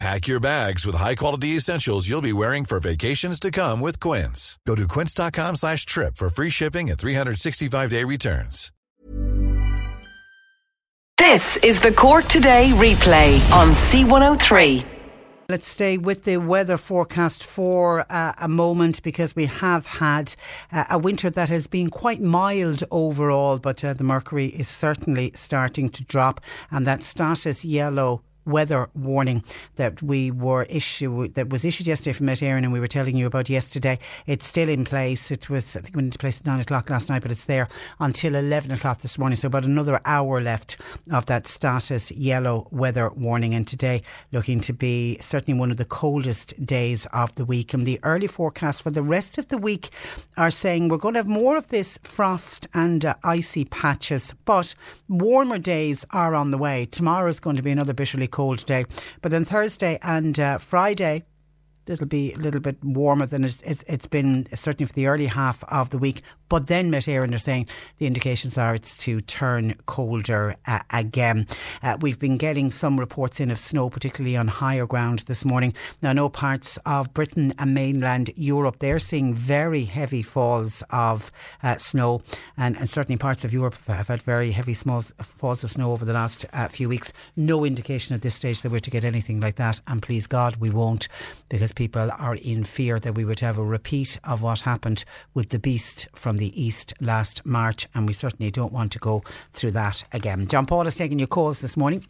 Pack your bags with high-quality essentials you'll be wearing for vacations to come with Quince. Go to quince.com slash trip for free shipping and 365-day returns. This is the Cork Today replay on C103. Let's stay with the weather forecast for uh, a moment because we have had uh, a winter that has been quite mild overall, but uh, the mercury is certainly starting to drop, and that status yellow weather warning that we were issued that was issued yesterday from Met Éireann and we were telling you about yesterday. It's still in place. It was I think went into place at nine o'clock last night, but it's there until eleven o'clock this morning. So about another hour left of that status yellow weather warning. And today looking to be certainly one of the coldest days of the week. And the early forecast for the rest of the week are saying we're going to have more of this frost and uh, icy patches, but warmer days are on the way. Tomorrow is going to be another bitterly cold day. But then Thursday and uh, Friday, it'll be a little bit warmer than it's, it's been certainly for the early half of the week. But then Met Éireann are saying the indications are it's to turn colder uh, again. Uh, we've been getting some reports in of snow, particularly on higher ground this morning. Now, no parts of Britain and mainland Europe, they're seeing very heavy falls of uh, snow, and, and, certainly parts of Europe have had very heavy falls of snow over the last uh, few weeks. No indication at this stage that we're to get anything like that, and please God, we won't, because people are in fear that we would have a repeat of what happened with the beast from the east last March, and we certainly don't want to go through that again. John Paul is taking your calls this morning.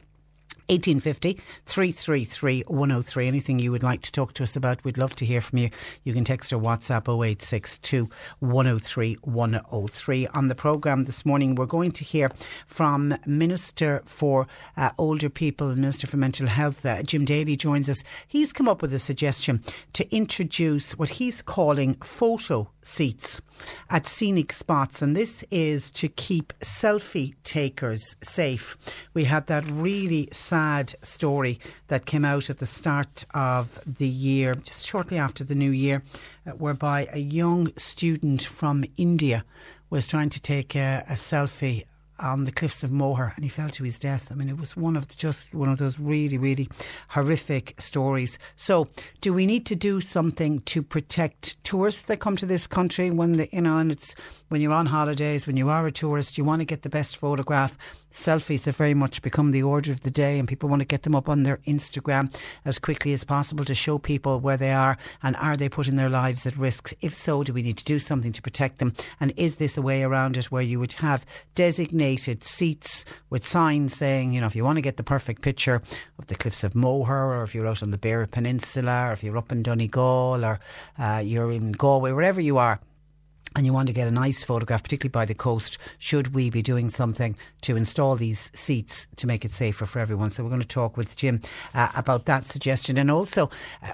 1850 333 103. Anything you would like to talk to us about, we'd love to hear from you. You can text or WhatsApp 0862 103 103. On the programme this morning, we're going to hear from Minister for uh, Older People Minister for Mental Health, uh, Jim Daly, joins us. He's come up with a suggestion to introduce what he's calling photo seats at scenic spots, and this is to keep selfie takers safe. We had that really sad story that came out at the start of the year, just shortly after the new year, uh, whereby a young student from India was trying to take a, a selfie on the cliffs of Moher and he fell to his death. I mean, it was one of the, just one of those really, really horrific stories. So, do we need to do something to protect tourists that come to this country when the, you know, and it's when you're on holidays, when you are a tourist, you want to get the best photograph. Selfies have very much become the order of the day, and people want to get them up on their Instagram as quickly as possible to show people where they are and are they putting their lives at risk? If so, do we need to do something to protect them? And is this a way around it where you would have designated seats with signs saying, you know, if you want to get the perfect picture of the cliffs of Moher, or if you're out on the Beara Peninsula, or if you're up in Donegal, or uh, you're in Galway, wherever you are, and you want to get a nice photograph, particularly by the coast, should we be doing something to install these seats to make it safer for everyone? So we're going to talk with Jim uh, about that suggestion and also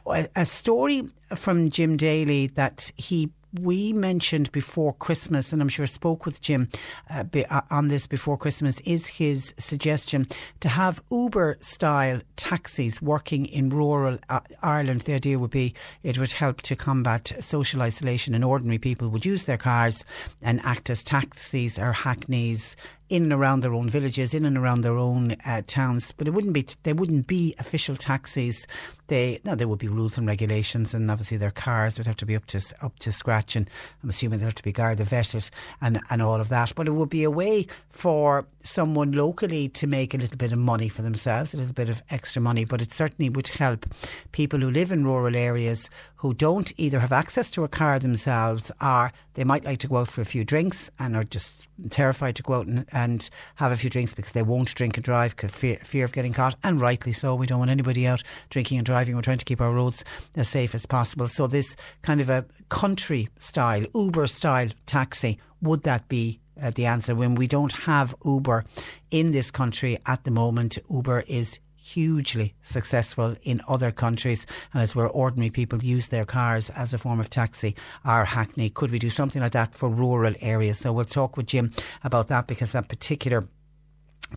uh, a story from Jim Daly that he we mentioned before Christmas, and I'm sure spoke with Jim uh, uh, on this before Christmas, is his suggestion to have Uber style taxis working in rural uh, Ireland. The idea would be it would help to combat social isolation, and ordinary people would use their cars and act as taxis or hackneys in and around their own villages, in and around their own uh, towns. But it wouldn't be they wouldn't be official taxis. They no, there would be rules and regulations, and obviously their cars would have to be up to up to scratch. And I'm assuming they have to be Garda vetted and and all of that. But it would be a way for someone locally to make a little bit of money for themselves, a little bit of extra money. But it certainly would help people who live in rural areas who don't either have access to a car themselves or they might like to go out for a few drinks and are just terrified to go out and, and have a few drinks because they won't drink and drive because fear, fear of getting caught. And rightly so. We don't want anybody out drinking and driving. We're trying to keep our roads as safe as possible. So this kind of a country style, Uber style taxi, would that be uh, the answer when we don't have Uber in this country at the moment. Uber is hugely successful in other countries and it's where ordinary people use their cars as a form of taxi or hackney. Could we do something like that for rural areas? So we'll talk with Jim about that because that particular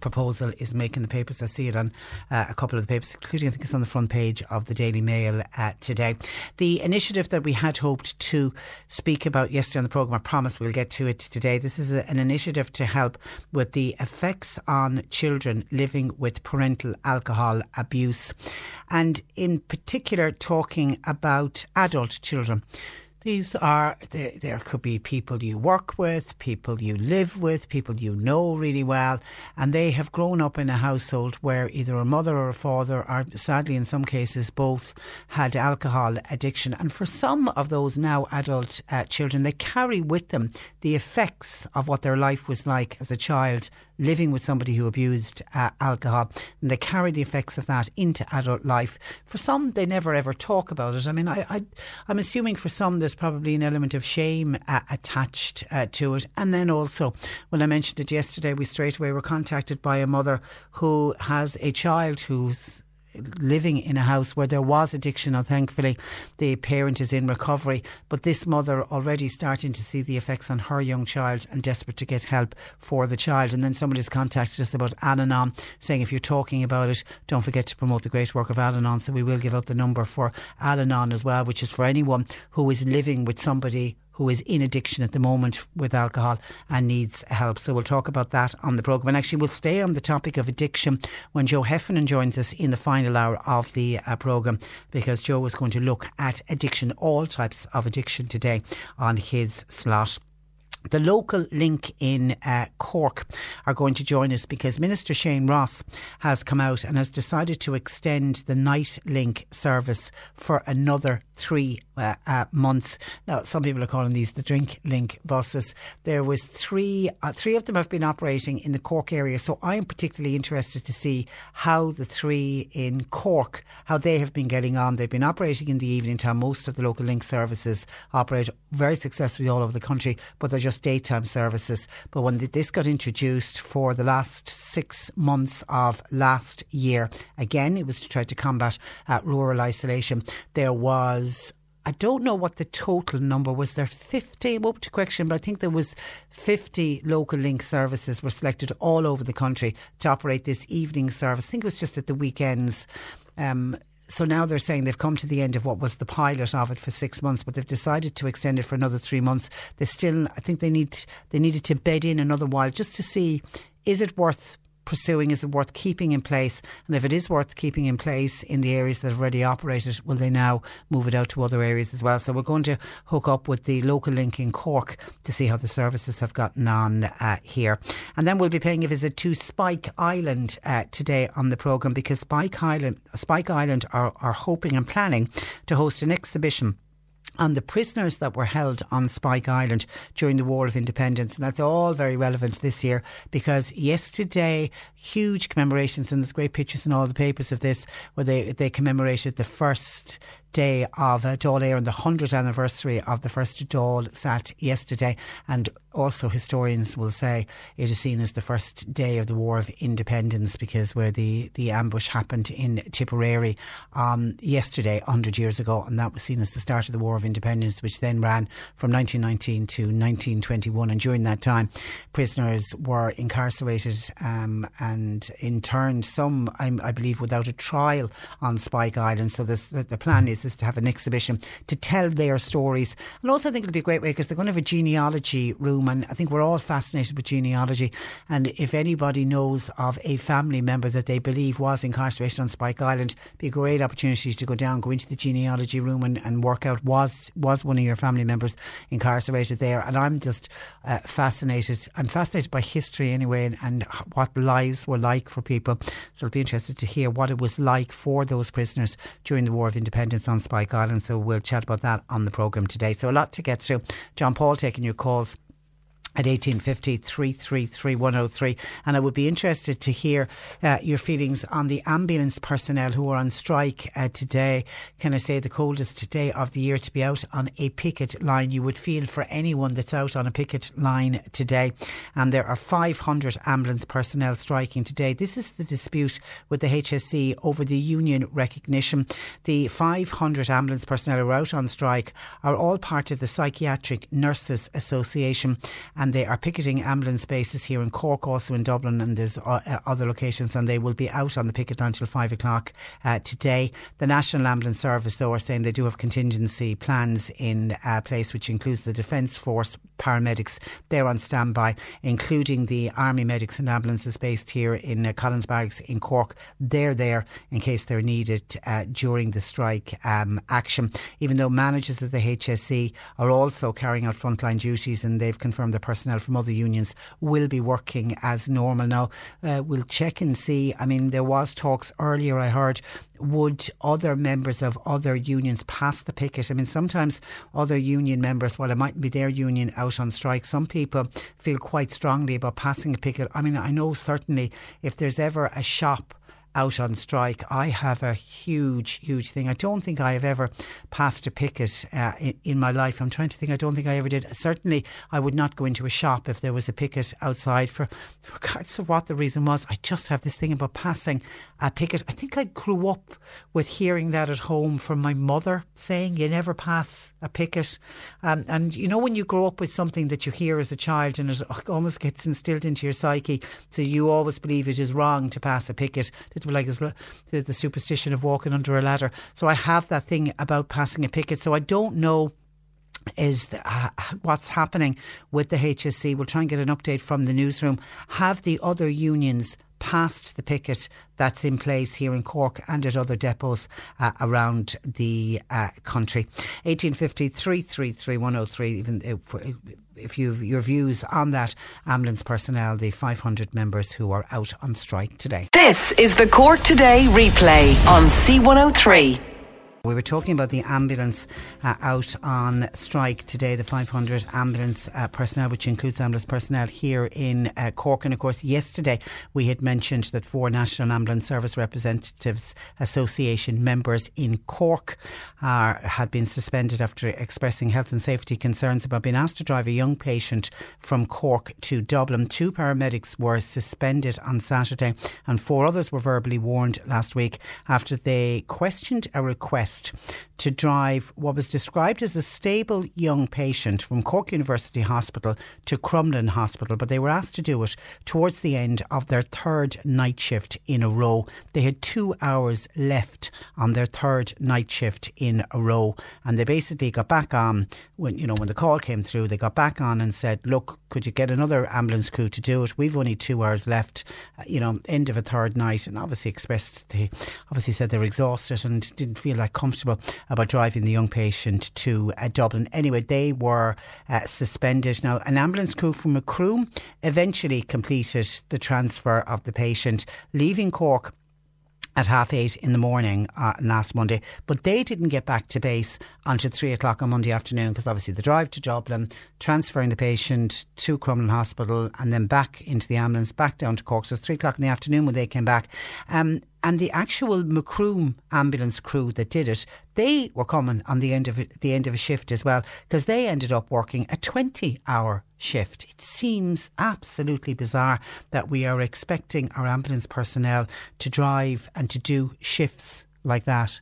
proposal is making the papers. I see it on uh, a couple of the papers, including I think it's on the front page of the Daily Mail uh, today. The initiative that we had hoped to speak about yesterday on the programme, I promise we'll get to it today. This is a, an initiative to help with the effects on children living with parental alcohol abuse, and in particular talking about adult children. These are, there, there could be people you work with, people you live with, people you know really well, and they have grown up in a household where either a mother or a father, or sadly in some cases both, had alcohol addiction. And for some of those now adult uh, children, they carry with them the effects of what their life was like as a child living with somebody who abused uh, alcohol, and they carry the effects of that into adult life. For some, they never ever talk about it. I mean, I, I am assuming for some there's probably an element of shame uh, attached uh, to it, and then also when I mentioned it yesterday, we straight away were contacted by a mother who has a child who's living in a house where there was addiction and thankfully the parent is in recovery. But this mother already starting to see the effects on her young child and desperate to get help for the child. And then somebody's contacted us about Al-Anon saying if you're talking about it don't forget to promote the great work of Al-Anon so we will give out the number for Al-Anon as well which is for anyone who is living with somebody who is in addiction at the moment with alcohol and needs help. So we'll talk about that on the programme. And actually, we'll stay on the topic of addiction when Joe Heffernan joins us in the final hour of the uh, programme because Joe is going to look at addiction, all types of addiction today on his slot. The local link in uh, Cork are going to join us because Minister Shane Ross has come out and has decided to extend the night link service for another three uh, uh, months. Now, some people are calling these the drink link buses. There was three, uh, three of them have been operating in the Cork area. So I am particularly interested to see how the three in Cork, how they have been getting on. They've been operating in the evening time. Most of the local link services operate very successfully all over the country, but they're just daytime services. But when this got introduced for the last six months of last year, again, it was to try to combat uh, rural isolation. There was I don't know what the total number was. There 50, I'm up to but I think there was 50 local link services were selected all over the country to operate this evening service. I think it was just at the weekends. Um, so now they're saying they've come to the end of what was the pilot of it for six months, but they've decided to extend it for another three months. They still, I think they need they needed to bed in another while just to see is it worth pursuing? Is it worth keeping in place? And if it is worth keeping in place in the areas that have already operated, will they now move it out to other areas as well? So we're going to hook up with the local link in Cork to see how the services have gotten on uh, here. And then we'll be paying a visit to Spike Island uh, today on the programme because Spike Island, Spike Island are, are hoping and planning to host an exhibition on the prisoners that were held on Spike Island during the War of Independence. And that's all very relevant this year because yesterday, huge commemorations, and there's great pictures in all the papers of this, where they, they commemorated the first day of uh, Dáil Éireann, the 100th anniversary of the first Dáil sat yesterday. And also, historians will say it is seen as the first day of the War of Independence because where the, the ambush happened in Tipperary um, yesterday, 100 years ago, and that was seen as the start of the War of Independence, which then ran from 1919 to 1921. And during that time, prisoners were incarcerated um, and interned, some, I, I, believe, without a trial on Spike Island. So this, the, the plan is places to have an exhibition to tell their stories. And also, I think it'll be a great way because they're going to have a genealogy room, and I think we're all fascinated with genealogy. And if anybody knows of a family member that they believe was incarcerated on Spike Island, be a great opportunity to go down, go into the genealogy room, and, and work out was was one of your family members incarcerated there. And I'm just uh, fascinated. I'm fascinated by history anyway, and, and what lives were like for people. So I'll be interested to hear what it was like for those prisoners during the War of Independence on Spike Island. So we'll chat about that on the programme today. So a lot to get through. John Paul taking your calls at 1850 333 103. And I would be interested to hear uh, your feelings on the ambulance personnel who are on strike uh, today. Can I say the coldest day of the year to be out on a picket line? You would feel for anyone that's out on a picket line today. And there are 500 ambulance personnel striking today. This is the dispute with the HSE over the union recognition. The 500 ambulance personnel who are out on strike are all part of the Psychiatric Nurses Association and they are picketing ambulance bases here in Cork, also in Dublin, and there's uh, uh, other locations, and they will be out on the picket line until five o'clock uh, today. The National Ambulance Service, though, are saying they do have contingency plans in uh, place, which includes the Defence Force paramedics. They're on standby, including the Army medics and ambulances based here in uh, Collins Barracks in Cork. They're there in case they're needed uh, during the strike um, action. Even though managers of the HSE are also carrying out frontline duties, and they've confirmed the personnel from other unions will be working as normal. Now, uh, we'll check and see. I mean, there was talks earlier, I heard, would other members of other unions pass the picket? I mean, sometimes other union members, while it mightn't be their union out on strike, some people feel quite strongly about passing a picket. I mean, I know certainly if there's ever a shop out on strike. I have a huge, huge thing. I don't think I have ever passed a picket uh, in, in, my life. I'm trying to think. I don't think I ever did. Certainly, I would not go into a shop if there was a picket outside for, regardless of what the reason was. I just have this thing about passing a picket. I think I grew up with hearing that at home from my mother saying, "You never pass a picket." Um, and you know, when you grow up with something that you hear as a child, and it almost gets instilled into your psyche, so you always believe it is wrong to pass a picket it like the, the superstition of walking under a ladder. So I have that thing about passing a picket. So I don't know is the, uh, what's happening with the HSE. We'll try and get an update from the newsroom. Have the other unions passed the picket that's in place here in Cork and at other depots uh, around the uh, country. 1850 333 103, even if, if you've your views on that ambulance personnel, the 500 members who are out on strike today. This is the Cork Today replay on C103. We were talking about the ambulance uh, out on strike today, the 500 ambulance uh, personnel, which includes ambulance personnel here in uh, Cork. And of course, yesterday we had mentioned that four National Ambulance Service Representatives Association members in Cork had been suspended after expressing health and safety concerns about being asked to drive a young patient from Cork to Dublin. Two paramedics were suspended on Saturday, and four others were verbally warned last week after they questioned a request West to drive what was described as a stable young patient from Cork University Hospital to Crumlin Hospital, but they were asked to do it towards the end of their third night shift in a row. They had two hours left on their third night shift in a row, and they basically got back on when you know when the call came through. They got back on and said, "Look, could you get another ambulance crew to do it? We've only two hours left. Uh, you know, end of a third night." And obviously expressed they obviously said they were exhausted and didn't feel like comfortable about driving the young patient to uh, Dublin. Anyway, they were uh, suspended. Now, an ambulance crew from Macroom eventually completed the transfer of the patient, leaving Cork at half eight in the morning uh, last Monday, but they didn't get back to base until three o'clock on Monday afternoon because obviously the drive to Dublin, transferring the patient to Crumlin Hospital, and then back into the ambulance, back down to Cork. So it's three o'clock in the afternoon when they came back. Um, and the actual Macroom ambulance crew that did it, they were coming on the end of the end of a shift as well because they ended up working a 20 hour shift. It seems absolutely bizarre that we are expecting our ambulance personnel to drive and to do shifts like that.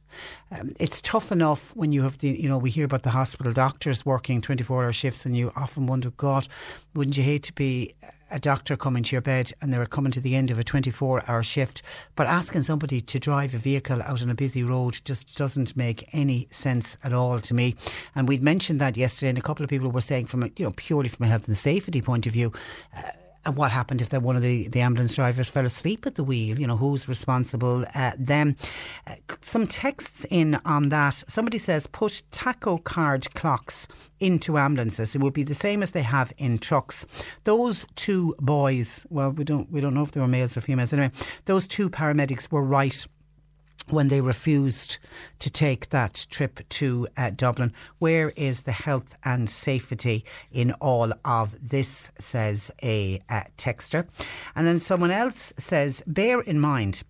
Um, it's tough enough when you have the, you know, we hear about the hospital doctors working 24 hour shifts and you often wonder, God, wouldn't you hate to be a doctor coming to your bed and they're coming to the end of a 24 hour shift. But asking somebody to drive a vehicle out on a busy road just doesn't make any sense at all to me. And we'd mentioned that yesterday, and a couple of people were saying, from a, you know, purely from a health and safety point of view, uh, and what happened if one of the, the ambulance drivers fell asleep at the wheel? You know, who's responsible uh, then? Uh, some texts in on that. Somebody says put tachograph clocks into ambulances. It would be the same as they have in trucks. Those two boys, well, we don't we don't know if they were males or females. Anyway, those two paramedics were right when they refused to take that trip to uh, Dublin. Where is the health and safety in all of this, says a uh, texter. And then someone else says, bear in mind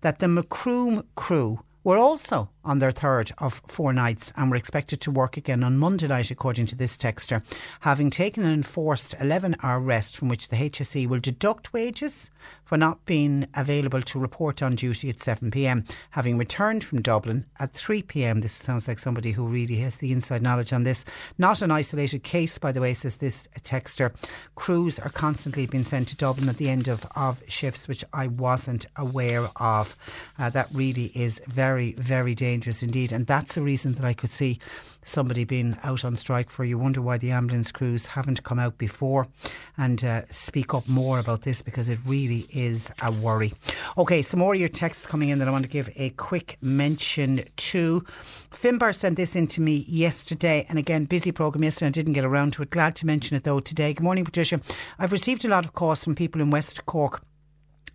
that the Macroom crew were also on their third of four nights and were expected to work again on Monday night, according to this texter, having taken an enforced 11 hour rest from which the HSE will deduct wages for not being available to report on duty at 7 pm. Having returned from Dublin at 3 pm, this sounds like somebody who really has the inside knowledge on this. Not an isolated case, by the way, says this texter. Crews are constantly being sent to Dublin at the end of, of shifts, which I wasn't aware of. Uh, that really is very, very dangerous dangerous indeed. And that's a reason that I could see somebody being out on strike for. You wonder why the ambulance crews haven't come out before and uh, speak up more about this because it really is a worry. Okay, some more of your texts coming in that I want to give a quick mention to. Finbar sent this in to me yesterday, and again, busy programme yesterday. I didn't get around to it. Glad to mention it though today. Good morning, Patricia. I've received a lot of calls from people in West Cork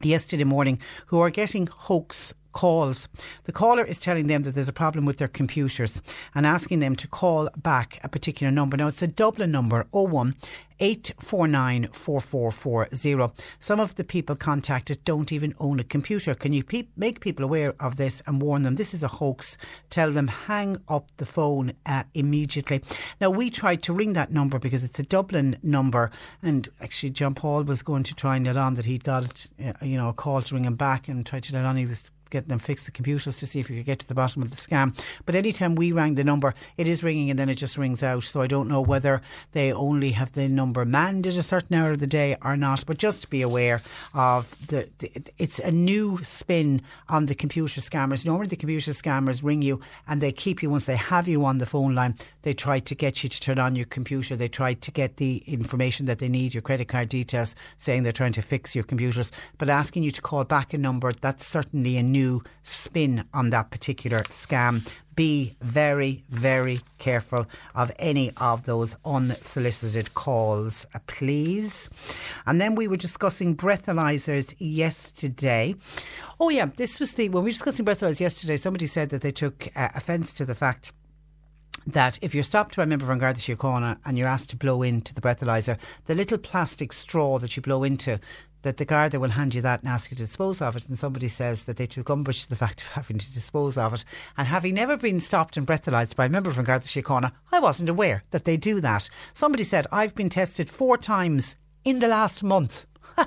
yesterday morning who are getting hoax calls. The caller is telling them that there's a problem with their computers and asking them to call back a particular number. Now, it's a Dublin number 01 849 4440. Some of the people contacted don't even own a computer. Can you pe- make people aware of this and warn them this is a hoax? Tell them hang up the phone uh, immediately. Now, we tried to ring that number because it's a Dublin number, and actually, John Paul was going to try and let on that he'd got uh, you know a call to ring him back and tried to let on he was get them fix the computers to see if we could get to the bottom of the scam. But anytime we rang the number, it is ringing and then it just rings out. So I don't know whether they only have the number manned at a certain hour of the day or not. But just be aware of the, the it's a new spin on the computer scammers. Normally the computer scammers ring you and they keep you once they have you on the phone line. They try to get you to turn on your computer. They try to get the information that they need, your credit card details, saying they're trying to fix your computers. But asking you to call back a number, that's certainly a new spin on that particular scam. Be very, very careful of any of those unsolicited calls, uh, please. And then we were discussing breathalyzers yesterday. Oh, yeah, this was the, when we were discussing breathalyzers yesterday, somebody said that they took uh, offence to the fact that if you're stopped by a member of Garda Síochána and you're asked to blow into the breathalyzer, the little plastic straw that you blow into, that the Garda will hand you that and ask you to dispose of it. And somebody says that they took umbrage to the fact of having to dispose of it. And having never been stopped and breathalyzed by a member from Garda Síochána, I wasn't aware that they do that. Somebody said, I've been tested four times in the last month.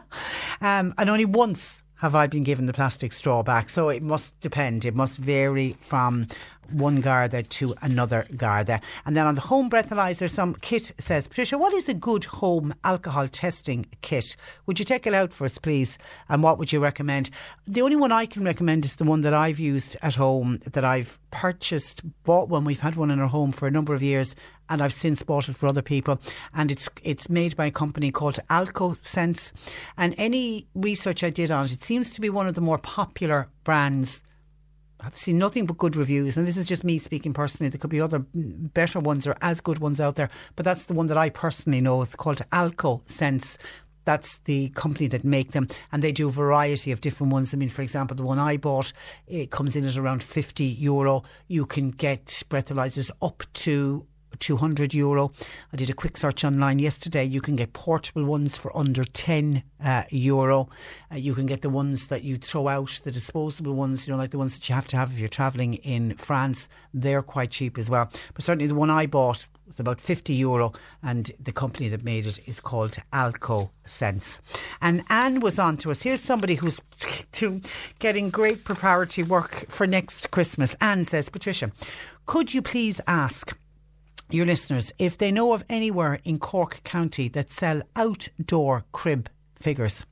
um, and only once have I been given the plastic straw back. So it must depend. It must vary from one Garda to another Garda. And then on the home breathalyzer, some kit says, Patricia, what is a good home alcohol testing kit? Would you take it out for us, please? And what would you recommend? The only one I can recommend is the one that I've used at home, that I've purchased, bought one. We've had one in our home for a number of years and I've since bought it for other people. And it's it's made by a company called AlcoSense. And any research I did on it, it seems to be one of the more popular brands I've seen nothing but good reviews, and this is just me speaking personally. There could be other better ones or as good ones out there, but that's the one that I personally know. It's called AlcoSense. That's the company that make them, and they do a variety of different ones. I mean, for example, the one I bought it comes in at around fifty euro. You can get breathalyzers up to 200 euro. I did a quick search online yesterday. You can get portable ones for under 10 uh, euro. Uh, you can get the ones that you throw out, the disposable ones, you know, like the ones that you have to have if you're travelling in France. They're quite cheap as well. But certainly the one I bought was about 50 euro, and the company that made it is called Alco Sense. And Anne was on to us. Here's somebody who's getting great preparatory work for next Christmas. Anne says, Patricia, could you please ask your listeners if they know of anywhere in Cork County that sell outdoor crib figures?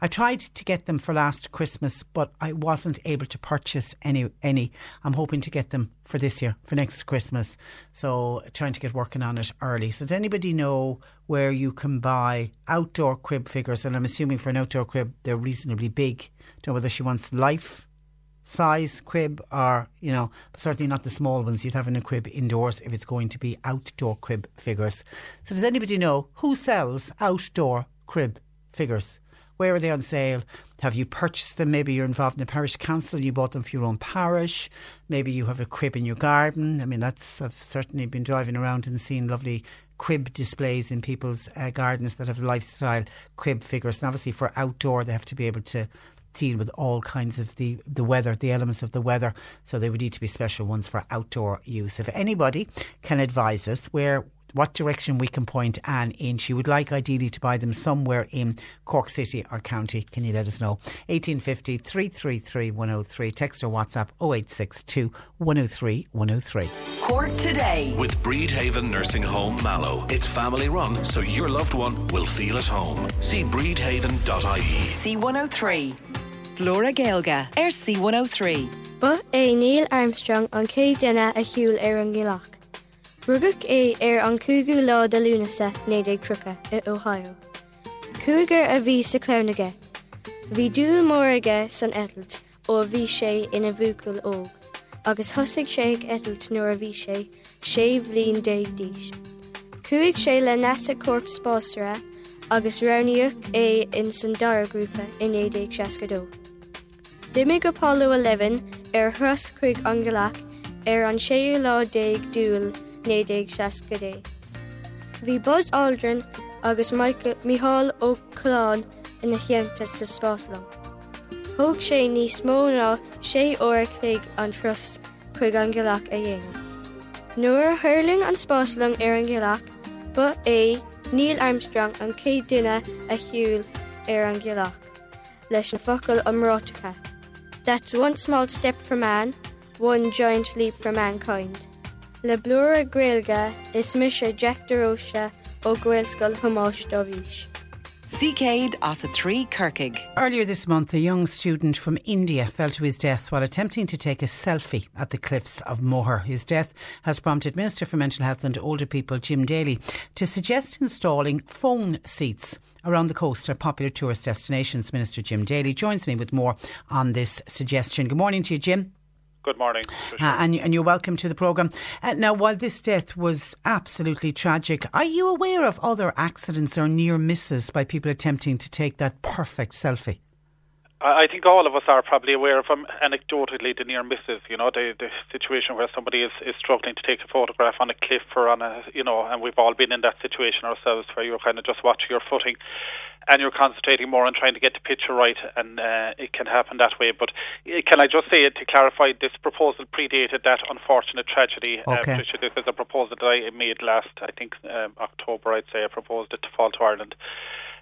I tried to get them for last Christmas, but I wasn't able to purchase any. Any. I'm hoping to get them for this year, for next Christmas. So trying to get working on it early. So does anybody know where you can buy outdoor crib figures? And I'm assuming for an outdoor crib, they're reasonably big. Don't know whether she wants life size crib or, you know, certainly not the small ones you'd have in a crib indoors if it's going to be outdoor crib figures. So does anybody know who sells outdoor crib figures? Where are they on sale? Have you purchased them? Maybe you're involved in a parish council, you bought them for your own parish. Maybe you have a crib in your garden. I mean, that's, I've certainly been driving around and seen lovely crib displays in people's uh, gardens that have lifestyle crib figures. And obviously, for outdoor, they have to be able to deal with all kinds of the, the weather, the elements of the weather. So they would need to be special ones for outdoor use. If anybody can advise us where what direction we can point Anne in. She would like ideally to buy them somewhere in Cork City or County. Can you let us know? 1850 333 103. Text or WhatsApp 0862 103 103. Cork today. With Bridhaven Nursing Home Mallow. It's family run, so your loved one will feel at home. See bridhaven.ie. C103. Flora Gaelga, Air C103. Ba é Neil Armstrong an cé duine a hiúil ar an gilach. Rugach é ar an lá de lúnasa nédé trucha i Ohio. Cúgur a bhí sa clénaige. Bhí dúil mórige san etalt ó bhí sé ina óg, agus thosigh sé etalt nuair a bhí sé dé díis. Cuig sé le nasa corp spásara agus raníoch é in san dargrúpa in seacadó. Dimimi go Apollo 11 ar thras chuig angelach ar an séú lá déag dúil nédéag seacadé. Bhí Buzz Aldrin agus Michael ó Cláán ina cheanta sa spáslam. Thg sé níos móná sé óirigh an tros chuig an geach a dhéanam. Nuair thuling an spáslang ar an geach, ba é Neil Armstrong an cé duine a hiúil ar an geach, leis an focail amrátacha. That's one small step for man, one giant leap for mankind. Le blúr a ghilga is mis sé Jack deróise ó ghilscoil thumáis do bhís. Cicade as a three Kirkig. Earlier this month, a young student from India fell to his death while attempting to take a selfie at the cliffs of Moher. His death has prompted Minister for Mental Health and Older People Jim Daly to suggest installing phone seats around the coast at popular tourist destinations. Minister Jim Daly joins me with more on this suggestion. Good morning to you, Jim. Good morning. Uh, and, and you're welcome to the programme. Uh, now, while this death was absolutely tragic, are you aware of other accidents or near misses by people attempting to take that perfect selfie? I think all of us are probably aware of them anecdotally the near misses, you know, the the situation where somebody is, is struggling to take a photograph on a cliff or on a you know, and we've all been in that situation ourselves where you're kind of just watching your footing and you're concentrating more on trying to get the picture right and uh, it can happen that way. But uh, can I just say to clarify this proposal predated that unfortunate tragedy. Okay. Uh, this is a proposal that I made last I think um, October I'd say I proposed it to Fáilte Ireland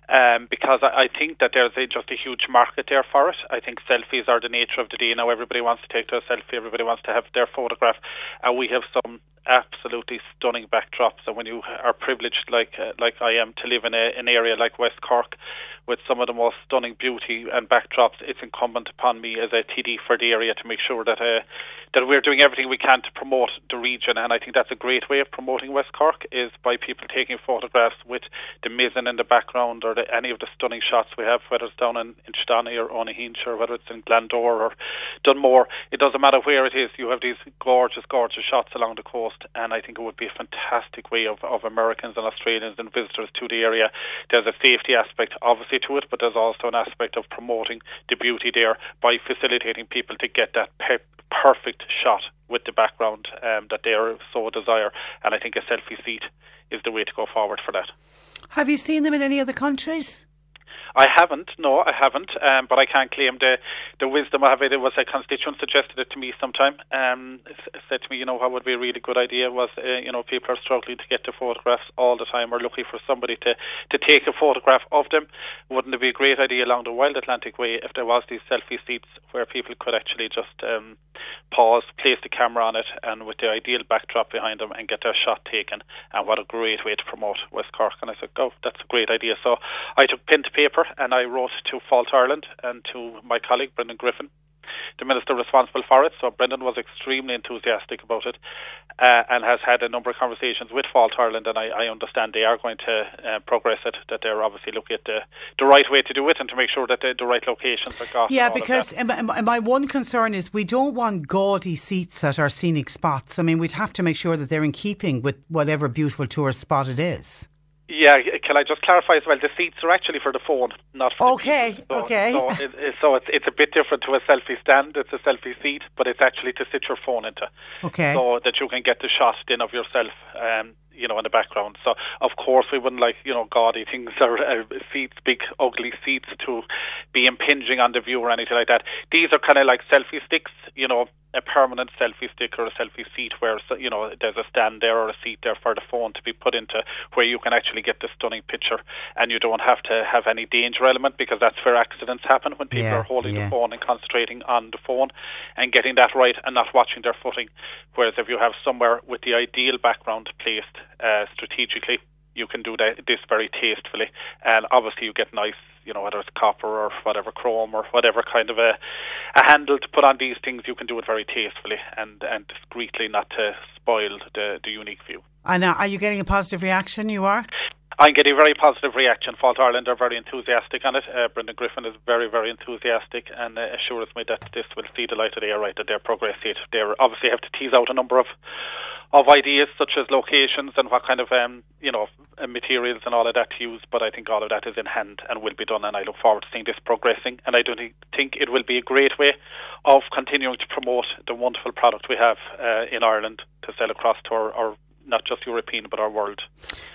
um, because I, I think that there's a, just a huge market there for it. I think selfies are the nature of the day now. Everybody wants to take their selfie. Everybody wants to have their photograph, and we have some absolutely stunning backdrops. And when you are privileged, like uh, like I am, to live in a, an area like West Cork, with some of the most stunning beauty and backdrops, it's incumbent upon me as a TD for the area to make sure that uh, that we're doing everything we can to promote the region. And I think that's a great way of promoting West Cork is by people taking photographs with the Mizen in the background or the, any of the stunning shots we have, whether it's down in, in Stani or Owenahincha or whether it's in Glandore or Dunmore. It doesn't matter where it is. You have these gorgeous, gorgeous shots along the coast and I think it would be a fantastic way of, of Americans and Australians and visitors to the area. There's a safety aspect, obviously, to it, but there's also an aspect of promoting the beauty there by facilitating people to get that pe- perfect shot with the background um, that they so desire. And I think a selfie seat is the way to go forward for that. Have you seen them in any other countries? I haven't, no, I haven't, um, but I can't claim the the wisdom of it. It was a constituent suggested it to me sometime. Um, said to me, you know, what would be a really good idea was, uh, you know, people are struggling to get the photographs all the time, or looking for somebody to to take a photograph of them. Wouldn't it be a great idea along the Wild Atlantic Way if there was these selfie seats where people could actually just um, pause, place the camera on it, and with the ideal backdrop behind them, and get their shot taken? And what a great way to promote West Cork. And I said, oh, that's a great idea. So I took pen to paper paper, and I wrote to Fáilte Ireland and to my colleague Brendan Griffin, the minister responsible for it. So Brendan was extremely enthusiastic about it uh, and has had a number of conversations with Fáilte Ireland, and I, I understand they are going to uh, progress it. That they're obviously looking at the, the right way to do it and to make sure that the, the right locations are got. Yeah, because my one concern is we don't want gaudy seats at our scenic spots. I mean, we'd have to make sure that they're in keeping with whatever beautiful tourist spot it is. Yeah, can I just clarify as well? The seats are actually for the phone, not for okay, the so, okay. So, it, so it's it's a bit different to a selfie stand. It's a selfie seat, but it's actually to sit your phone into. Okay. So that you can get the shot in of yourself. Um, you know, in the background. So, of course, we wouldn't like, you know, gaudy things or uh, seats, big, ugly seats to be impinging on the view or anything like that. These are kind of like selfie sticks, you know, a permanent selfie stick or a selfie seat where, you know, there's a stand there or a seat there for the phone to be put into where you can actually get the stunning picture and you don't have to have any danger element because that's where accidents happen when people yeah, are holding yeah. the phone and concentrating on the phone and getting that right and not watching their footing. Whereas if you have somewhere with the ideal background placed uh, strategically, you can do that, this very tastefully, and obviously you get nice, you know, whether it's copper or whatever chrome or whatever kind of a, a handle to put on these things, you can do it very tastefully and and discreetly, not to spoil the the unique view. And are you getting a positive reaction? You are. I'm getting a very positive reaction. Fáilte Ireland are very enthusiastic on it. Uh, Brendan Griffin is very, very enthusiastic and uh, assures me that this will see the light of day, right, that they're progressing. They obviously have to tease out a number of of ideas such as locations and what kind of um, you know uh, materials and all of that to use. But I think all of that is in hand and will be done, and I look forward to seeing this progressing. And I do think it will be a great way of continuing to promote the wonderful product we have uh, in Ireland to sell across to our, our not just European but our world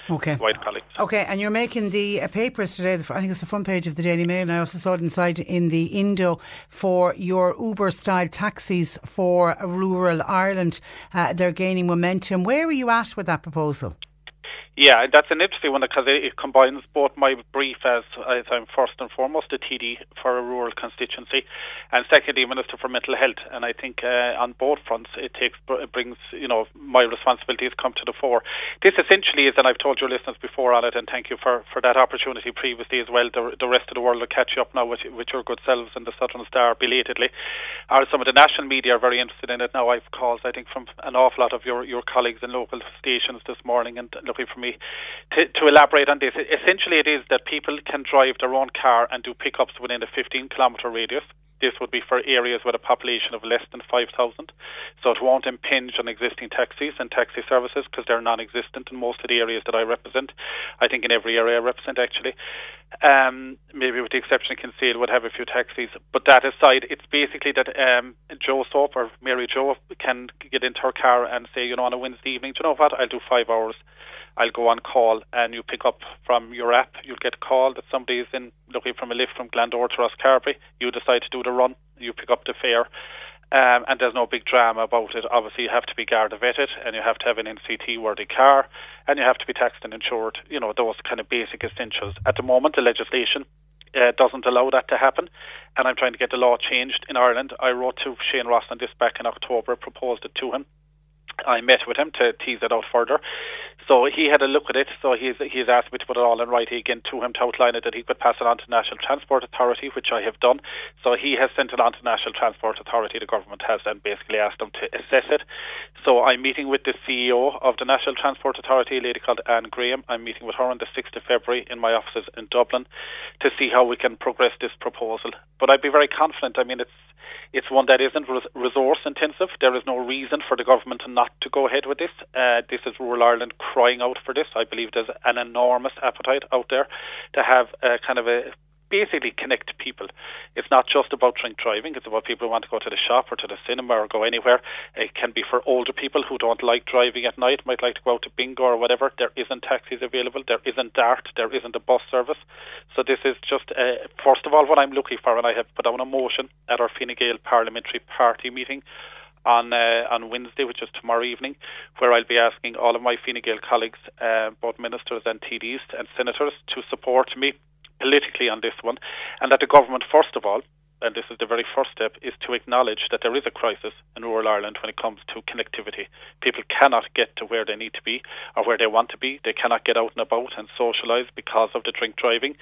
okay. wide colleagues. Okay, and you're making the uh, papers today. I think it's the front page of the Daily Mail, and I also saw it inside in the Indo for your Uber style taxis for rural Ireland. Uh, they're gaining momentum. Where are you at with that proposal? Yeah, that's an interesting one because it, combines both my brief as, as I'm first and foremost a TD for a rural constituency, and secondly, Minister for Mental Health. And I think uh, on both fronts, it takes it brings you know my responsibilities come to the fore. This essentially is, and I've told your listeners before on it, and thank you for, for that opportunity previously as well. The, the rest of the world will catch you up now with, with your good selves and the Southern Star belatedly. Or some of the national media are very interested in it now. I've calls I think from an awful lot of your your colleagues in local stations this morning and looking for me me to, to elaborate on this. Essentially, it is that people can drive their own car and do pickups within a 15 kilometre radius. This would be for areas with a population of less than 5,000. So it won't impinge on existing taxis and taxi services because they're non existent in most of the areas that I represent. I think in every area I represent, actually. Um, maybe with the exception of Kinsale would have a few taxis. But that aside, it's basically that um, Joe Soap or Mary Joe can get into her car and say, you know, on a Wednesday evening, do you know what, I'll do five hours I'll go on call and you pick up from your app. You'll get a call that somebody is in looking from a lift from Glandore to Rosscarbery. You decide to do the run. You pick up the fare. Um, and there's no big drama about it. Obviously, you have to be Garda vetted, and you have to have an NCT worthy car, and you have to be taxed and insured. You know those kind of basic essentials. At the moment, the legislation uh, doesn't allow that to happen, and I'm trying to get the law changed in Ireland. I wrote to Shane Ross on this back in October, proposed it to him. I met with him to tease it out further. So he had a look at it. So he's he's asked me to put it all in writing again to him to outline it that he could pass it on to National Transport Authority, which I have done. So he has sent it on to National Transport Authority. The government has and basically asked them to assess it. So I'm meeting with the CEO of the National Transport Authority, a lady called Anne Graham. I'm meeting with her on the 6th of February in my offices in Dublin to see how we can progress this proposal. But I'd be very confident. I mean, it's it's one that isn't resource intensive. There is no reason for the government not to go ahead with this. Uh, this is rural Ireland crying out for this. I believe there's an enormous appetite out there to have a kind of a basically connect people. It's not just about drink driving, it's about people who want to go to the shop or to the cinema or go anywhere. It can be for older people who don't like driving at night, might like to go out to bingo or whatever. There isn't taxis available, there isn't DART, there isn't a bus service. So this is just, uh, first of all, what I'm looking for, and I have put down a motion at our Fine Gael Parliamentary Party meeting on uh, on Wednesday, which is tomorrow evening, where I'll be asking all of my Fine Gael colleagues, uh, both ministers and TDs and senators, to support me politically on this one, and that the government, first of all, and this is the very first step, is to acknowledge that there is a crisis in rural Ireland when it comes to connectivity. People cannot get to where they need to be or where they want to be. They cannot get out and about and socialise because of the drink driving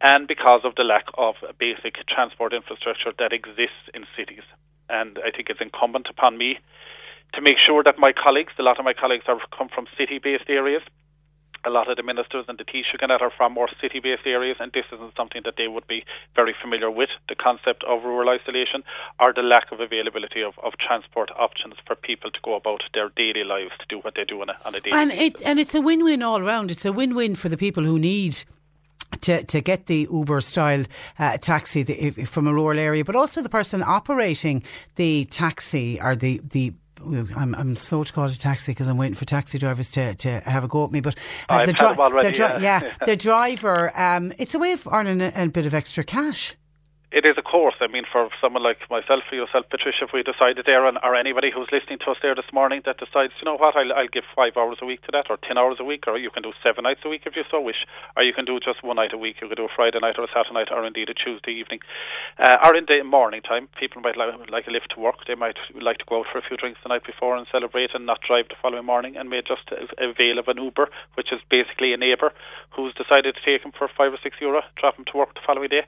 and because of the lack of basic transport infrastructure that exists in cities. And I think it's incumbent upon me to make sure that my colleagues, a lot of my colleagues have come from city based areas, a lot of the ministers and the Taoiseach are from more city based areas, and this isn't something that they would be very familiar with the concept of rural isolation or the lack of availability of, of transport options for people to go about their daily lives to do what they do on a, on a daily and basis. It, and it's a win win all around. It's a win win for the people who need to, to get the Uber style uh, taxi the, from a rural area, but also the person operating the taxi or the, the I'm, I'm slow to call it a taxi because I'm waiting for taxi drivers to, to have a go at me. But uh, the, dri- already, the dri- yeah. yeah, the driver, um, it's a way of earning a, a bit of extra cash it is a course. I mean, for someone like myself, for yourself, Patricia, if we decided there, and, or anybody who's listening to us there this morning that decides, you know what, I'll, I'll give five hours a week to that, or ten hours a week, or you can do seven nights a week if you so wish, or you can do just one night a week. You could do a Friday night or a Saturday night, or indeed a Tuesday evening, uh, or in the morning time. People might like, like a lift to work. They might like to go out for a few drinks the night before and celebrate, and not drive the following morning, and may just avail of an Uber, which is basically a neighbour who's decided to take him for five or six euro, drop him to work the following day.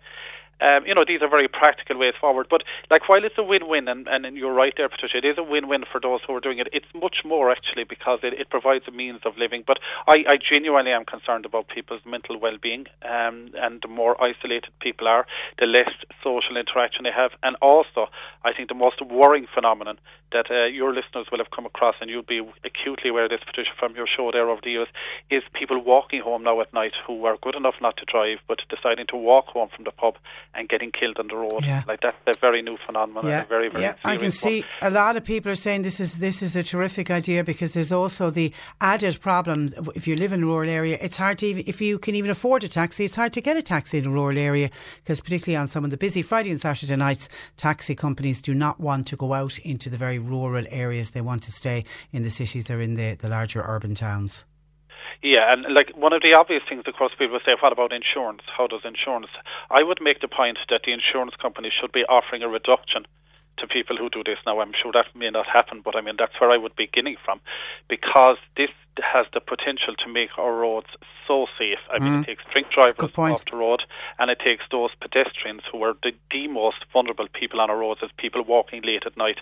Um, you know, these are very practical ways forward. But like, while it's a win-win, and, and you're right there, Patricia, it is a win-win for those who are doing it. It's much more actually because it, it provides a means of living. But I, I genuinely am concerned about people's mental well-being, um, and the more isolated people are, the less social interaction they have, and also I think the most worrying phenomenon that uh, your listeners will have come across, and you'll be acutely aware of this, Patricia, from your show there over the years, is people walking home now at night who are good enough not to drive, but deciding to walk home from the pub and getting killed on the road. Yeah. Like that's a very new phenomenon. Yeah. very, very yeah. I can see a lot of people are saying this is this is a terrific idea because there's also the added problem. If you live in a rural area, it's hard to even if you can even afford a taxi. It's hard to get a taxi in a rural area because particularly on some of the busy Friday and Saturday nights, taxi companies do not want to go out into the very rural areas. They want to stay in the cities or in the, the larger urban towns. Yeah, and like one of the obvious things, of course, people say, what about insurance? How does insurance? I would make the point that the insurance companies should be offering a reduction to people who do this. Now, I'm sure that may not happen, but I mean, that's where I would be beginning from because this has the potential to make our roads so safe. I mean, mm. it takes drink drivers off the road, and it takes those pedestrians who are the, the most vulnerable people on our roads, as people walking late at night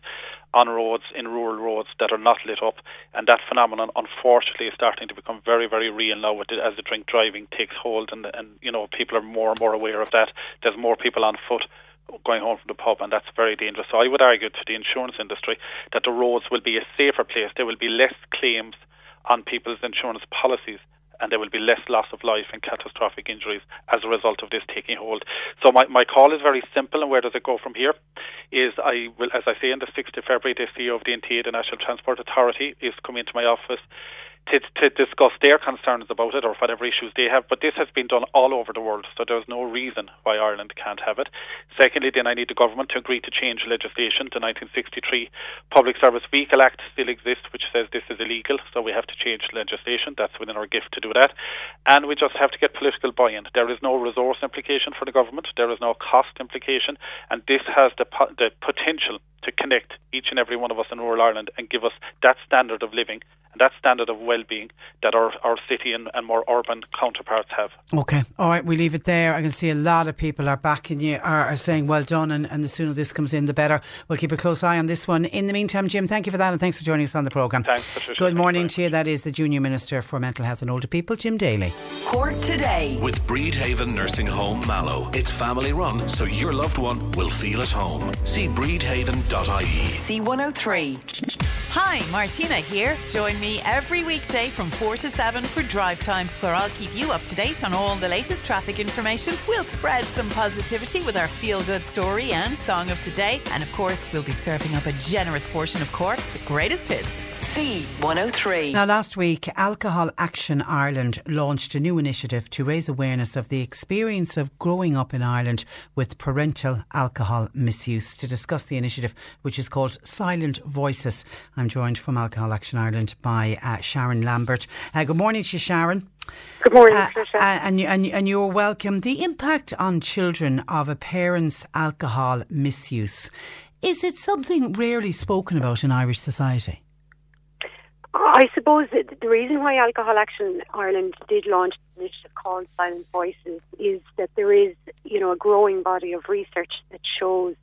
on roads, in rural roads that are not lit up. And that phenomenon, unfortunately, is starting to become very, very real now as the drink driving takes hold, and, and you know, people are more and more aware of that. There's more people on foot going home from the pub, and that's very dangerous. So I would argue to the insurance industry that the roads will be a safer place. There will be less claims on people's insurance policies and there will be less loss of life and catastrophic injuries as a result of this taking hold. So my, my call is very simple, and where does it go from here? Is I will, as I say, on the 6th of February, the CEO of the NTA, the National Transport Authority, is coming into my office to, to discuss their concerns about it or whatever issues they have. But this has been done all over the world, so there's no reason why Ireland can't have it. Secondly, then I need the government to agree to change legislation. The 1963 Public Service Vehicle Act still exists, which says this is illegal, so we have to change legislation. That's within our gift to do that. And we just have to get political buy in. There is no resource implication for the government, there is no cost implication, and this has the, the potential to connect each and every one of us in rural Ireland and give us that standard of living and that standard of well-being that our, our city and, and more urban counterparts have. Okay, all right, we leave it there. I can see a lot of people are backing you, are, are saying well done, and, and the sooner this comes in, the better. We'll keep a close eye on this one. In the meantime, Jim, thank you for that, and thanks for joining us on the programme. Thanks, Patricia. Good morning to you. That is the Junior Minister for Mental Health and Older People, Jim Daly. Cork today. With Bridhaven Nursing Home Mallow. It's family run, so your loved one will feel at home. See bridhaven.ie. C103. Hi, Martina here. Join me every weekday from 4 to 7 for Drive Time, where I'll keep you up to date on all the latest traffic information. We'll spread some positivity with our feel good story and song of the day. And of course, we'll be serving up a generous portion of Cork's greatest hits. C103. Now, last week, Alcohol Action Ireland launched a new initiative to raise awareness of the experience of growing up in Ireland with parental alcohol misuse. To discuss the initiative, which is called Silent Voices, I'm joined from Alcohol Action Ireland by uh, Sharon Lambert. Uh, good morning to you, Sharon. Good morning, Uh, Patricia. uh, and, and, and you're welcome. The impact on children of a parent's alcohol misuse. Is it something rarely spoken about in Irish society? I suppose the reason why Alcohol Action Ireland did launch an initiative called Silent Voices is that there is, you know, a growing body of research that shows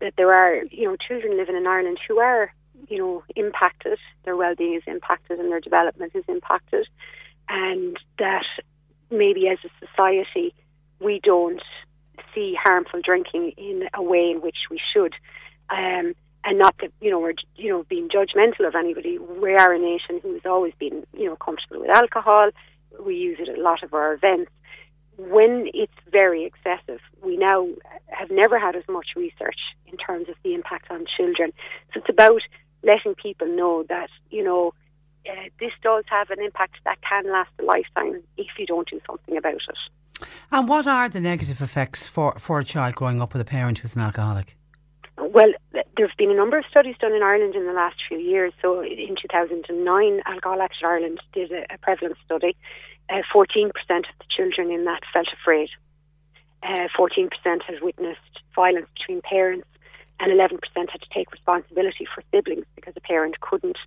that there are, you know, children living in Ireland who are, you know, impacted. Their well-being is impacted and their development is impacted, and that maybe as a society we don't see harmful drinking in a way in which we should. Um, and not that you know we're you know being judgmental of anybody. We are a nation who has always been you know comfortable with alcohol. We use it at a lot of our events. When it's very excessive, we now have never had as much research in terms of the impact on children. So it's about letting people know that you know uh, this does have an impact that can last a lifetime if you don't do something about it. And what are the negative effects for, for a child growing up with a parent who's an alcoholic? Well, there have been a number of studies done in Ireland in the last few years. So in 2009, Alcohol Action Ireland did a, a prevalence study. Uh, 14% of the children in that felt afraid. Uh, 14% had witnessed violence between parents, and 11% had to take responsibility for siblings because a parent couldn't.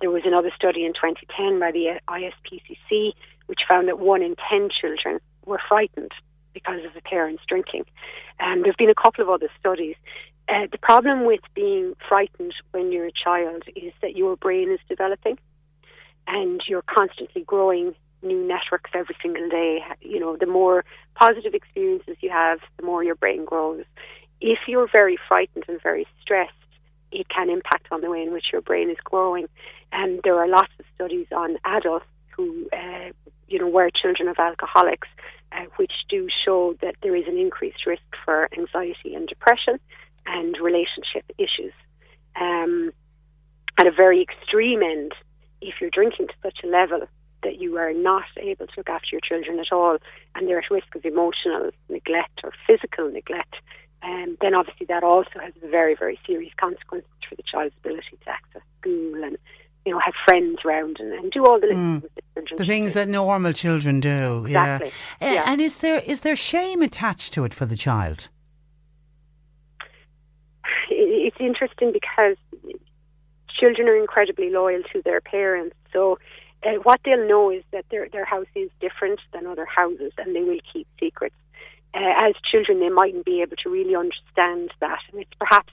There was another study in 2010 by the ISPCC which found that one in 10 children were frightened because of the parents drinking. Um, there have been a couple of other studies. Uh, the problem with being frightened when you're a child is that your brain is developing and you're constantly growing new networks every single day. You know, the more positive experiences you have, the more your brain grows. If you're very frightened and very stressed, it can impact on the way in which your brain is growing. And there are lots of studies on adults who, uh, you know, were children of alcoholics, uh, which do show that there is an increased risk for anxiety and depression and relationship issues. Um, at a very extreme end, if you're drinking to such a level that you are not able to look after your children at all and they're at risk of emotional neglect or physical neglect, um, then obviously that also has very, very serious consequences for the child's ability to access school and you know have friends around and, and do all the that The things that normal children do. Exactly, Yeah. Yeah. And is there is there shame attached to it for the child? It- it's interesting because children are incredibly loyal to their parents. So uh, what they'll know is that their their house is different than other houses, and they will keep secrets. Uh, as children, they mightn't be able to really understand that, and it's perhaps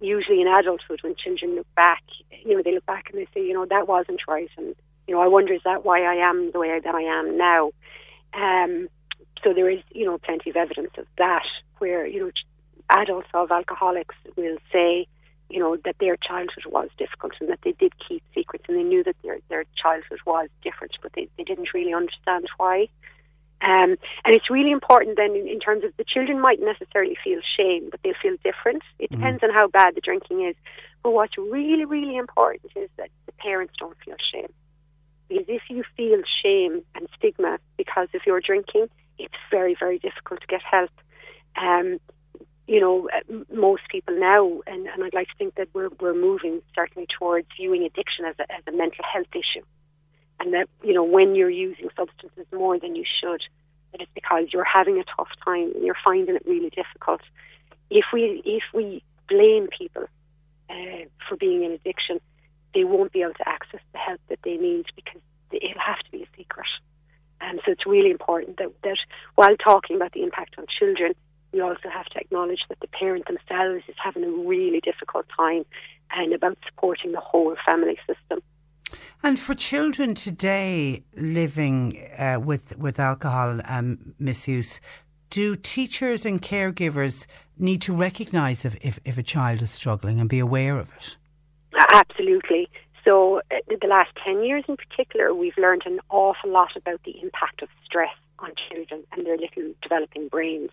usually in adulthood when children look back, you know, they look back and they say, you know, that wasn't right, and you know, I wonder is that why I am the way that I am now. Um, so there is, you know, plenty of evidence of that, where you know, adults of alcoholics will say, you know, that their childhood was difficult and that they did keep secrets and they knew that their their childhood was different, but they, they didn't really understand why. Um, and it's really important then in, in terms of the children might necessarily feel shame, but they'll feel different. It depends on how bad the drinking is. But what's really, really important is that the parents don't feel shame. Because if you feel shame and stigma because of your drinking, it's very, very difficult to get help. Um, you know, uh, most people now, and, and I'd like to think that we're, we're moving certainly towards viewing addiction as a, as a mental health issue. And that, you know, when you're using substances more than you should, that it's because you're having a tough time and you're finding it really difficult. If we, if we blame people uh, for being in addiction, they won't be able to access the help that they need because it'll have to be a secret. And so it's really important that, that while talking about the impact on children, we also have to acknowledge that the parent themselves is having a really difficult time and about supporting the whole family system. And for children today living uh, with with alcohol um, misuse, do teachers and caregivers need to recognise if, if, if, a child is struggling and be aware of it? Absolutely. So, uh, the last 10 years in particular, we've learned an awful lot about the impact of stress on children and their little developing brains.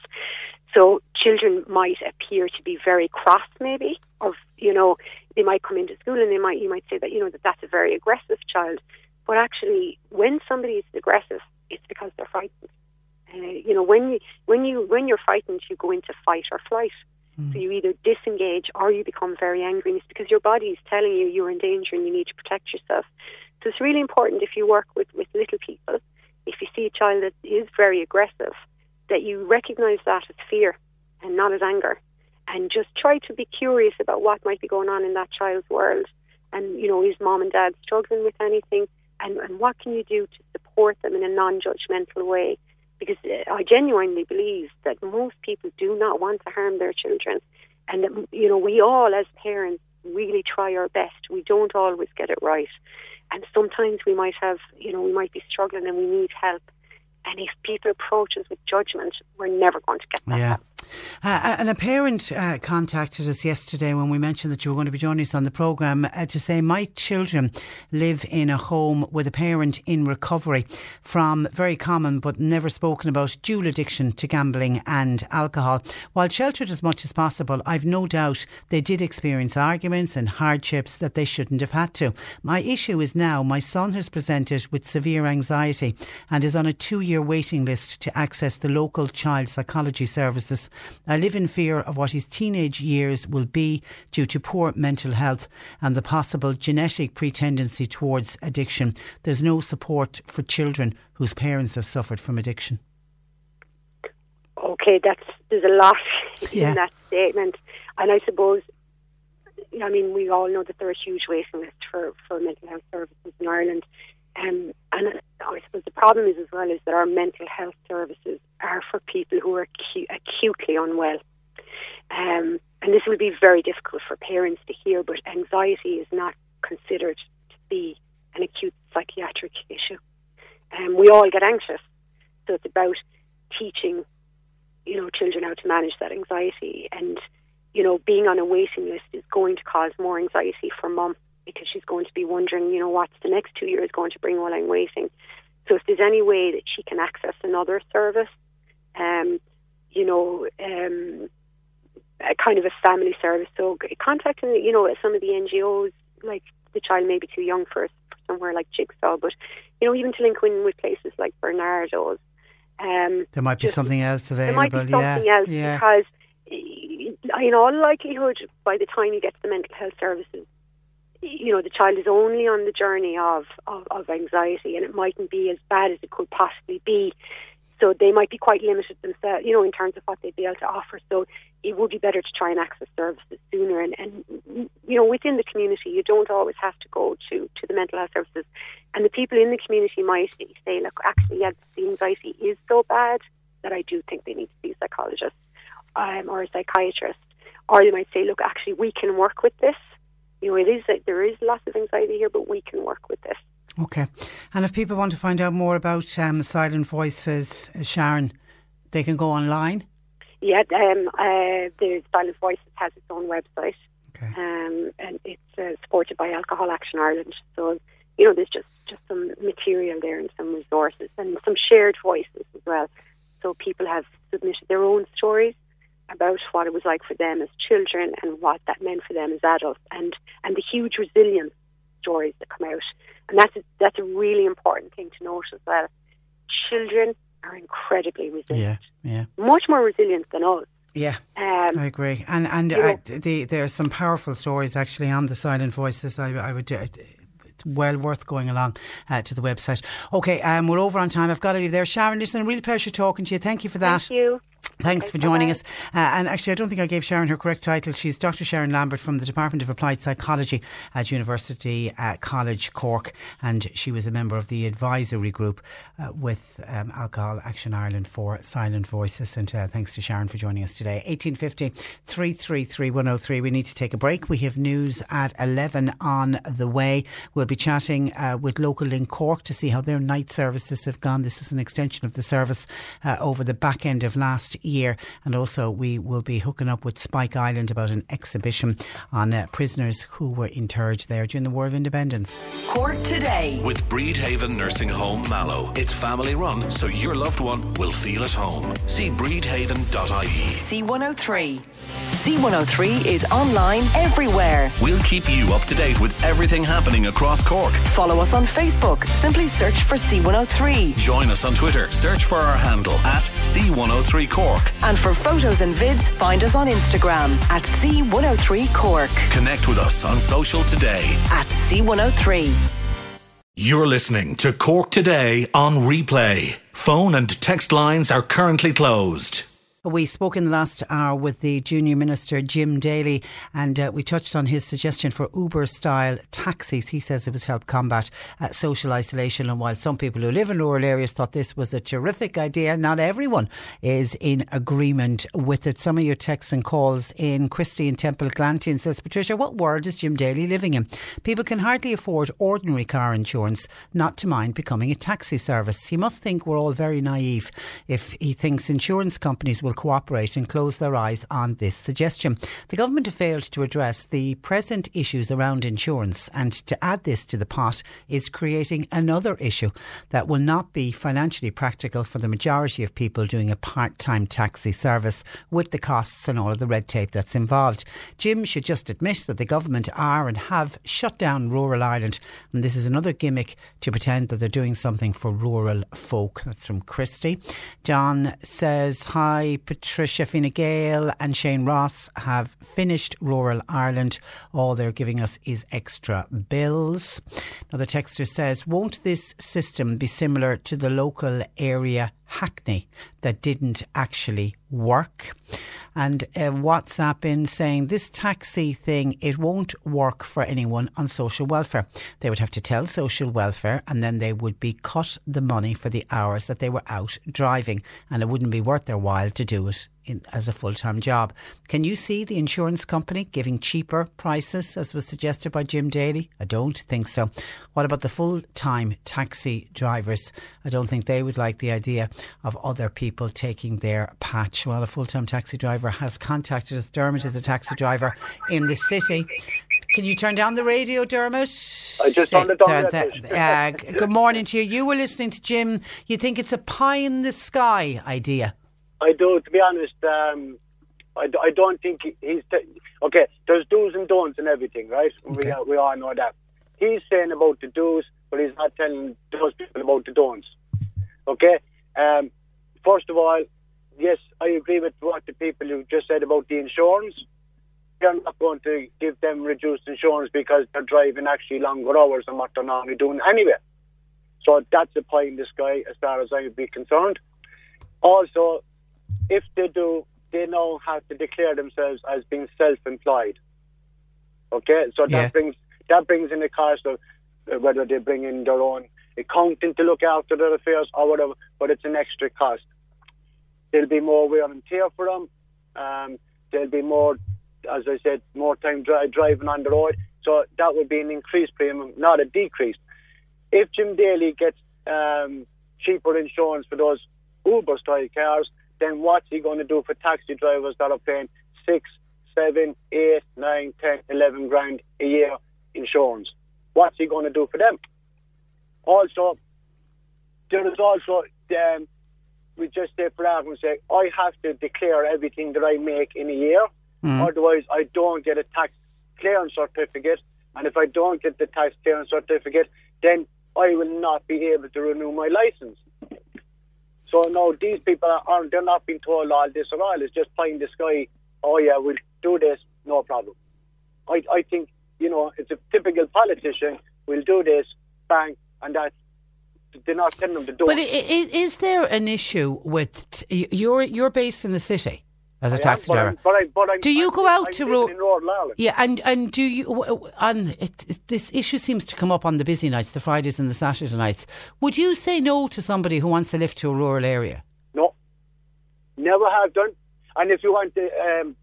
So, children might appear to be very cross, maybe, or, you know, they might come into school and they might, you might say that, you know, that that's a very aggressive child. But actually, when somebody is aggressive, it's because they're frightened. Uh, you know, when you when you when you're frightened, you go into fight or flight. Mm. So you either disengage or you become very angry. And it's because your body is telling you you're in danger and you need to protect yourself. So it's really important if you work with with little people, if you see a child that is very aggressive, that you recognise that as fear and not as anger, and just try to be curious about what might be going on in that child's world. And you know, is mom and dad struggling with anything? And, and what can you do to support them in a non-judgmental way? because uh, I genuinely believe that most people do not want to harm their children, and that you know we all as parents really try our best. We don't always get it right, and sometimes we might have you know we might be struggling and we need help. And if people approach us with judgment, we're never going to get that. Yeah. Help. Uh, and a parent uh, contacted us yesterday when we mentioned that you were going to be joining us on the programme uh, to say, My children live in a home with a parent in recovery from very common but never spoken about dual addiction to gambling and alcohol. While sheltered as much as possible, I've no doubt they did experience arguments and hardships that they shouldn't have had to. My issue is now my son has presented with severe anxiety and is on a two year waiting list to access the local child psychology services. I live in fear of what his teenage years will be due to poor mental health and the possible genetic pretendency towards addiction. There's no support for children whose parents have suffered from addiction. Okay, that's there's a lot Yeah. in that statement, and I suppose, I mean, we all know that there are huge waiting lists for for mental health services in Ireland, um, and I suppose the problem is as well is that our mental health services are for people who are acu- acutely unwell. Um, and this will be very difficult for parents to hear, but anxiety is not considered to be an acute psychiatric issue. Um, we all get anxious, so it's about teaching, you know, children how to manage that anxiety. And you know, being on a waiting list is going to cause more anxiety for mum because she's going to be wondering, you know, what's the next two years going to bring while I'm waiting. So if there's any way that she can access another service, um, you know, um, a kind of a family service. So contacting, you know, some of the NGOs, like the child may be too young for, for somewhere like Jigsaw, but you know, even to link in with places like Barnardos. Um, There might be just- something else available. there might be something yeah. else yeah. because, in all likelihood, by the time you get to the mental health services, you know, the child is only on the journey of, of, of anxiety and it mightn't be as bad as it could possibly be. So they might be quite limited themselves, you know, in terms of what they'd be able to offer. So it would be better to try and access services sooner. And, and you know, within the community, you don't always have to go to, to the mental health services. And the people in the community might say, look, actually, yeah, the anxiety is so bad that I do think they need to see a psychologist um, or a psychiatrist. Or they might say, look, actually, we can work with this. You know, it is that there is lots of anxiety here, but we can work with this. Okay. And if people want to find out more about um, Silent Voices, uh, Sharon, they can go online. Yeah, um, uh, the Silent Voices has its own website, Okay. um, and it's uh, supported by Alcohol Action Ireland. So, you know, there's just, just some material there and some resources and some shared voices as well. So people have submitted their own stories about what it was like for them as children and what that meant for them as adults, and and the huge resilience stories that come out. And that's a, that's a really important thing to note as well. Children are incredibly resilient, Yeah, yeah. much more resilient than us. Yeah, Um, I agree. And and uh, the, there are some powerful stories actually on the Silent Voices. I, I would. Uh, it's well worth going along uh, to the website. Okay, um, we're over on time. I've got to leave there. Sharon, listen, a real pleasure talking to you. Thank you for that. Thank you. Thanks for joining us. Uh, and actually, I don't think I gave Sharon her correct title. She's Dr. Sharon Lambert from the Department of Applied Psychology at University uh, College Cork, and she was a member of the advisory group uh, with um, Alcohol Action Ireland for Silent Voices. And uh, thanks to Sharon for joining us today. 1850 333 103. We need to take a break. We have news at 11 on the way. We'll be chatting uh, with Local Link Cork to see how their night services have gone. This was an extension of the service uh, over the back end of last year year. And also, we will be hooking up with Spike Island about an exhibition on uh, prisoners who were interred there during the War of Independence. Cork today. With Bridhaven Nursing Home Mallow. It's family run, so your loved one will feel at home. See bridhaven.ie. C103. C103 is online everywhere. We'll keep you up to date with everything happening across Cork. Follow us on Facebook. Simply search for C103. Join us on Twitter. Search for our handle at C103 Cork. And for photos and vids, find us on Instagram at C103 Cork. Connect with us on social today at C103. You're listening to Cork Today on replay. Phone and text lines are currently closed. We spoke in the last hour with the Junior Minister, Jim Daly, and uh, we touched on his suggestion for Uber style taxis. He says it would help combat uh, social isolation. And while some people who live in rural areas thought this was a terrific idea, not everyone is in agreement with it. Some of your texts and calls in Christy in Templeglantine says, Patricia, what world is Jim Daly living in? People can hardly afford ordinary car insurance, not to mind becoming a taxi service. He must think we're all very naive if he thinks insurance companies will will cooperate and close their eyes on this suggestion. The government have failed to address the present issues around insurance, and to add this to the pot is creating another issue that will not be financially practical for the majority of people doing a part time taxi service with the costs and all of the red tape that's involved. Jim should just admit that the government are and have shut down rural Ireland, and this is another gimmick to pretend that they're doing something for rural folk. That's from Christie. John says, Hi, Patricia Fine Gael and Shane Ross have finished rural Ireland. All they're giving us is extra bills. Now, the texter says, Won't this system be similar to the local area Hackney that didn't actually work? And uh, WhatsApp in saying this taxi thing, it won't work for anyone on social welfare. They would have to tell social welfare and then they would be cut the money for the hours that they were out driving and it wouldn't be worth their while to do it in, as a full time job. Can you see the insurance company giving cheaper prices, as was suggested by Jim Daly? I don't think so. What about the full time taxi drivers? I don't think they would like the idea of other people taking their patch. Well, a full time taxi driver has contacted us. Dermot is a taxi driver in the city. Can you turn down the radio, Dermot? I just turned it down. Uh, good morning to you. You were listening to Jim. You think it's a pie in the sky idea? I do. To be honest, um, I, I don't think he's t- okay. There's do's and don'ts and everything, right? Okay. We we all know that. He's saying about the do's, but he's not telling those people about the don'ts. Okay. Um, first of all, yes, I agree with what the people who just said about the insurance. They're not going to give them reduced insurance because they're driving actually longer hours than what they're normally doing anyway. So that's a pie in the sky as far as I would be concerned. Also, if they do, they know how to declare themselves as being self-employed. Okay, so that yeah. brings that brings in the cost of uh, whether they bring in their own accountant to look after their affairs or whatever, but it's an extra cost. There'll be more wear and tear for them. Um, there'll be more, as I said, more time dri- driving on the road. So that would be an increased premium, not a decrease. If Jim Daly gets um, cheaper insurance for those Uber style cars, then what's he going to do for taxi drivers that are paying six, seven, eight, nine, ten, eleven grand a year insurance? What's he going to do for them? Also, there is also, um, we just say for argument's sake, I have to declare everything that I make in a year. Mm. Otherwise, I don't get a tax clearance certificate. And if I don't get the tax clearance certificate, then I will not be able to renew my license. So no, these people aren't. They're not being told all this at all. It's just playing this guy. Oh yeah, we'll do this, no problem. I I think you know it's a typical politician. We'll do this, bang, and that's they're not telling them to do But it. i- i- is there an issue with you're you're based in the city as a I am, taxi but driver? But I- but I'm- do you go out to living ro- in Northern Ireland. Yeah, and and do you on it, it, this issue seems to come up on the busy nights, the Fridays and the Saturday nights. Would you say no to somebody who wants to lift to a rural area? No, never have done. And if you want to, um,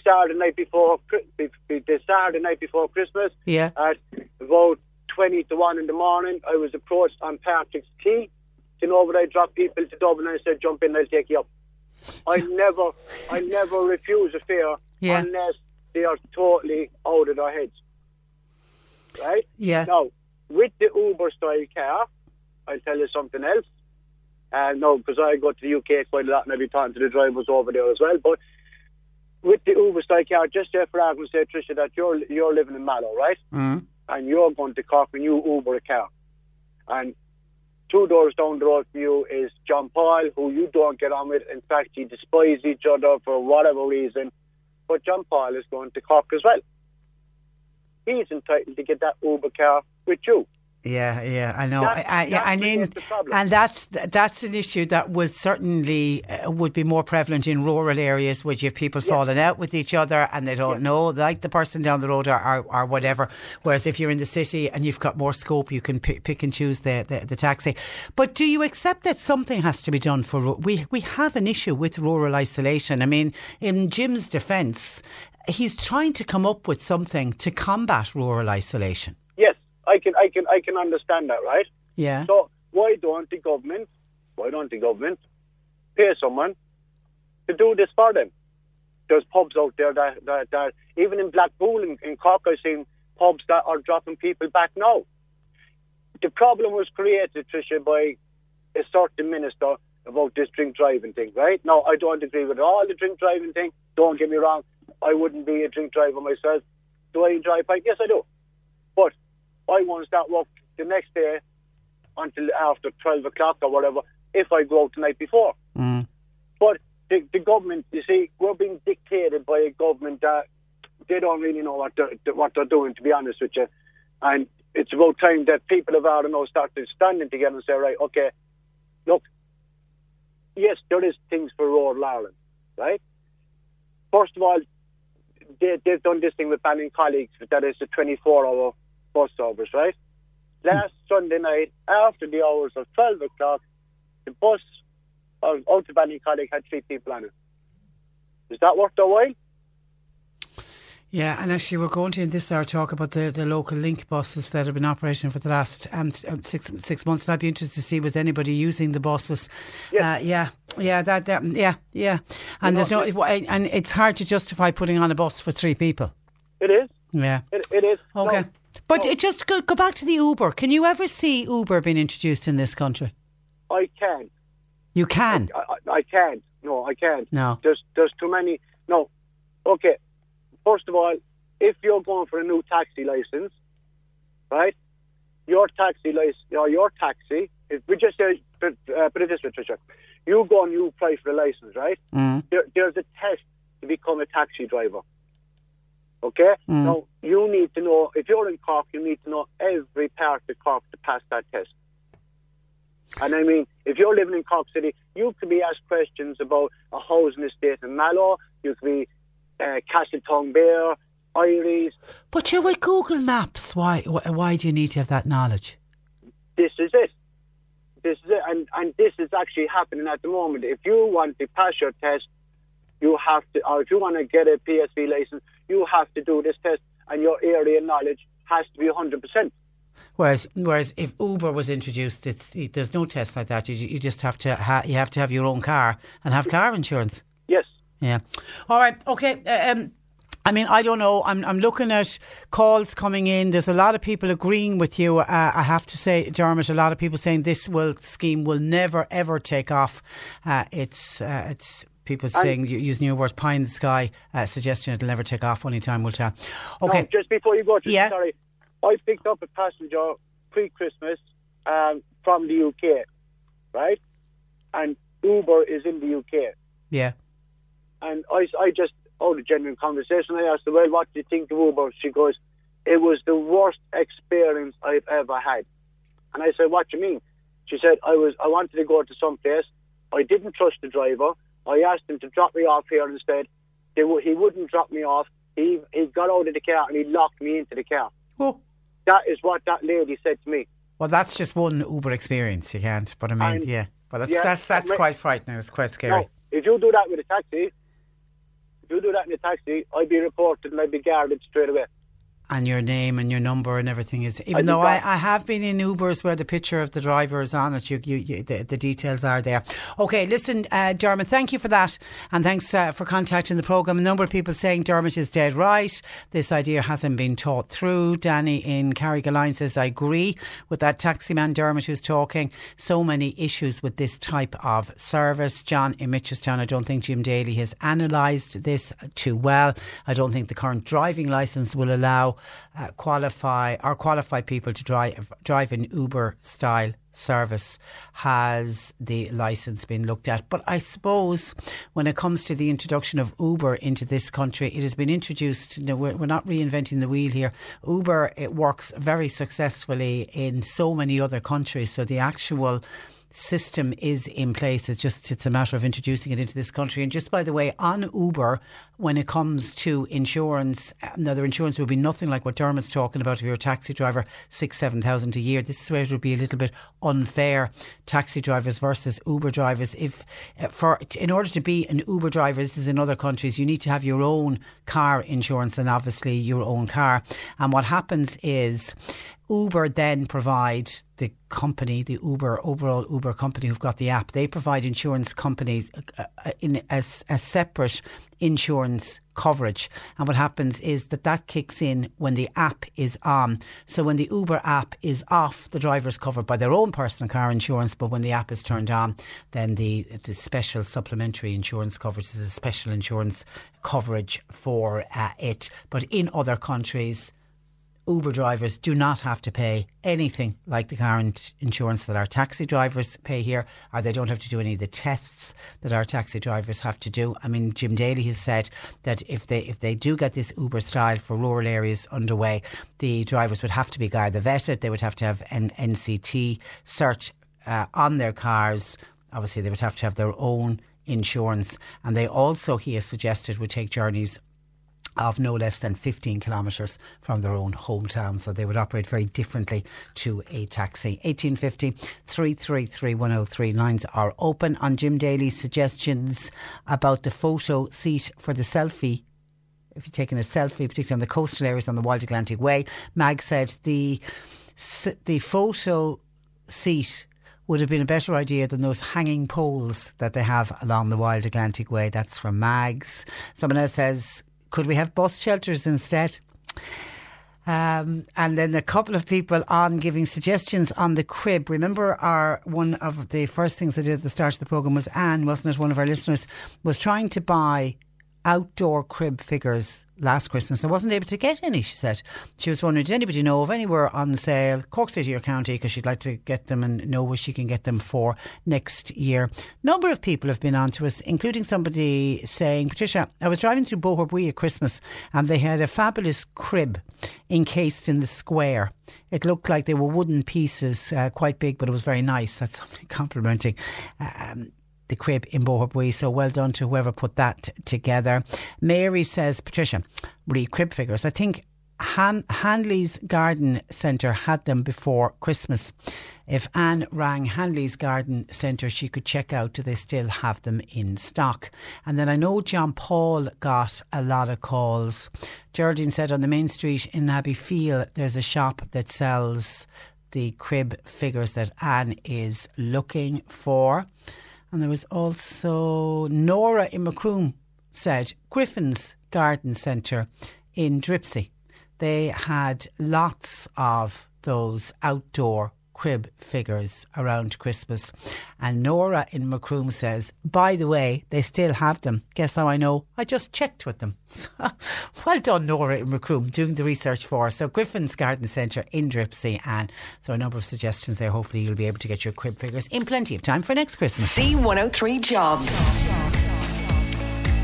start the night before, Chri- be- be- to start the night before Christmas, Yeah. at about twenty to one in the morning, I was approached on Patrick's Quay. You know, when I drop people to Dublin, I said, "Jump in, I'll take you up." I never, I never refuse a fare Yeah. unless they are totally out of their heads. Right? Yeah. Now, with the Uber style car, I'll tell you something else. Uh, no, because I go to the UK quite a lot and I'll be talking to the drivers over there as well. But with the Uber style car, just say for argument's sake, Tricia, that you're you're living in Mallow, right? Mm. And you're going to Cork and you Uber a car. And two doors down the road from you is John Paul, who you don't get on with. In fact, you despise each other for whatever reason. But John Paul is going to Cork as well. He's entitled to get that Uber car with you. Yeah, yeah, I know. That- I, I, that and in, creates a problem. and that's that's an issue that will certainly uh, would be more prevalent in rural areas, where you have people falling out with each other and they don't know, like the person down the road or, or, or whatever. Whereas if you're in the city and you've got more scope, you can pick, pick and choose the, the, the taxi. But do you accept that something has to be done for we we have an issue with rural isolation? I mean, in Jim's defence, he's trying to come up with something to combat rural isolation. I can, I can, I can understand that, right? Yeah. So why don't the government, why don't the government pay someone to do this for them? There's pubs out there that, that, that even in Blackpool and in Cork, I've seen pubs that are dropping people back now. The problem was created, Tricia, by a certain minister about this drink driving thing, right? Now, I don't agree with all the drink driving thing. Don't get me wrong. I wouldn't be a drink driver myself. Do I drive bike? Yes, I do. I won't start work the next day until after 12 o'clock or whatever if I go out the night before. Mm. But the, the government, you see, we're being dictated by a government that they don't really know what they're, what they're doing, to be honest with you. And it's about time that people of Ireland start standing together and say, right, okay, look, yes, there is things for rural Ireland, right? First of all, they, they've done this thing with Ballincollig, that is a 24-hour bus service, right? Last Sunday night, after the hours of 12 o'clock, the bus of out of Ballincollig had three people on it. Is that worth their while? Yeah, and actually, we're going to in this hour talk about the, the local link buses that have been operating for the last um, six six months. And I'd be interested to see was anybody using the buses. Uh, yeah, yeah, that, that yeah, yeah. And there's no, and it's hard to justify putting on a bus for three people. It is. Yeah. It, it is. Okay. But it just go, go back to the Uber. Can you ever see Uber being introduced in this country? I can't. You can. I, I, I can't. No, I can't. No. There's there's too many. No. Okay. First of all, if you're going for a new taxi license, right? Your taxi license, or your taxi. If we just say, uh, put it this way, Tricia, you go and you apply for a license, right? Mm. There, there's a test to become a taxi driver. Okay? Mm. Now, you need to know, if you're in Cork, you need to know every part of Cork to pass that test. And I mean, if you're living in Cork City, you could be asked questions about a housing estate in Mallow, you could be uh, Castleton Bear, Eyeries. But you're with Google Maps. Why? Why do you need to have that knowledge? This is it. This is it. And, and this is actually happening at the moment. If you want to pass your test, you have to, or if you want to get a PSV license, you have to do this test, and your area knowledge has to be 100%. Whereas, whereas if Uber was introduced, it's, it, there's no test like that. You, you just have to ha, you have to have your own car and have car insurance. Yes. Yeah. All right. Okay. uh, Um, I mean, I don't know. I'm I'm looking at calls coming in. There's a lot of people agreeing with you. Uh, I have to say, Dermot, a lot of people saying this will scheme will never ever take off. Uh, it's uh, it's people saying using your words pie in the sky uh, suggestion it'll never take off. Only time will tell. Okay. No, just before you go, just, Yeah. sorry. I picked up a passenger pre-Christmas um, from the UK, right? And Uber is in the UK. Yeah. And I, I just, out of genuine conversation, I asked her, well, what do you think of Uber? She goes, it was the worst experience I've ever had. And I said, what do you mean? She said I was I wanted to go to some place. I didn't trust the driver. I asked him to drop me off here instead. They w- he wouldn't drop me off. He he got out of the car and he locked me into the car. Oh. That is what that lady said to me. Well, that's just one Uber experience. You can't. But I mean, And- yeah. But that's yeah, that's that's ma- quite frightening. It's quite scary. No, if you do that with a taxi, if you do that in a taxi, I'd be reported and I'd be guarded straight away. And your name and your number and everything is. Even I though I, I have been in Ubers where the picture of the driver is on it, you, you, you the, the details are there. Okay, listen, uh, Dermot, thank you for that, and thanks uh, for contacting the program. A number of people saying Dermot is dead right. This idea hasn't been taught through. Danny in Carrigaline says I agree with that taxi man Dermot who's talking. So many issues with this type of service. John in Mitchelstown, I don't think Jim Daly has analysed this too well. I don't think the current driving licence will allow uh, qualify or qualify people to drive drive an Uber style service. Has the license been looked at? But I suppose when it comes to the introduction of Uber into this country, it has been introduced. You know, we're, we're not reinventing the wheel here. Uber it works very successfully in so many other countries. So the actual system is in place. It's just it's a matter of introducing it into this country. And just by the way, on Uber, when it comes to insurance, now their insurance will be nothing like what Dermot's talking about. If you're a taxi driver, six seven thousand a year, this is where it would be a little bit unfair. Taxi drivers versus Uber drivers. If uh, for in order to be an Uber driver, this is in other countries, you need to have your own car insurance and obviously your own car. And what happens is. Uber then provide the company, the Uber overall Uber company who've got the app. They provide insurance companies uh, uh, in a, a separate insurance coverage. And what happens is that that kicks in when the app is on. So when the Uber app is off, the driver is covered by their own personal car insurance. But when the app is turned on, then the the special supplementary insurance coverage is a special insurance coverage for uh, it. But in other countries. Uber drivers do not have to pay anything like the car in- insurance that our taxi drivers pay here, or they don't have to do any of the tests that our taxi drivers have to do. I mean, Jim Daly has said that if they if they do get this Uber style for rural areas underway, the drivers would have to be Garda vetted. They would have to have an NCT cert uh, on their cars. Obviously, they would have to have their own insurance, and they also, he has suggested, would take journeys of no less than 15 kilometres from their own hometown. So they would operate very differently to a taxi. 1850 333 103 lines are open on Jim Daly's suggestions about the photo seat for the selfie if you're taking a selfie, particularly on the coastal areas on the Wild Atlantic Way, Mag said the the photo seat would have been a better idea than those hanging poles that they have along the Wild Atlantic Way. That's from Mags. Someone else says, could we have bus shelters instead? Um, and then a couple of people on giving suggestions on the crib. Remember, our one of the first things I did at the start of the program was Anne, wasn't it? One of our listeners was trying to buy outdoor crib figures last Christmas. I wasn't able to get any, she said. She was wondering, did anybody know of anywhere on sale, Cork City or County, because she'd like to get them and know where she can get them for next year. Number of people have been on to us, including somebody saying, Patricia, I was driving through Boherbue at Christmas and they had a fabulous crib encased in the square. It looked like they were wooden pieces, uh, quite big, but it was very nice. That's something complimenting. Um, the crib in Boherbue. So well done to whoever put that together. Mary says, Patricia, re crib figures. I think Han- Hanley's Garden Centre had them before Christmas. If Anne rang Hanley's Garden Centre, she could check out do they still have them in stock. And then I know John Paul got a lot of calls. Geraldine said on the main street in Abbeyfeale, there's a shop that sells the crib figures that Anne is looking for. And there was also Nora in Macroom said Griffin's Garden Centre in Dripsey. They had lots of those outdoor crib figures around Christmas. And Nora in Macroom says, by the way, they still have them. Guess how I know? I just checked with them. well done, Nora in Macroom, doing the research for us. So Griffin's Garden Centre in Dripsey. And so a number of suggestions there. Hopefully you'll be able to get your crib figures in plenty of time for next Christmas. C103 Jobs.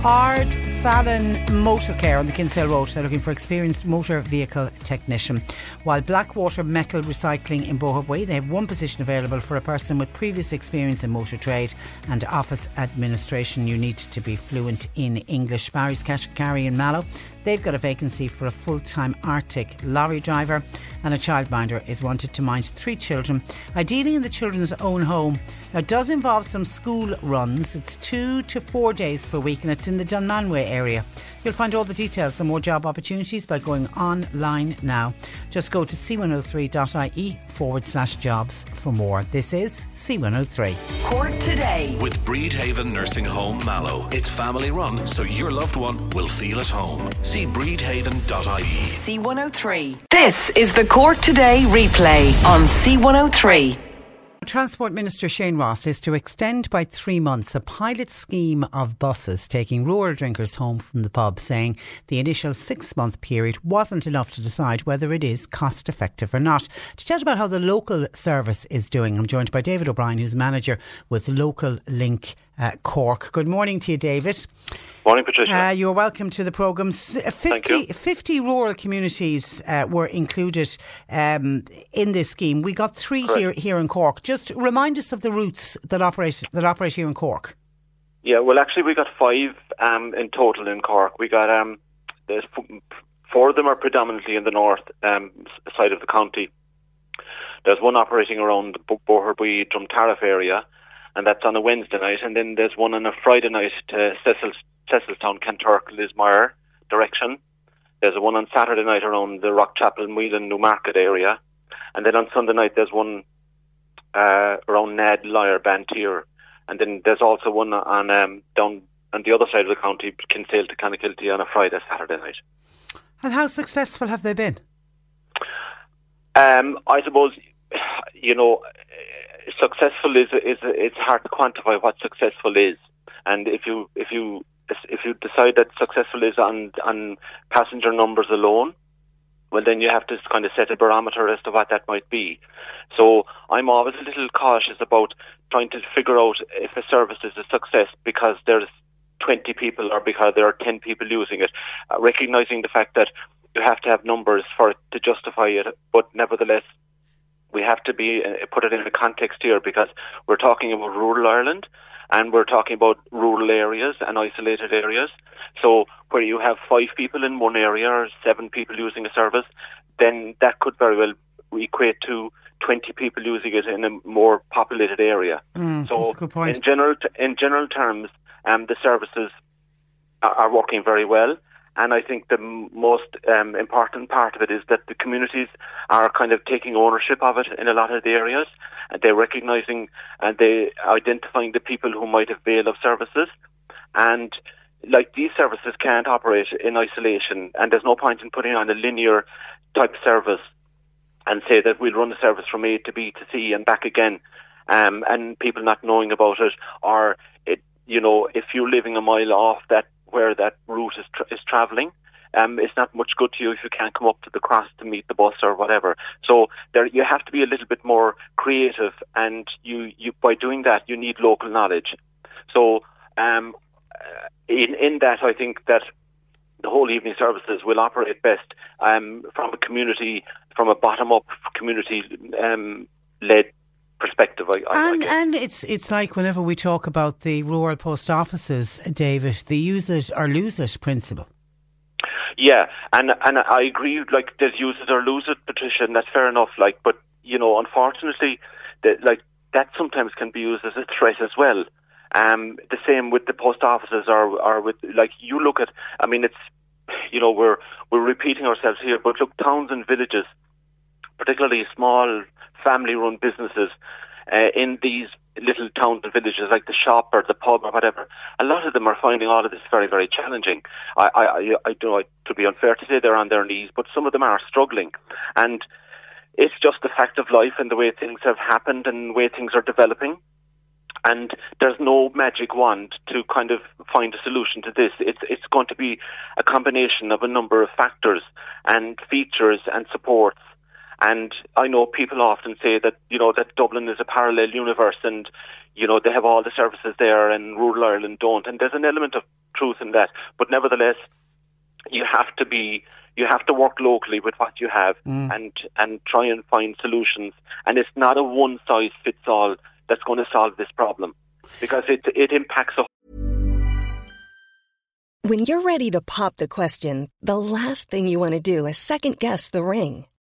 Ard Fallon Motor Care on the Kinsale Road. They're looking for experienced motor vehicle technician. While Blackwater Metal Recycling in Boherbue, they have one position available for a person with previous experience in motor trade and office administration. You need to be fluent in English. Barry's Cash Carry in Mallow. They've got a vacancy for a full time Arctic lorry driver, and a childminder is wanted to mind three children, ideally in the children's own home. Now, it does involve some school runs. It's two to four days per week, and it's in the Dunmanway area. You'll find all the details and more job opportunities by going online now. Just go to c103.ie forward slash jobs for more. This is C103. Cork today. With Bridhaven Nursing Home Mallow. It's family run, so your loved one will feel at home. See bridhaven.ie. C103. This is the Cork Today replay on C103. Transport Minister Shane Ross is to extend by three months a pilot scheme of buses taking rural drinkers home from the pub, saying the initial six month period wasn't enough to decide whether it is cost effective or not. To chat about how the local service is doing, I'm joined by David O'Brien, who's manager with Local Link uh, Cork. Good morning to you, David. Morning, Patricia. Uh, you're welcome to the programme. 50, 50 rural communities uh, were included um, in this scheme. We got three here here in Cork. Just remind us of the routes that operate that operate here in Cork. Yeah, well, actually, we got five um, in total in Cork. We got um, there's four of them are predominantly in the north um, side of the county. There's one operating around the Boherbue Drumtariff area, and that's on a Wednesday night. And then there's one on a Friday night to Cecil's Cecilstown, Kanturk, Lismire direction. There's one on Saturday night around the Rockchapel, Meelin, Newmarket area. And then on Sunday night, there's one uh, around Nad, Lyre, Banteer. And then there's also one on um, down on the other side of the county, Kinsale to Clonakilty on a Friday, Saturday night. And how successful have they been? Um, I suppose, you know, successful is is it's hard to quantify what successful is, and if you if you if you decide that successful is on on passenger numbers alone, well then you have to kind of set a barometer as to what that might be. So I'm always a little cautious about trying to figure out if a service is a success because there's 20 people or because there are 10 people using it, uh, recognizing the fact that you have to have numbers for it to justify it, but nevertheless we have to be uh, put it in the context here because we're talking about rural Ireland and we're talking about rural areas and isolated areas. So where you have five people in one area or seven people using a service, then that could very well equate to 20 people using it in a more populated area. Mm, so in general, in general terms, um, the services are, are working very well. And I think the most um, important part of it is that the communities are kind of taking ownership of it in a lot of the areas. And they're recognizing and they're identifying the people who might avail of services. And like these services can't operate in isolation. And there's no point in putting on a linear type service and say that we'll run the service from A to B to C and back again. Um, and people not knowing about it, or it, you know, if you're living a mile off that where that route is tra- is travelling. Um, it's not much good to you if you can't come up to the cross to meet the bus or whatever. So there, you have to be a little bit more creative, and you, you by doing that, you need local knowledge. So um, uh, in in that, I think that the whole evening services will operate best um, from a community, from a bottom up community um, led perspective. I, I, and and it's it's like whenever we talk about the rural post offices, David, the use it or lose it principle. Yeah, and and I agree. Like there's use it or lose it, Patricia, and that's fair enough. Like, but you know, unfortunately, that like that sometimes can be used as a threat as well. Um, the same with the post offices, or or with like you look at. I mean, it's you know we're we're repeating ourselves here, but look, towns and villages, particularly small family-run businesses uh, in these little towns and villages, like the shop or the pub or whatever. A lot of them are finding all of this very, very challenging. I, I, I, I do know to be unfair to say they're on their knees, but some of them are struggling, and it's just the fact of life and the way things have happened and the way things are developing. And there's no magic wand to kind of find a solution to this. It's it's going to be a combination of a number of factors and features and supports and I know people often say that, you know, that Dublin is a parallel universe and, you know, they have all the services there and rural Ireland don't. And there's an element of truth in that. But nevertheless, you have to be you have to work locally with what you have Mm. and and try and find solutions. And it's not a one size fits all that's going to solve this problem because it it impacts a When you're ready to pop the question, the last thing you want to do is second guess the ring.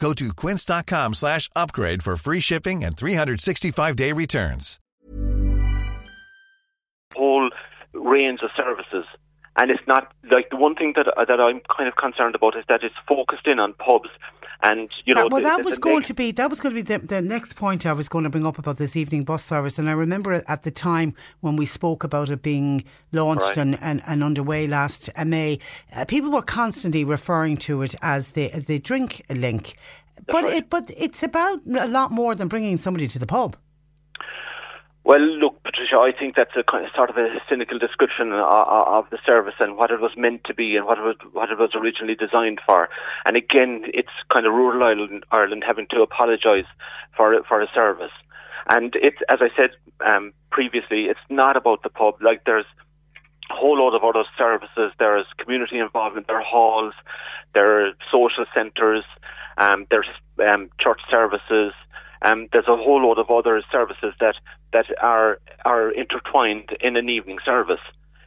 Go to quince.com slash upgrade for free shipping and 365-day returns. whole range of services. And it's not like the one thing that that I'm kind of concerned about is that it's focused in on pubs, and you know. Well, that was going to be that was going to be the, the next point I was going to bring up about this evening bus service, and I remember at the time when we spoke about it being launched Right. and, and, and underway last May, uh, people were constantly referring to it as the the drink link, but it but it's about a lot more than bringing somebody to the pub. Well, look, Patricia, I think that's a kind of sort of a cynical description of, of the service and what it was meant to be and what it was what it was originally designed for. And again, it's kind of rural Ireland, Ireland having to apologise for for a service. And it's as I said um, previously, it's not about the pub. Like there's a whole lot of other services. There's community involvement. There are halls. There are social centres. Um, there's um, church services. Um, there's a whole lot of other services that that are are intertwined in an evening service.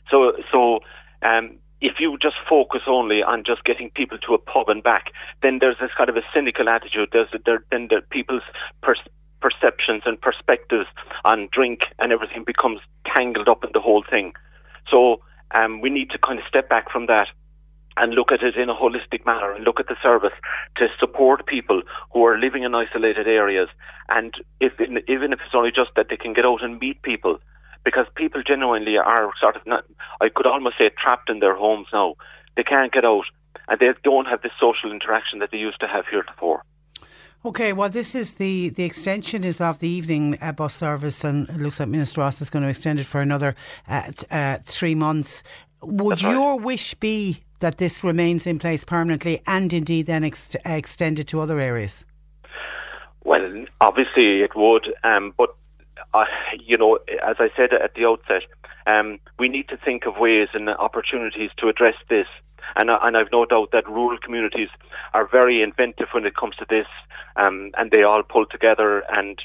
So so um, if you just focus only on just getting people to a pub and back, then there's this kind of a cynical attitude. There's there, then the people's perceptions and perspectives on drink and everything becomes tangled up in the whole thing. So um, we need to kind of step back from that and look at it in a holistic manner and look at the service to support people who are living in isolated areas. And if even if it's only just that they can get out and meet people, because people genuinely are sort of not, I could almost say trapped in their homes now. They can't get out and they don't have the social interaction that they used to have heretofore. Okay, well, this is the, the extension is of the evening uh, bus service, and it looks like Minister Ross is going to extend it for another uh, t- uh, three months. Would That's right. your wish be that this remains in place permanently and indeed then ex- extended to other areas? Well, obviously it would, um, but uh, you know, as I said at the outset, um, we need to think of ways and opportunities to address this. And, I- and I've no doubt that rural communities are very inventive when it comes to this, um, and they all pull together. And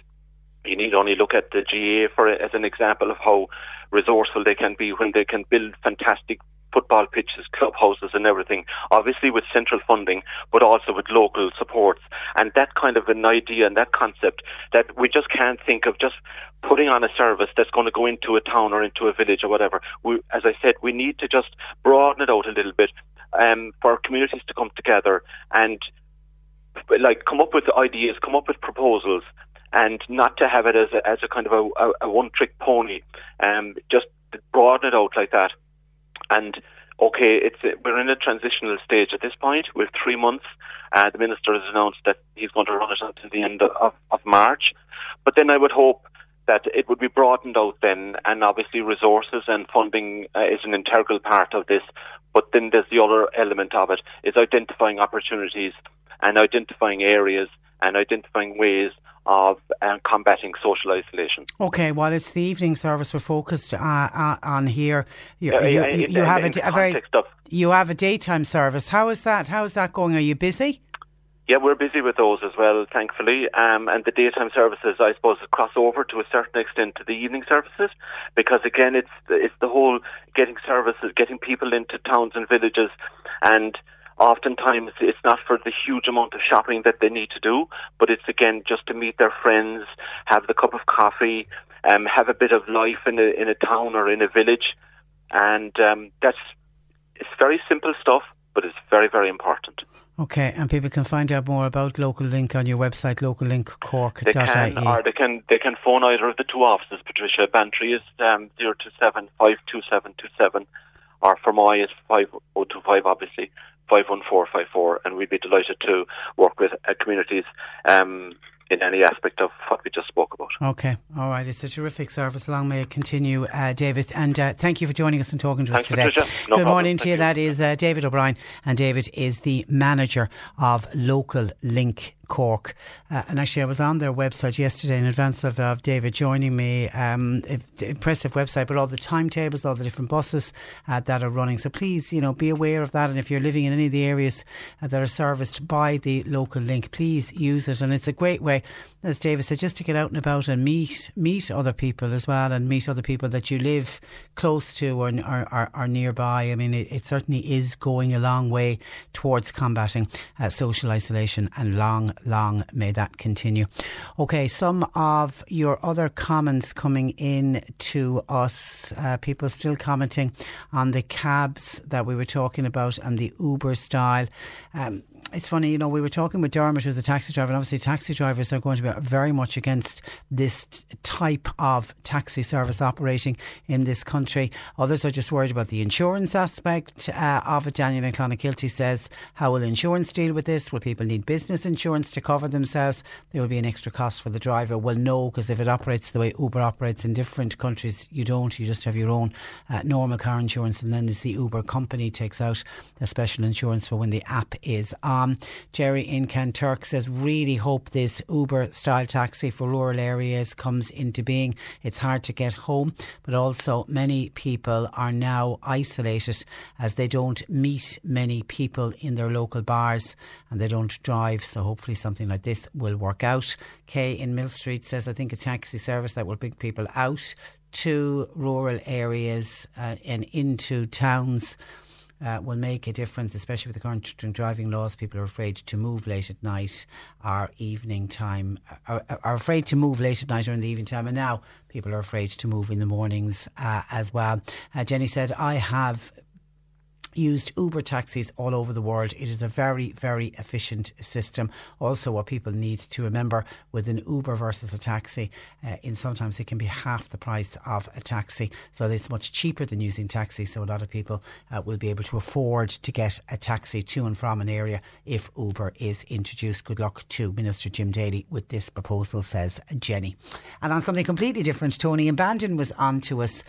you need only look at the GAA for as an example of how resourceful they can be when they can build fantastic football pitches, clubhouses, and everything. Obviously with central funding, but also with local supports. And that kind of an idea and that concept that we just can't think of just putting on a service that's going to go into a town or into a village or whatever. We, as I said, we need to just broaden it out a little bit um, for communities to come together and like come up with ideas, come up with proposals, and not to have it as a, as a kind of a, a, a one trick pony. Um, just broaden it out like that. And okay, it's we're in a transitional stage at this point. We've three months. Uh, the minister has announced that he's going to run it until the end of, of March. But then I would hope that it would be broadened out then, and obviously resources and funding uh, is an integral part of this. But then there's the other element of it is identifying opportunities and identifying areas and identifying ways of uh, combating social isolation. Okay, well, it's the evening service we're focused uh, uh, on here. You, Uh, you, you, have a, a very you have a daytime service. How is that? How is that going? Are you busy? Yeah, we're busy with those as well, thankfully. Um, and the daytime services, I suppose, cross over to a certain extent to the evening services, because again, it's the, it's the whole getting services, getting people into towns and villages, and oftentimes it's not for the huge amount of shopping that they need to do, but it's again just to meet their friends, have the cup of coffee, um, have a bit of life in a in a town or in a village, and um, that's it's very simple stuff, but it's very very important. Okay, and people can find out more about Local Link on your website, They locallinkcork.ie. can, or they can, they can phone either of the two offices. Patricia Bantry is um, 027 52727, or Fermoy is 5025, obviously, 51454, and we'd be delighted to work with uh, communities um, in any aspect of what we just spoke about. Okay, all right. It's a terrific service. Long may it continue, uh, David. And uh, thank you for joining us and talking to Thanks, us today. Patricia. No Good problem. morning to Thank you. That is uh, David O'Brien, and David is the manager of Local Link. Cork, uh, and actually, I was on their website yesterday in advance of, of David joining me. Um, impressive website, but all the timetables, all the different buses uh, that are running. So please, you know, be aware of that. And if you're living in any of the areas uh, that are serviced by the local link, please use it. And it's a great way, as David said, just to get out and about and meet meet other people as well, and meet other people that you live close to or are, or, or nearby. I mean, it, it certainly is going a long way towards combating uh, social isolation, and long, long may that continue. Okay, some of your other comments coming in to us. Uh, people still commenting on the cabs that we were talking about and the Uber style. Um, it's funny, you know, we were talking with Dermot, who's a taxi driver, and obviously taxi drivers are going to be very much against this type of taxi service operating in this country. Others are just worried about the insurance aspect uh, of it. Daniel in Clonakilty says, how will insurance deal with this? Will people need business insurance to cover themselves? There will be an extra cost for the driver. Well, no, because if it operates the way Uber operates in different countries, you don't. You just have your own uh, normal car insurance, and then the Uber company takes out a special insurance for when the app is on. Jerry in Kanturk says, really hope this Uber style taxi for rural areas comes into being. It's hard to get home, but also many people are now isolated as they don't meet many people in their local bars and they don't drive. So hopefully something like this will work out. Kay in Millstreet says, I think a taxi service that will bring people out to rural areas uh, and into towns uh, will make a difference, especially with the current driving laws. People are afraid to move late at night or evening time, are, are afraid to move late at night or in the evening time. And now people are afraid to move in the mornings uh, as well. Uh, Jenny said, I have used Uber taxis all over the world. It is a very, very efficient system. Also, what people need to remember with an Uber versus a taxi, uh, in sometimes it can be half the price of a taxi. So it's much cheaper than using taxi. So a lot of people uh, will be able to afford to get a taxi to and from an area if Uber is introduced. Good luck to Minister Jim Daly with this proposal, says Jenny. And on something completely different, Tony and Bandon was on to us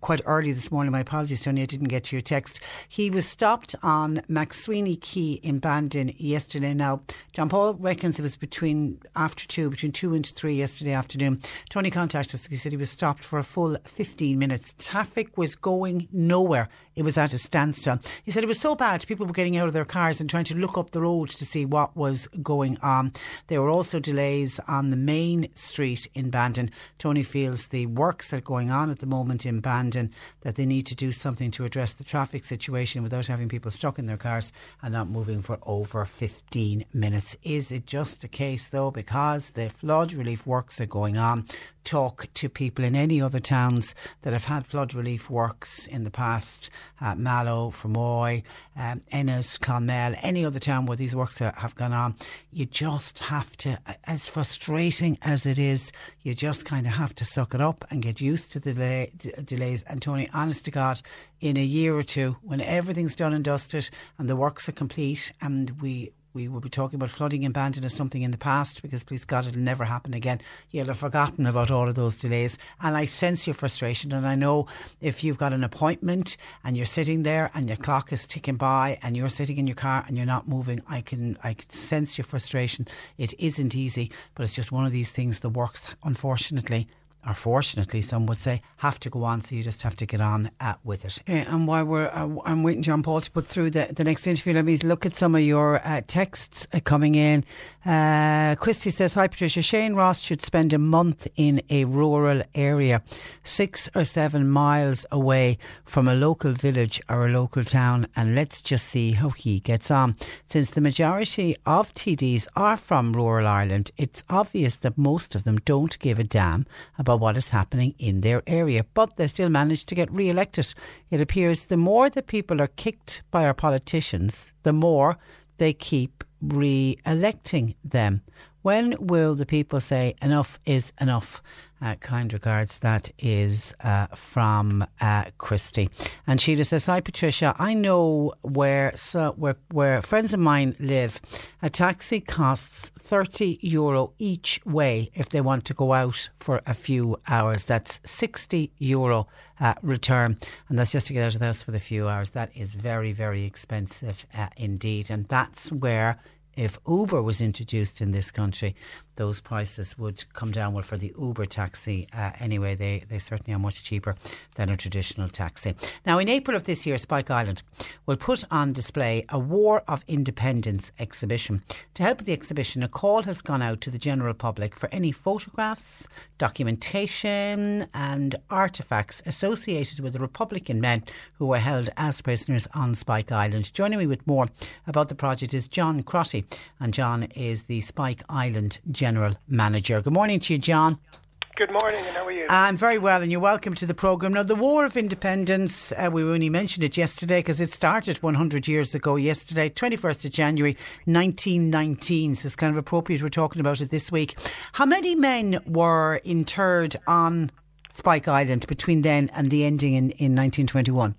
quite early this morning. My apologies, Tony, I didn't get your text. He was stopped on McSweeney Quay in Bandon yesterday. Now, John Paul reckons it was between after two, between two and three yesterday afternoon. Tony contacted us. He said he was stopped for a full 15 minutes. Traffic was going nowhere. It was at a standstill. He said it was so bad, people were getting out of their cars and trying to look up the road to see what was going on. There were also delays on the main street in Bandon. Tony feels the works that are going on at the moment in Bandon that they need to do something to address the traffic situation without having people stuck in their cars and not moving for over 15 minutes. Is it just a case, though, because the flood relief works are going on? Talk to people in any other towns that have had flood relief works in the past, uh, Mallow, Fermoy, um, Ennis, Clonmel, any other town where these works are, have gone on. You just have to, as frustrating as it is, you just kind of have to suck it up and get used to the delay, d- delays. And Tony, honest to God, in a year or two, when everything's done and dusted and the works are complete and we we will be talking about flooding in Bandon as something in the past because please God it'll never happen again. You'll have forgotten about all of those delays. And I sense your frustration. And I know if you've got an appointment and you're sitting there and your clock is ticking by and you're sitting in your car and you're not moving, I can I can sense your frustration. It isn't easy, but it's just one of these things that works, unfortunately, or fortunately, some would say, have to go on. So you just have to get on uh, with it. Uh, and while we're, uh, I'm waiting, John Paul, to put through the, the next interview, let me look at some of your uh, texts uh, coming in. Uh, Christy says, Hi, Patricia. Shane Ross should spend a month in a rural area, six or seven miles away from a local village or a local town, and let's just see how he gets on. Since the majority of TDs are from rural Ireland, it's obvious that most of them don't give a damn about about what is happening in their area, but they still manage to get re elected. It appears the more that people are kicked by our politicians, the more they keep re electing them. When will the people say enough is enough? Uh, kind regards. That is uh, from uh, Christy. And Sheila says, Hi, Patricia. I know where, so, where, where friends of mine live. A taxi costs 30 euro each way if they want to go out for a few hours. That's 60 euro uh, return. And that's just to get out of the house for the few hours. That is very, very expensive uh, indeed. And that's where if Uber was introduced in this country, those prices would come down. Well, for the Uber taxi, uh, anyway, they, they certainly are much cheaper than a traditional taxi. Now, in April of this year, Spike Island will put on display a War of Independence exhibition. To help the exhibition, a call has gone out to the general public for any photographs, documentation, and artefacts associated with the Republican men who were held as prisoners on Spike Island. Joining me with more about the project is John Crotty, and John is the Spike Island General Manager. Good morning to you, John. Good morning, and how are you? I'm very well, and you're welcome to the programme. Now, the War of Independence, uh, we only mentioned it yesterday because it started 100 years ago yesterday, 21st of January 1919. So it's kind of appropriate we're talking about it this week. How many men were interred on Spike Island between then and the ending in, in 1921?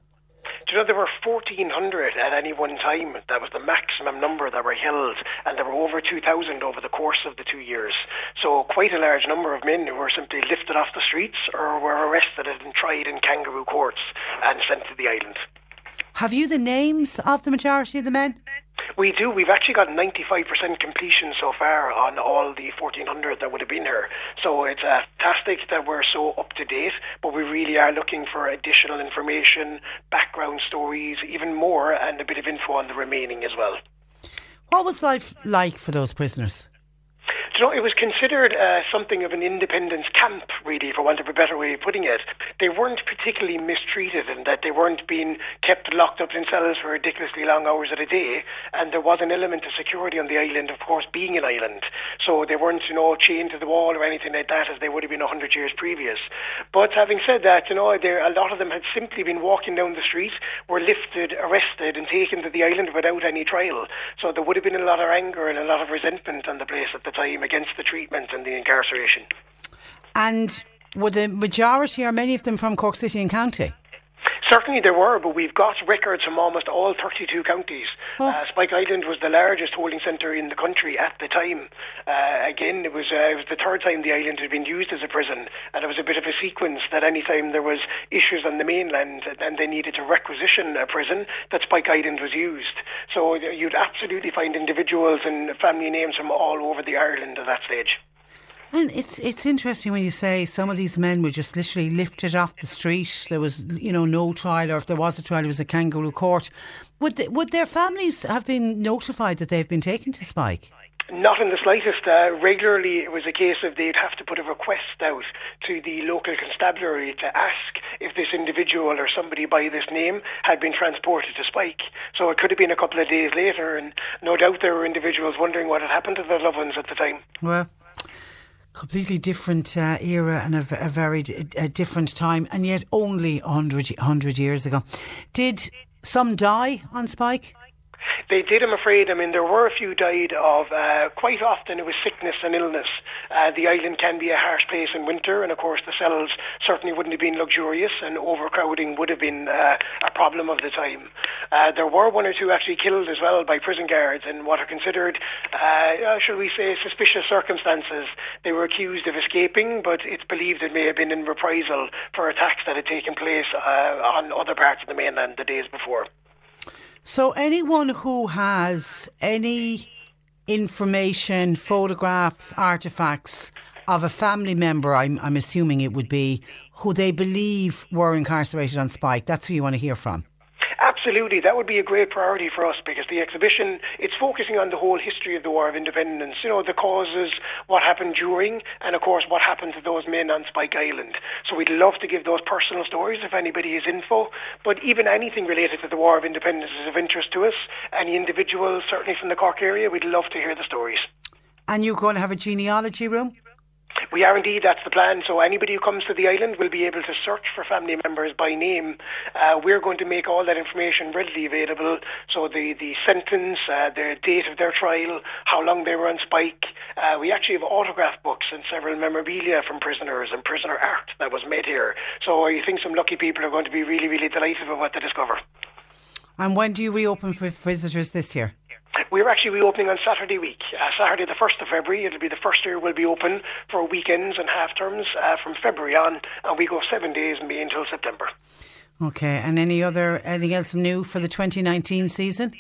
Do you know there were 1,400 at any one time? That was the maximum number that were held, and there were over 2,000 over the course of the two years. So quite a large number of men who were simply lifted off the streets or were arrested and tried in kangaroo courts and sent to the island. Have you the names of the majority of the men? We do. We've actually got 95% completion so far on all the 1400 that would have been here. So it's uh, fantastic that we're so up to date, but we really are looking for additional information, background stories, even more, and a bit of info on the remaining as well. What was life like for those prisoners? You know, it was considered uh, something of an independence camp, really, for want of a better way of putting it. They weren't particularly mistreated in that they weren't being kept locked up in cells for ridiculously long hours at a day, and there was an element of security on the island, of course, being an island. So they weren't, you know, chained to the wall or anything like that as they would have been a hundred years previous. But having said that, you know, there a lot of them had simply been walking down the street, were lifted, arrested, and taken to the island without any trial. So there would have been a lot of anger and a lot of resentment on the place at the time against the treatment and the incarceration. And were the majority or many of them from Cork City and County? Certainly there were, but we've got records from almost all 32 counties. Oh. Uh, Spike Island was the largest holding centre in the country at the time. Uh, again, it was, uh, it was the third time the island had been used as a prison, and it was a bit of a sequence that any time there was issues on the mainland and they needed to requisition a prison, that Spike Island was used. So you'd absolutely find individuals and family names from all over the Ireland at that stage. And it's it's interesting when you say some of these men were just literally lifted off the street. There was you know no trial, or if there was a trial, it was a kangaroo court. Would they, would their families have been notified that they've been taken to Spike? Not in the slightest. Uh, regularly, it was a case of they'd have to put a request out to the local constabulary to ask if this individual or somebody by this name had been transported to Spike. So it could have been a couple of days later, and no doubt there were individuals wondering what had happened to their loved ones at the time. Well, completely different uh, era and a, a very d- a different time, and yet only 100, 100 years ago. Did some die on Spike? They did, I'm afraid. I mean, there were a few died of, uh, quite often it was sickness and illness. Uh, the island can be a harsh place in winter, and of course the cells certainly wouldn't have been luxurious, and overcrowding would have been uh, a problem of the time. Uh, there were one or two actually killed as well by prison guards in what are considered, uh, shall we say, suspicious circumstances. They were accused of escaping, but it's believed it may have been in reprisal for attacks that had taken place uh, on other parts of the mainland the days before. So, anyone who has any information, photographs, artefacts of a family member, I'm, I'm assuming it would be, who they believe were incarcerated on Spike, that's who you want to hear from. Absolutely, that would be a great priority for us because the exhibition it's focusing on the whole history of the War of Independence. You know, the causes, what happened during, and of course what happened to those men on Spike Island. So we'd love to give those personal stories if anybody has info. But even anything related to the War of Independence is of interest to us. Any individuals, certainly from the Cork area, we'd love to hear the stories. And you're going to have a genealogy room? We are indeed, that's the plan. So anybody who comes to the island will be able to search for family members by name. Uh, we're going to make all that information readily available. So the, the sentence, uh, the date of their trial, how long they were on spike. Uh, we actually have autograph books and several memorabilia from prisoners and prisoner art that was made here. So I think some lucky people are going to be really, really delighted with what they discover. And when do you reopen for visitors this year? We're actually reopening on Saturday week. Uh, Saturday, the 1st of February, it'll be the first year we'll be open for weekends and half terms uh, from February on, and we go seven days and May until September. Okay, and any other anything else new for the 2019 season?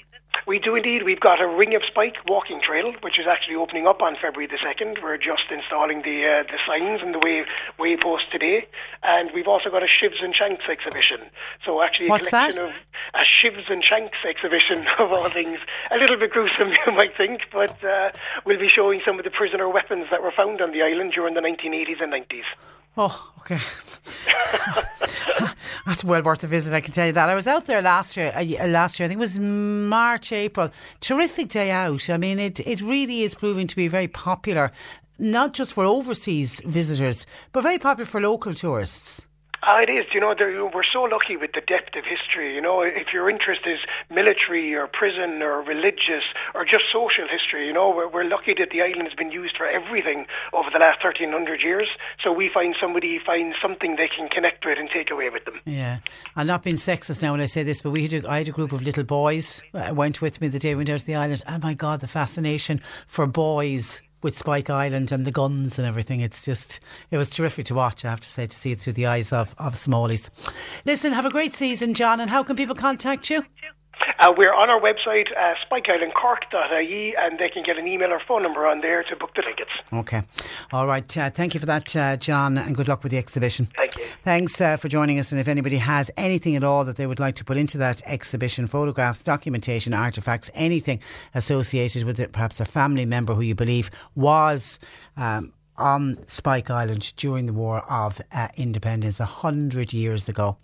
We do indeed. We've got a Ring of Spike walking trail, which is actually opening up on February the 2nd. We're just installing the uh, the signs and the way waypost today. And we've also got a Shivs and Shanks exhibition. So actually a What's collection that? of a Shivs and Shanks exhibition of all things. A little bit gruesome, you might think, but uh, we'll be showing some of the prisoner weapons that were found on the island during the 1980s and 90s. Oh, okay. That's well worth a visit. I can tell you that. I was out there last year. Uh, last year, I think it was March, April. Terrific day out. I mean, it it really is proving to be very popular, not just for overseas visitors, but very popular for local tourists. Ah, it is. You know, we're so lucky with the depth of history. You know, if your interest is military or prison or religious or just social history, you know, we're, we're lucky that the island has been used for everything over the last 1300 years. So we find somebody finds something they can connect with and take away with them. Yeah, I'm not being sexist now when I say this, but we had a, I had a group of little boys uh, went with me the day we went out to the island. And my God, the fascination for boys with Spike Island and the guns and everything. It's just, it was terrific to watch, I have to say, to see it through the eyes of, of Smallies. Listen, have a great season, John, and how can people contact you? Uh, we're on our website, uh, spikeislandcork.ie, and they can get an email or phone number on there to book the tickets. Okay. All right. Uh, thank you for that, uh, John, and good luck with the exhibition. Thank you. Thanks uh, for joining us. And if anybody has anything at all that they would like to put into that exhibition, photographs, documentation, artefacts, anything associated with it, perhaps a family member who you believe was. Um, on Spike Island during the War of uh, Independence a hundred years ago,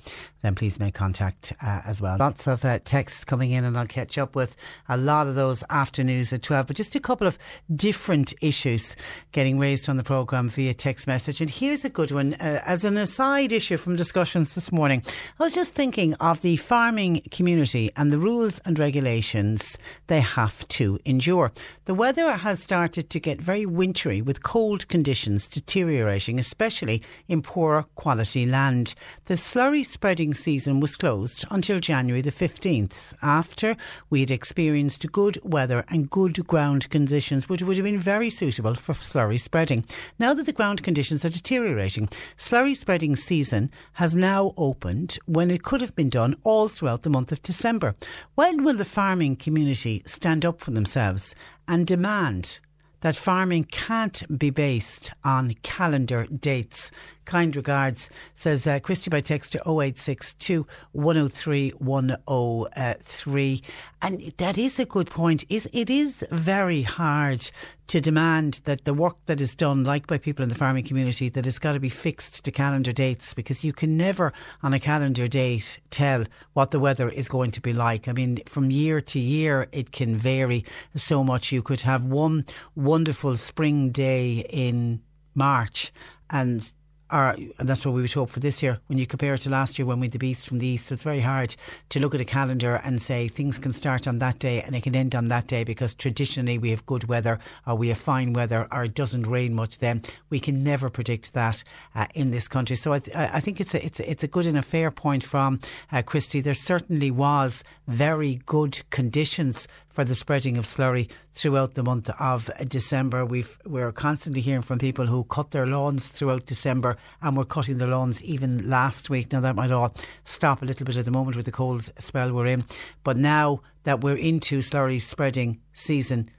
then please make contact uh, as well. Lots of uh, texts coming in, and I'll catch up with a lot of those after news at 12. But just a couple of different issues getting raised on the programme via text message. And here's a good one. Uh, as an aside issue from discussions this morning, I was just thinking of the farming community and the rules and regulations they have to endure. The weather has started to get very wintry with cold conditions deteriorating, especially in poor quality land. The slurry spreading season was closed until January the 15th after we had experienced good weather and good ground conditions, which would have been very suitable for slurry spreading. Now that the ground conditions are deteriorating, slurry spreading season has now opened when it could have been done all throughout the month of December. When will the farming community stand up for themselves and demand that farming can't be based on calendar dates. Kind regards, says uh, Christy by text to 0862 103 103. And that is a good point. Is It is very hard to demand that the work that is done, like by people in the farming community, that it's got to be fixed to calendar dates because you can never, on a calendar date, tell what the weather is going to be like. I mean, from year to year, it can vary so much. You could have one wonderful spring day in March and are, and that's what we would hope for this year. When you compare it to last year when we had the beast from the east, so it's very hard to look at a calendar and say things can start on that day and they can end on that day because traditionally we have good weather or we have fine weather or it doesn't rain much. Then we can never predict that uh, in this country. So I, I, think it's a it's a, it's a good and a fair point from uh, Christy. There certainly was very good conditions for the spreading of slurry throughout the month of December. We've, we're constantly hearing from people who cut their lawns throughout December and were cutting their lawns even last week. Now, that might all stop a little bit at the moment with the cold spell we're in. But now that we're into slurry spreading season,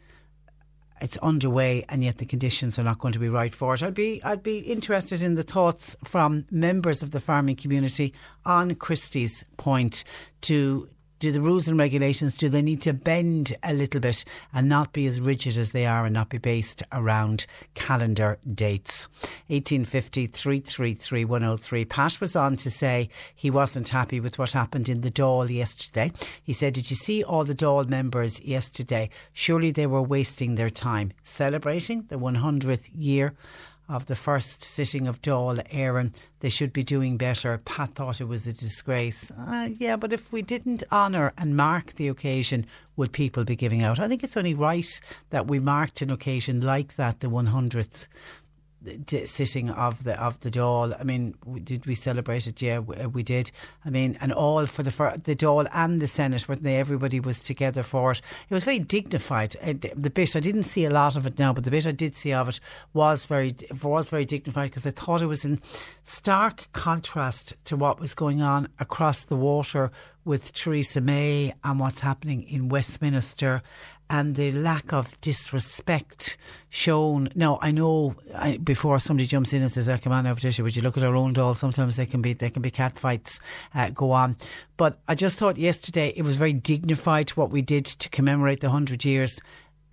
it's underway and yet the conditions are not going to be right for it. I'd be I'd be interested in the thoughts from members of the farming community on Christie's point to do the rules and regulations do they need to bend a little bit and not be as rigid as they are and not be based around calendar dates? 1850 333 103 Pat was on to say he wasn't happy with what happened in the Dáil yesterday. He said did you see all the Dáil members yesterday? Surely they were wasting their time celebrating the 100th year of the first sitting of Dáil Éireann. They should be doing better. Pat thought it was a disgrace. Uh, yeah, but if we didn't honour and mark the occasion, would people be giving out? I think it's only right that we marked an occasion like that, the 100th sitting of the of the Dáil. I mean, did we celebrate it? Yeah, we did. I mean, and all for the for the Dáil and the Senate, weren't they? Everybody was together for it. It was very dignified. Uh, the bit I didn't see a lot of it now, but the bit I did see of it was very was very dignified because I thought it was in stark contrast to what was going on across the water with Theresa May and what's happening in Westminster and the lack of disrespect shown. Now, I know I, before somebody jumps in and says, oh, "Come on, now, Patricia," would you look at our own Dáil? Sometimes they can be they can be cat fights uh, go on. But I just thought yesterday it was very dignified what we did to commemorate the hundred years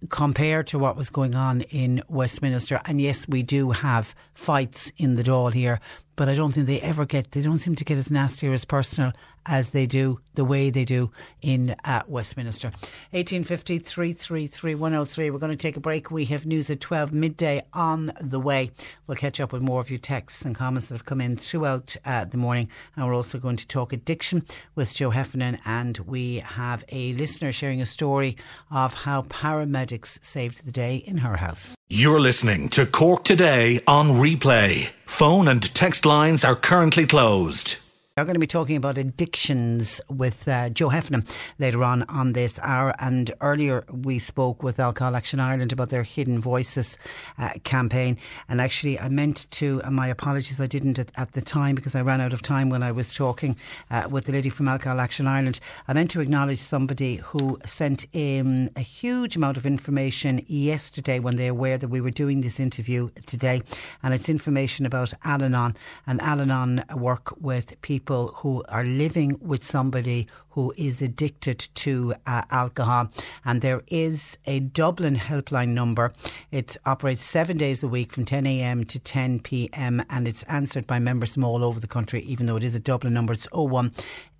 compared to what was going on in Westminster. And yes, we do have fights in the Dáil here, but I don't think they ever get, they don't seem to get as nasty or as personal as they do, the way they do in uh, Westminster. 1850 333 103. We're going to take a break. We have news at 12 midday on the way. We'll catch up with more of your texts and comments that have come in throughout uh, the morning. And we're also going to talk addiction with Joe Heffernan. And we have a listener sharing a story of how paramedics saved the day in her house. You're listening to Cork Today on replay. Phone and text lines are currently closed. We're going to be talking about addictions with uh, Joe Heffernan later on on this hour. And earlier we spoke with Alcohol Action Ireland about their Hidden Voices uh, campaign. And actually, I meant to, and my apologies, I didn't at, at, the time because I ran out of time when I was talking uh, with the lady from Alcohol Action Ireland. I meant to acknowledge somebody who sent in a huge amount of information yesterday when they were aware that we were doing this interview today. And it's information about Al Anon. And Al Anon work with people people who are living with somebody who is addicted to uh, alcohol. And there is a Dublin helpline number. It operates seven days a week from 10 a.m. to 10 p.m. and it's answered by members from all over the country, even though it is a Dublin number. It's 01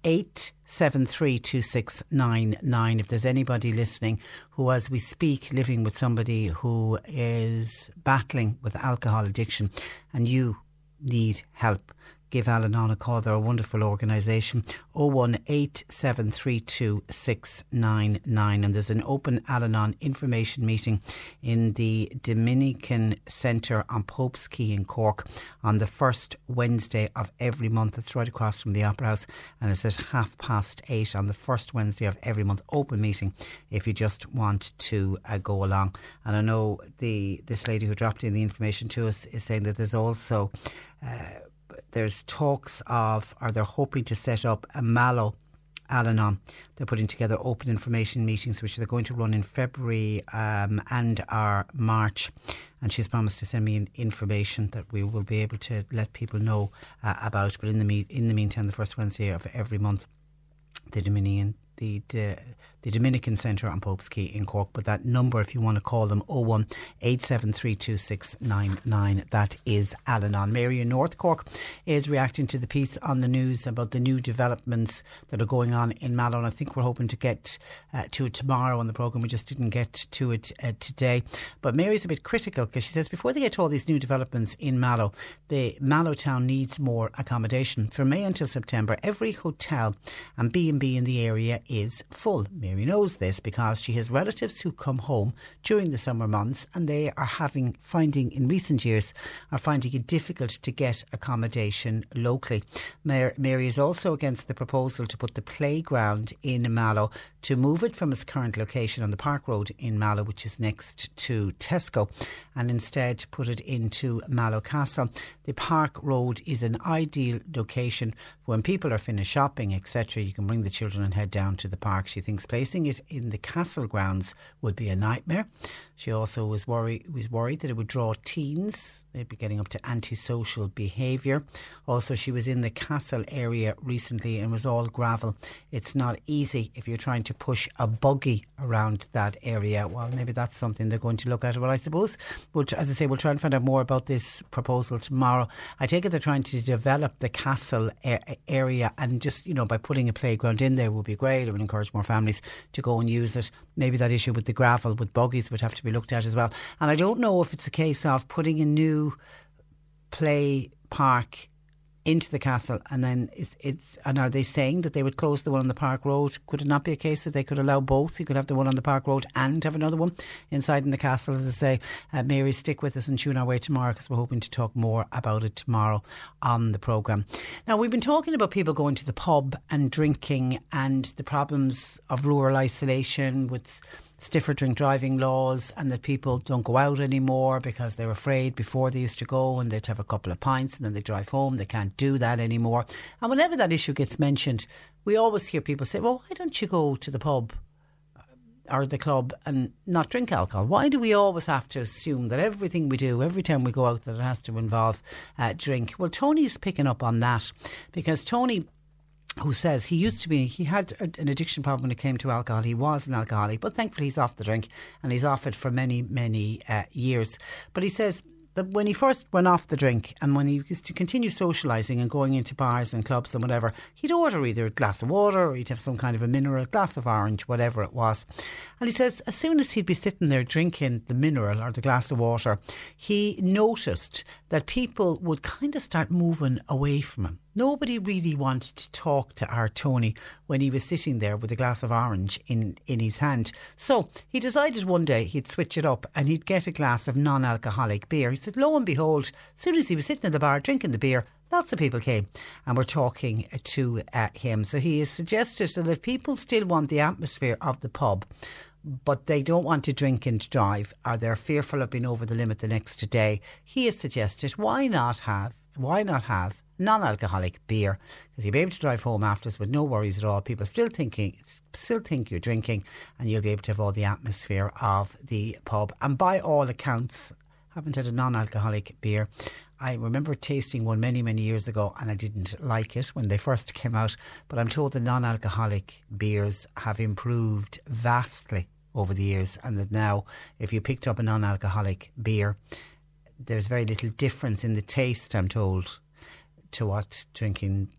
8732699. If there's anybody listening who, as we speak, living with somebody who is battling with alcohol addiction and you need help, give Al Anon a call. They're a wonderful organisation. 018732699. And there's an open Al Anon information meeting in the Dominican Centre on Pope's Quay in Cork on the first Wednesday of every month. It's right across from the Opera House and it's at half past eight on the first Wednesday of every month. Open meeting if you just want to uh, go along. And I know the this lady who dropped in the information to us is saying that there's also uh, there's talks of, or they're hoping to set up a Mallow Al Anon. They're putting together open information meetings, which they're going to run in February um, and our March. And she's promised to send me information that we will be able to let people know uh, about. But in the me- in the meantime, the first Wednesday of every month, the Dominion the, the the Dominican Centre on Pope's Quay in Cork. But that number, if you want to call them, 01 8732699. That is Al Anon. Mary in North Cork is reacting to the piece on the news about the new developments that are going on in Mallow. And I think we're hoping to get uh, to it tomorrow on the programme. We just didn't get to it uh, today. But Mary's a bit critical because she says before they get to all these new developments in Mallow, the Mallow town needs more accommodation. From May until September, every hotel and B&B in the area is full. Mary knows this because she has relatives who come home during the summer months and they are having finding in recent years are finding it difficult to get accommodation locally. Mary is also against the proposal to put the playground in Mallow to move it from its current location on the Park Road in Mallow, which is next to Tesco, and instead put it into Mallow Castle. The Park Road is an ideal location for when people are finished shopping, etc. You can bring the children and head down to the park. She thinks placing it in the castle grounds would be a nightmare. She also was worried was worried that it would draw teens. They'd be getting up to antisocial behaviour. Also, she was in the castle area recently and was all gravel. It's not easy if you're trying to push a buggy around that area. Well, maybe that's something they're going to look at. Well, I suppose, we'll, as I say, we'll try and find out more about this proposal tomorrow. I take it they're trying to develop the castle area and just, you know, by putting a playground in there would be great. It would encourage more families to go and use it. Maybe that issue with the gravel, with buggies, would have to be looked at as well. And I don't know if it's a case of putting a new play park into the castle and then it's, it's, and are they saying that they would close the one on the park road? Could it not be a case that they could allow both? You could have the one on the park road and have another one inside in the castle as I say. Uh, Mary stick with us and tune our way tomorrow because we're hoping to talk more about it tomorrow on the programme. Now we've been talking about people going to the pub and drinking and the problems of rural isolation with stiffer drink driving laws and that people don't go out anymore because they're afraid before they used to go and they'd have a couple of pints and then they drive home. They can't do that anymore. And whenever that issue gets mentioned, we always hear people say, well, why don't you go to the pub? or the club and not drink alcohol? Why do we always have to assume that everything we do, every time we go out, that it has to involve uh, drink? Well, Tony's picking up on that because Tony who says he used to be, he had an addiction problem when it came to alcohol. He was an alcoholic, but thankfully he's off the drink and he's off it for many, many uh, years. But he says that when he first went off the drink and when he used to continue socialising and going into bars and clubs and whatever, he'd order either a glass of water or he'd have some kind of a mineral, a glass of orange, whatever it was. And he says as soon as he'd be sitting there drinking the mineral or the glass of water, he noticed that people would kind of start moving away from him. Nobody really wanted to talk to our Tony when he was sitting there with a glass of orange in, in his hand. So he decided one day he'd switch it up and he'd get a glass of non alcoholic beer. He said, lo and behold, as soon as he was sitting in the bar drinking the beer, lots of people came and were talking to uh, him. So he has suggested that if people still want the atmosphere of the pub, but they don't want to drink and drive, or they're fearful of being over the limit the next day, he has suggested why not have why not have non-alcoholic beer because you'll be able to drive home afterwards with no worries at all. People still thinking, still think you're drinking, and you'll be able to have all the atmosphere of the pub. And by all accounts, haven't had a non-alcoholic beer. I remember tasting one many, many years ago and I didn't like it when they first came out. But I'm told the non alcoholic beers have improved vastly over the years, and that now, if you picked up a non alcoholic beer, there's very little difference in the taste, I'm told, to what drinking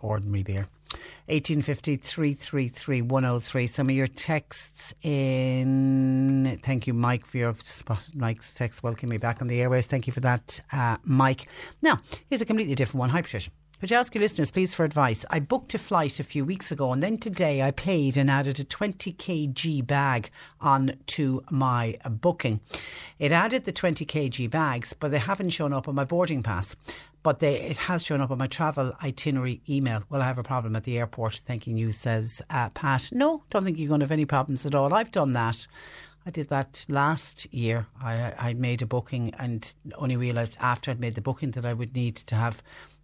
ordinary beer. 1850 333 103. Some of your texts in. Thank you, Mike, for your spot. Mike's text. Welcome me back on the airways. Thank you for that, uh, Mike. Now, here's a completely different one. Hi, Patricia. Could you ask your listeners, please, for advice? I booked a flight a few weeks ago, and then today I paid and added a 20 kg bag on to my booking. It added the 20 kg bags, but they haven't shown up on my boarding pass but they, it has shown up on my travel itinerary email. Will I have a problem at the airport? Thanking you, says uh, Pat. No, don't think you're going to have any problems at all. I've done that. I did that last year. I, I made a booking and only realised after I'd made the booking that I would need to have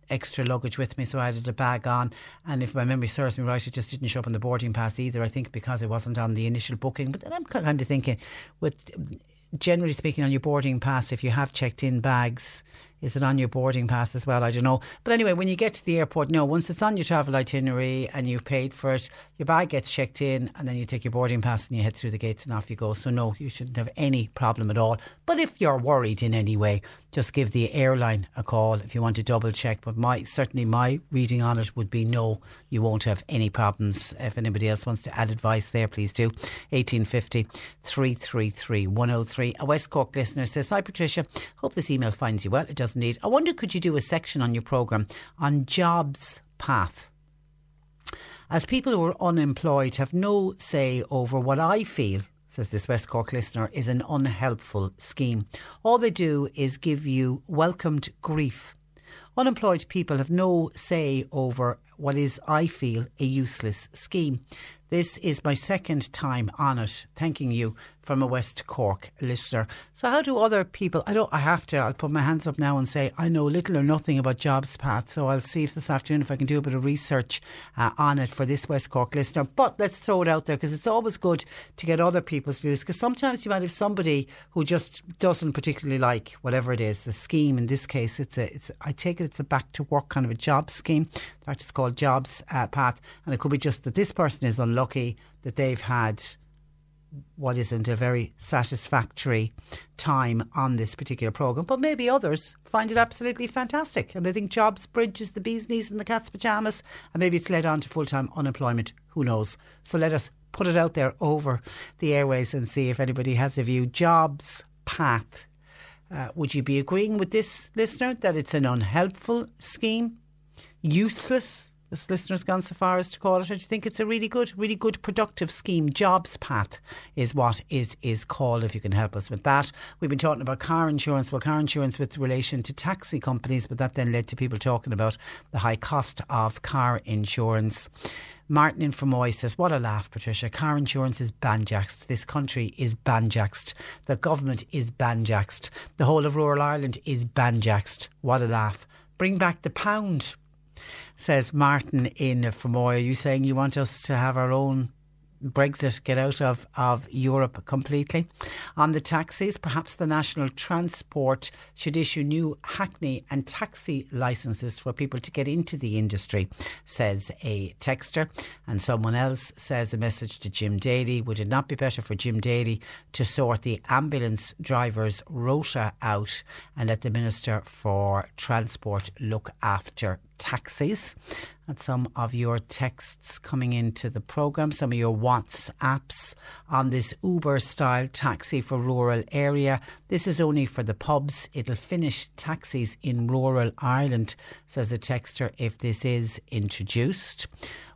extra luggage with me, so I added a bag on. And if my memory serves me right, it just didn't show up on the boarding pass either. I think because it wasn't on the initial booking. But then I'm kind of thinking, with generally speaking, on your boarding pass, if you have checked in bags, Is it on your boarding pass as well? I don't know. But anyway, when you get to the airport, no, once it's on your travel itinerary and you've paid for it, your bag gets checked in and then you take your boarding pass and you head through the gates and off you go. So, no, you shouldn't have any problem at all. But if you're worried in any way, just give the airline a call if you want to double check. But my certainly my reading on it would be no, you won't have any problems. If anybody else wants to add advice there, please do. 1850 333 103. A West Cork listener says, Hi Patricia, hope this email finds you well. It does indeed. I wonder could you do a section on your programme on jobs path? As people who are unemployed have no say over what I feel says this West Cork listener, is an unhelpful scheme. All they do is give you welcomed grief. Unemployed people have no say over what is, I feel, a useless scheme. This is my second time on it. Thanking you from a West Cork listener. So, how do other people? I don't. I have to. I'll put my hands up now and say I know little or nothing about Jobs Path. So I'll see if this afternoon if I can do a bit of research uh, on it for this West Cork listener. But let's throw it out there because it's always good to get other people's views. Because sometimes you might have somebody who just doesn't particularly like whatever it is, the scheme. In this case, it's a. It's. I take it it's a back to work kind of a job scheme. In fact, it's called Jobs uh, Path, and it could be just that this person is unlucky that they've had what isn't a very satisfactory time on this particular programme. But maybe others find it absolutely fantastic and they think jobs bridges the bee's knees and the cat's pyjamas and maybe it's led on to full time unemployment. Who knows? So let us put it out there over the airways and see if anybody has a view. Jobs path. Uh, would you be agreeing with this listener that it's an unhelpful scheme? Useless? This listener's gone so far as to call it. I think it's a really good, really good productive scheme. Jobs Path is what it is called, if you can help us with that. We've been talking about car insurance. Well, car insurance with relation to taxi companies, but that then led to people talking about the high cost of car insurance. Martin in Fermoy says, What a laugh, Patricia. Car insurance is banjaxed. This country is banjaxed. The government is banjaxed. The whole of rural Ireland is banjaxed. What a laugh. Bring back the pound says Martin in Fermoy. You saying you want us to have our own Brexit, get out of, of Europe completely. On the taxis, perhaps the National Transport should issue new Hackney and taxi licenses for people to get into the industry, says a texter. And someone else says a message to Jim Daly. Would it not be better for Jim Daly to sort the ambulance drivers' rota out and let the Minister for Transport look after taxis. And some of your texts coming into the programme, some of your WhatsApps on this Uber style taxi for rural area. This is only for the pubs. It'll finish taxis in rural Ireland, says a texter, if this is introduced.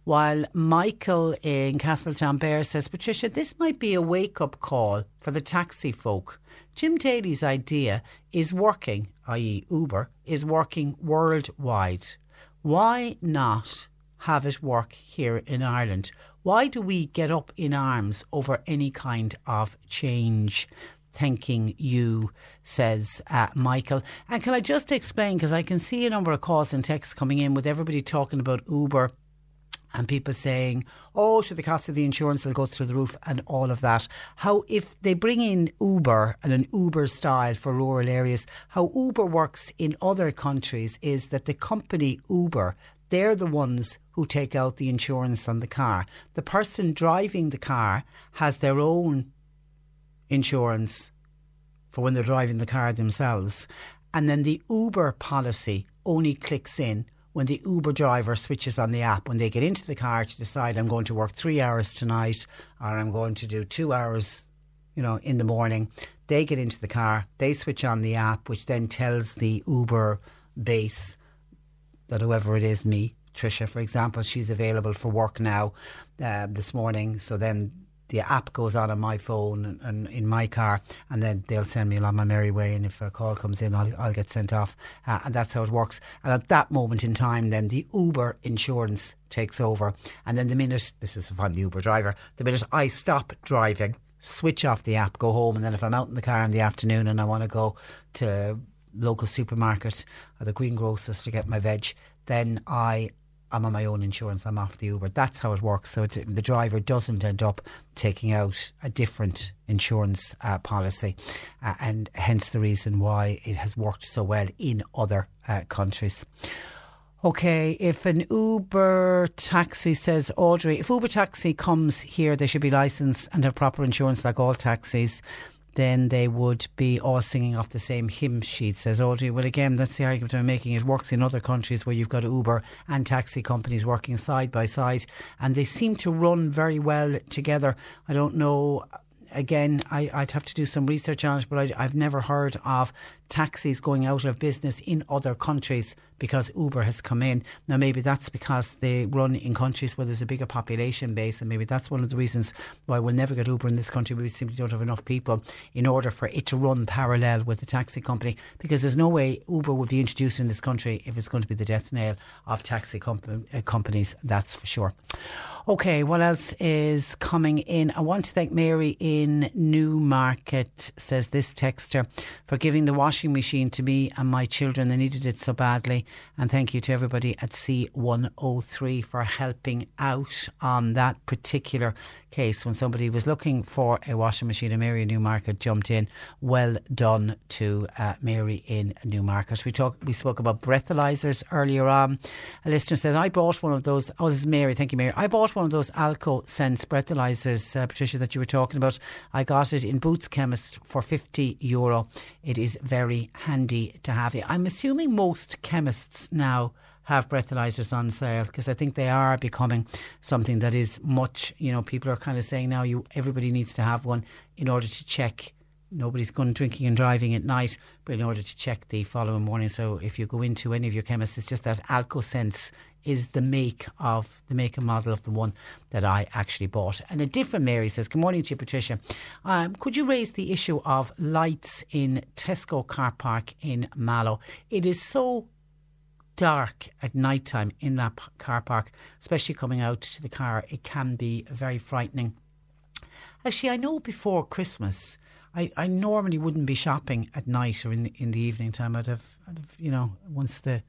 While Michael in Castletownbere says, Patricia, this might be a wake up call for the taxi folk. Jim Daly's idea is working, i.e., Uber, is working worldwide. Why not have it work here in Ireland? Why do we get up in arms over any kind of change? Thanking you, says uh, Michael. And can I just explain, because I can see a number of calls and texts coming in with everybody talking about Uber and people saying, oh, should the cost of the insurance will go through the roof and all of that. How, if they bring in Uber and an Uber style for rural areas, how Uber works in other countries is that the company Uber, they're the ones who take out the insurance on the car. The person driving the car has their own insurance for when they're driving the car themselves. And then the Uber policy only clicks in when the Uber driver switches on the app, when they get into the car to decide I'm going to work three hours tonight or I'm going to do two hours, you know, in the morning, they get into the car, they switch on the app, which then tells the Uber base that whoever it is, me, Trisha, for example, she's available for work now uh, this morning. So then the app goes on on my phone and, and, in my car, and then they'll send me along my merry way. And if a call comes in, I'll, I'll get sent off, uh, and that's how it works. And at that moment in time, then the Uber insurance takes over, and then the minute this is if I'm the Uber driver, the minute I stop driving, switch off the app, go home, and then if I'm out in the car in the afternoon and I want to go to local supermarket or the greengrocers to get my veg, then I I'm on my own insurance, I'm off the Uber. That's how it works. So it, the driver doesn't end up taking out a different insurance uh, policy, uh, and hence the reason why it has worked so well in other uh, countries. Okay, if an Uber taxi says, Audrey, if Uber taxi comes here, they should be licensed and have proper insurance like all taxis then they would be all singing off the same hymn sheet, says Audrey. Well, again, that's the argument I'm making. It works in other countries where you've got Uber and taxi companies working side by side, and they seem to run very well together. I don't know again, I, would have to do some research on it, but I, have never heard of taxis going out of business in other countries because Uber has come in. Now, maybe that's because they run in countries where there's a bigger population base, and maybe that's one of the reasons why we'll never get Uber in this country. We simply don't have enough people in order for it to run parallel with the taxi company because there's no way Uber would be introduced in this country if it's going to be the death nail of taxi uh, companies, that's for sure. Okay, what else is coming in? I want to thank Mary in Newmarket, says this texter, for giving the washing machine to me and my children. They needed it so badly. And thank you to everybody at C103 for helping out on that particular case when somebody was looking for a washing machine and Mary in Newmarket jumped in. Well done to uh, Mary in Newmarket. We talk, we spoke about breathalyzers earlier on. A listener says, I bought one of those. Oh, this is Mary. Thank you, Mary. I bought one of those AlcoSense breathalyzers, uh, Patricia, that you were talking about. I got it in Boots Chemist for 50 euro. It is very handy to have it. I'm assuming most chemists now have breathalyzers on sale because I think they are becoming something that is much, you know, people are kind of saying now you everybody needs to have one in order to check nobody's going drinking and driving at night, but in order to check the following morning. So if you go into any of your chemists, it's just that AlcoSense is the make of the make and model of the one that I actually bought. And a different Mary says, Good morning to you, Patricia. Um, could you raise the issue of lights in Tesco car park in Mallow? It is so dark at night time in that car park, especially coming out to the car. It can be very frightening. Actually, I know before Christmas I, I normally wouldn't be shopping at night or in the, in the evening time. I'd have, I'd have, you know, once the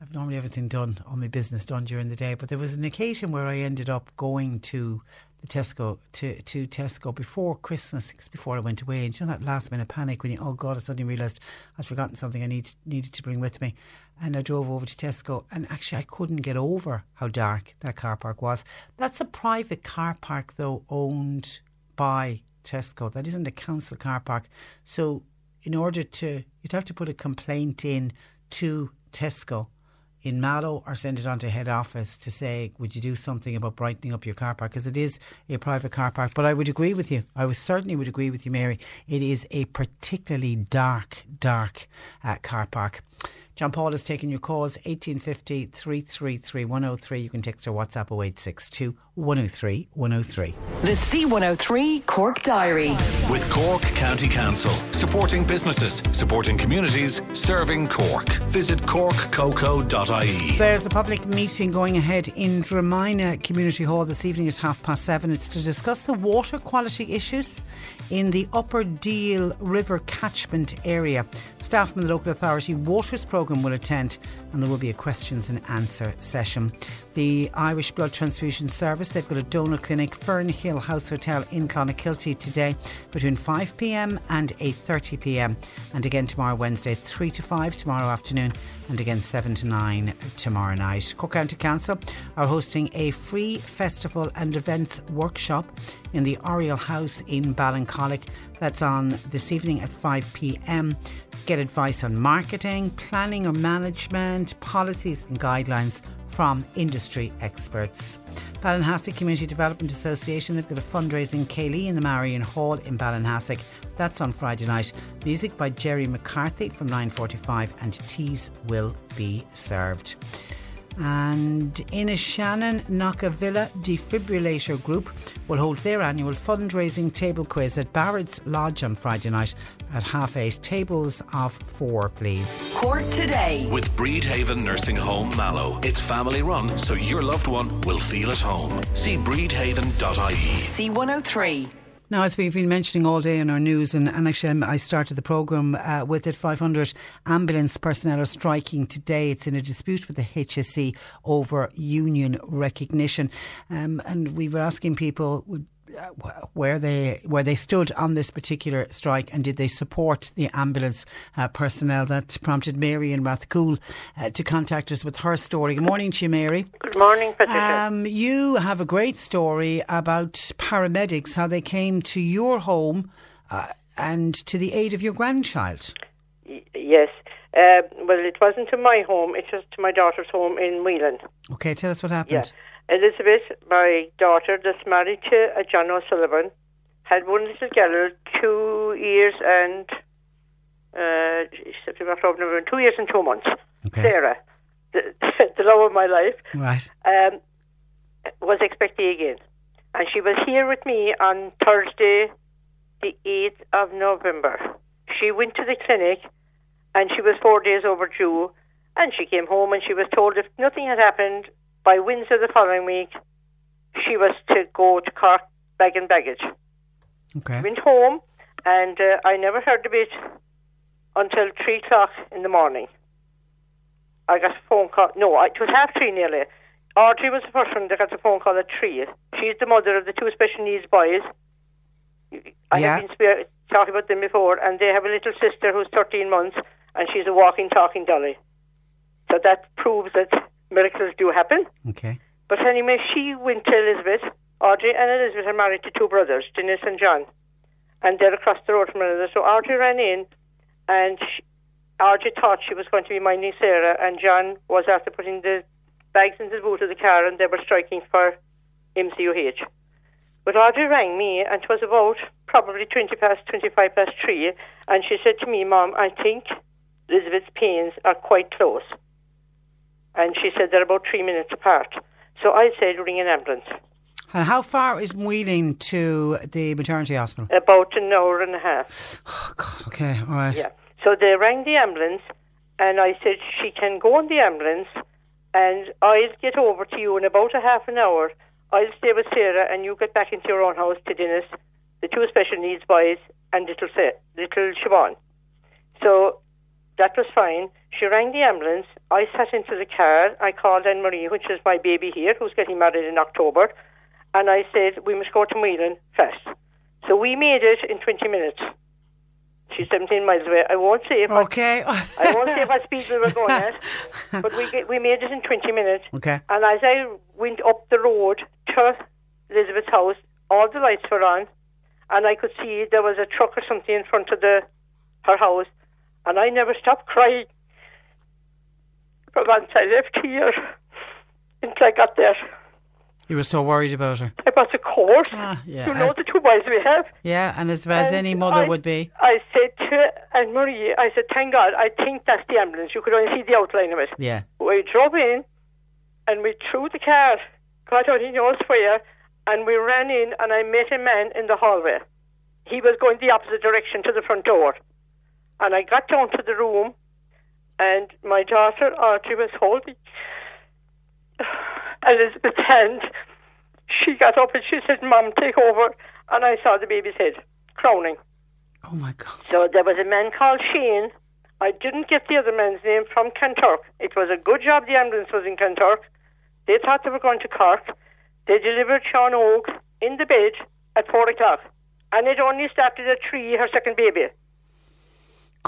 I've normally everything done, all my business done during the day. But there was an occasion where I ended up going to the Tesco to to Tesco before Christmas, before I went away. And you know that last minute panic when you, oh God, I suddenly realised I'd forgotten something I need, needed to bring with me. And I drove over to Tesco, and actually I couldn't get over how dark that car park was. That's a private car park, though, owned by Tesco. That isn't a council car park. So, in order to, you'd have to put a complaint in to Tesco in Mallow or send it on to head office to say, would you do something about brightening up your car park? Because it is a private car park. But I would agree with you. I certainly would agree with you, Mary. It is a particularly dark, dark uh, car park. John Paul is taking your calls 1850 333 103. You can text or WhatsApp 0862 103 103. The C103 Cork Diary. With Cork County Council, supporting businesses, supporting communities, serving Cork. Visit corkcoco.ie. There's a public meeting going ahead in Dromina Community Hall this evening at half past seven. It's to discuss the water quality issues in the Upper Deel River catchment area. Staff from the local authority Waters programme will attend and there will be a questions and answer session. The Irish Blood Transfusion Service, they've got a donor clinic, Fernhill House Hotel in Clonakilty today between 5pm and 8.30pm and again tomorrow Wednesday 3 to 5 tomorrow afternoon and again 7 to 9 tomorrow night. Cork County Council are hosting a free festival and events workshop in the Oriel House in Ballincollig. That's on this evening at 5 pm. Get advice on marketing, planning or management, policies and guidelines from industry experts. Ballinhassig Community Development Association, they've got a fundraising céilí in the Marion Hall in Ballinhassig. That's on Friday night. Music by Jerry McCarthy from 9.45 and teas will be served. And Inishannon Knockavilla Defibrillator Group will hold their annual fundraising table quiz at Barrett's Lodge on Friday night at half eight. Tables of four, please. Cork Today. With Bridhaven Nursing Home Mallow. It's family run, so your loved one will feel at home. See bridhaven.ie. C103. Now, as we've been mentioning all day in our news, and, and actually um, I started the programme uh, with it, 500 ambulance personnel are striking today. It's in a dispute with the HSE over union recognition. Um, and we were asking people, would where they where they stood on this particular strike and did they support the ambulance uh, personnel that prompted Mary in Rathcoole uh, to contact us with her story. Good morning to you, Mary. Good morning, Patricia. Um, you have a great story about paramedics, how they came to your home uh, and to the aid of your grandchild. Y- yes. Uh, well, it wasn't to my home, it was to my daughter's home in Meelin. Okay, tell us what happened. Yeah. Elizabeth, my daughter, that's married to a John O'Sullivan, had one little girl, two years and uh, September, November, two years and two months. Okay. Sarah, the, the love of my life, Right. um, was expecting again. And she was here with me on Thursday, the 8th of November. She went to the clinic and she was four days overdue. And she came home and she was told if nothing had happened by Windsor the following week, she was to go to Cork bag and baggage. Okay. Went home and uh, I never heard of it until 3 o'clock in the morning. I got a phone call. No, it was half three nearly. Audrey was the first one that got a phone call at three. She's the mother of the two special needs boys. I Yeah. have been talking about them before, and they have a little sister who's 13 months, and she's a walking, talking dolly. So that proves that miracles do happen. Okay. But anyway, she went to Elizabeth. Audrey and Elizabeth are married to two brothers, Dennis and John. And they're across the road from one another. So Audrey ran in, and she, Audrey thought she was going to be minding Sarah, and John was after putting the bags into the boot of the car, and they were striking for MCUH. But Audrey rang me, and it was about probably 20 past, 25 past 3, and she said to me, Mom, I think Elizabeth's pains are quite close. And she said they're about three minutes apart. So I said, ring an ambulance. And how far is Meelin to the maternity hospital? About an hour and a half. Oh, God, Okay, all right. Yeah. So they rang the ambulance, and I said she can go on the ambulance, and I'll get over to you in about a half an hour. I'll stay with Sarah, and you get back into your own house to Dennis, the two special needs boys, and little Sa- little Siobhan. So that was fine. She rang the ambulance. I sat into the car. I called Anne Marie, which is my baby here, who's getting married in October, and I said we must go to Meelin fast. So we made it in 20 minutes. She's 17 miles away. I won't say if Okay. I, I won't say what speed we were going at, but we get, we made it in 20 minutes. Okay. And as I went up the road to Elizabeth's house, all the lights were on, and I could see there was a truck or something in front of the her house, and I never stopped crying. From once I left here until I got there. You were so worried about her. I was, of course. Ah, yeah. You know the two boys we have. Yeah, and as, as And any mother I- would be. I said to Anne Marie, I said, thank God, I think that's the ambulance. You could only see the outline of it. Yeah. We drove in and we threw the car, got God only knows where, and we ran in and I met a man in the hallway. He was going the opposite direction to the front door. And I got down to the room and my daughter uh, Audrey was holding Elizabeth's hand. She got up and she said, Mom, take over. And I saw the baby's head crowning. Oh my God. So there was a man called Shane. I didn't get the other man's name from Kanturk. It was a good job the ambulance was in Kanturk. They thought they were going to Cork. They delivered Sean Og in the bed at four o'clock. And it only started at three, her second baby.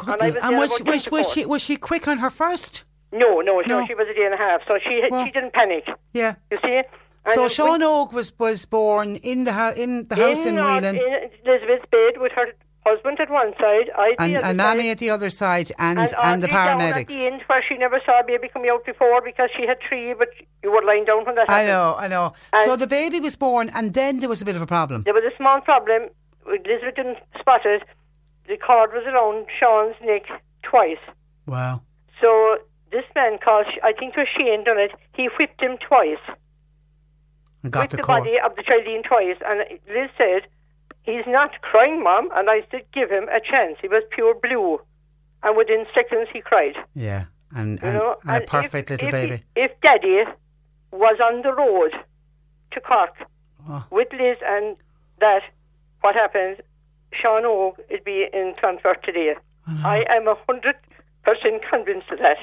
And, I was And was, she- was, was she was she quick on her first? No, no, no, she was a day and a half. So she she didn't panic. Yeah. You see? And so Sean Og was was born in the ho- in the house in, uh, Meelin, in Elizabeth's bed with her husband at one side, I and, and. Mammy at the other side, and and, Audrey the down at paramedics. the end where she never saw a baby coming out before because she had three, but you were lying down when that I know, I know. And- so the baby was born, and then there was a bit of a problem. There was a small problem. Elizabeth didn't spot it. The cord was around Sean's neck twice. Wow. So this man called, I think it was Shane done it, he whipped him twice. And got whipped the the body of the child in twice. And Liz said, he's not crying, Mom. And I said, give him a chance. He was pure blue. And within seconds he cried. Yeah, and, You and, know, and a perfect if, little if, baby. If Daddy was on the road to Cork Oh. with Liz and that, what happened, Sean Og will be in Clonfert today. Uh-huh. I am a hundred percent convinced of that.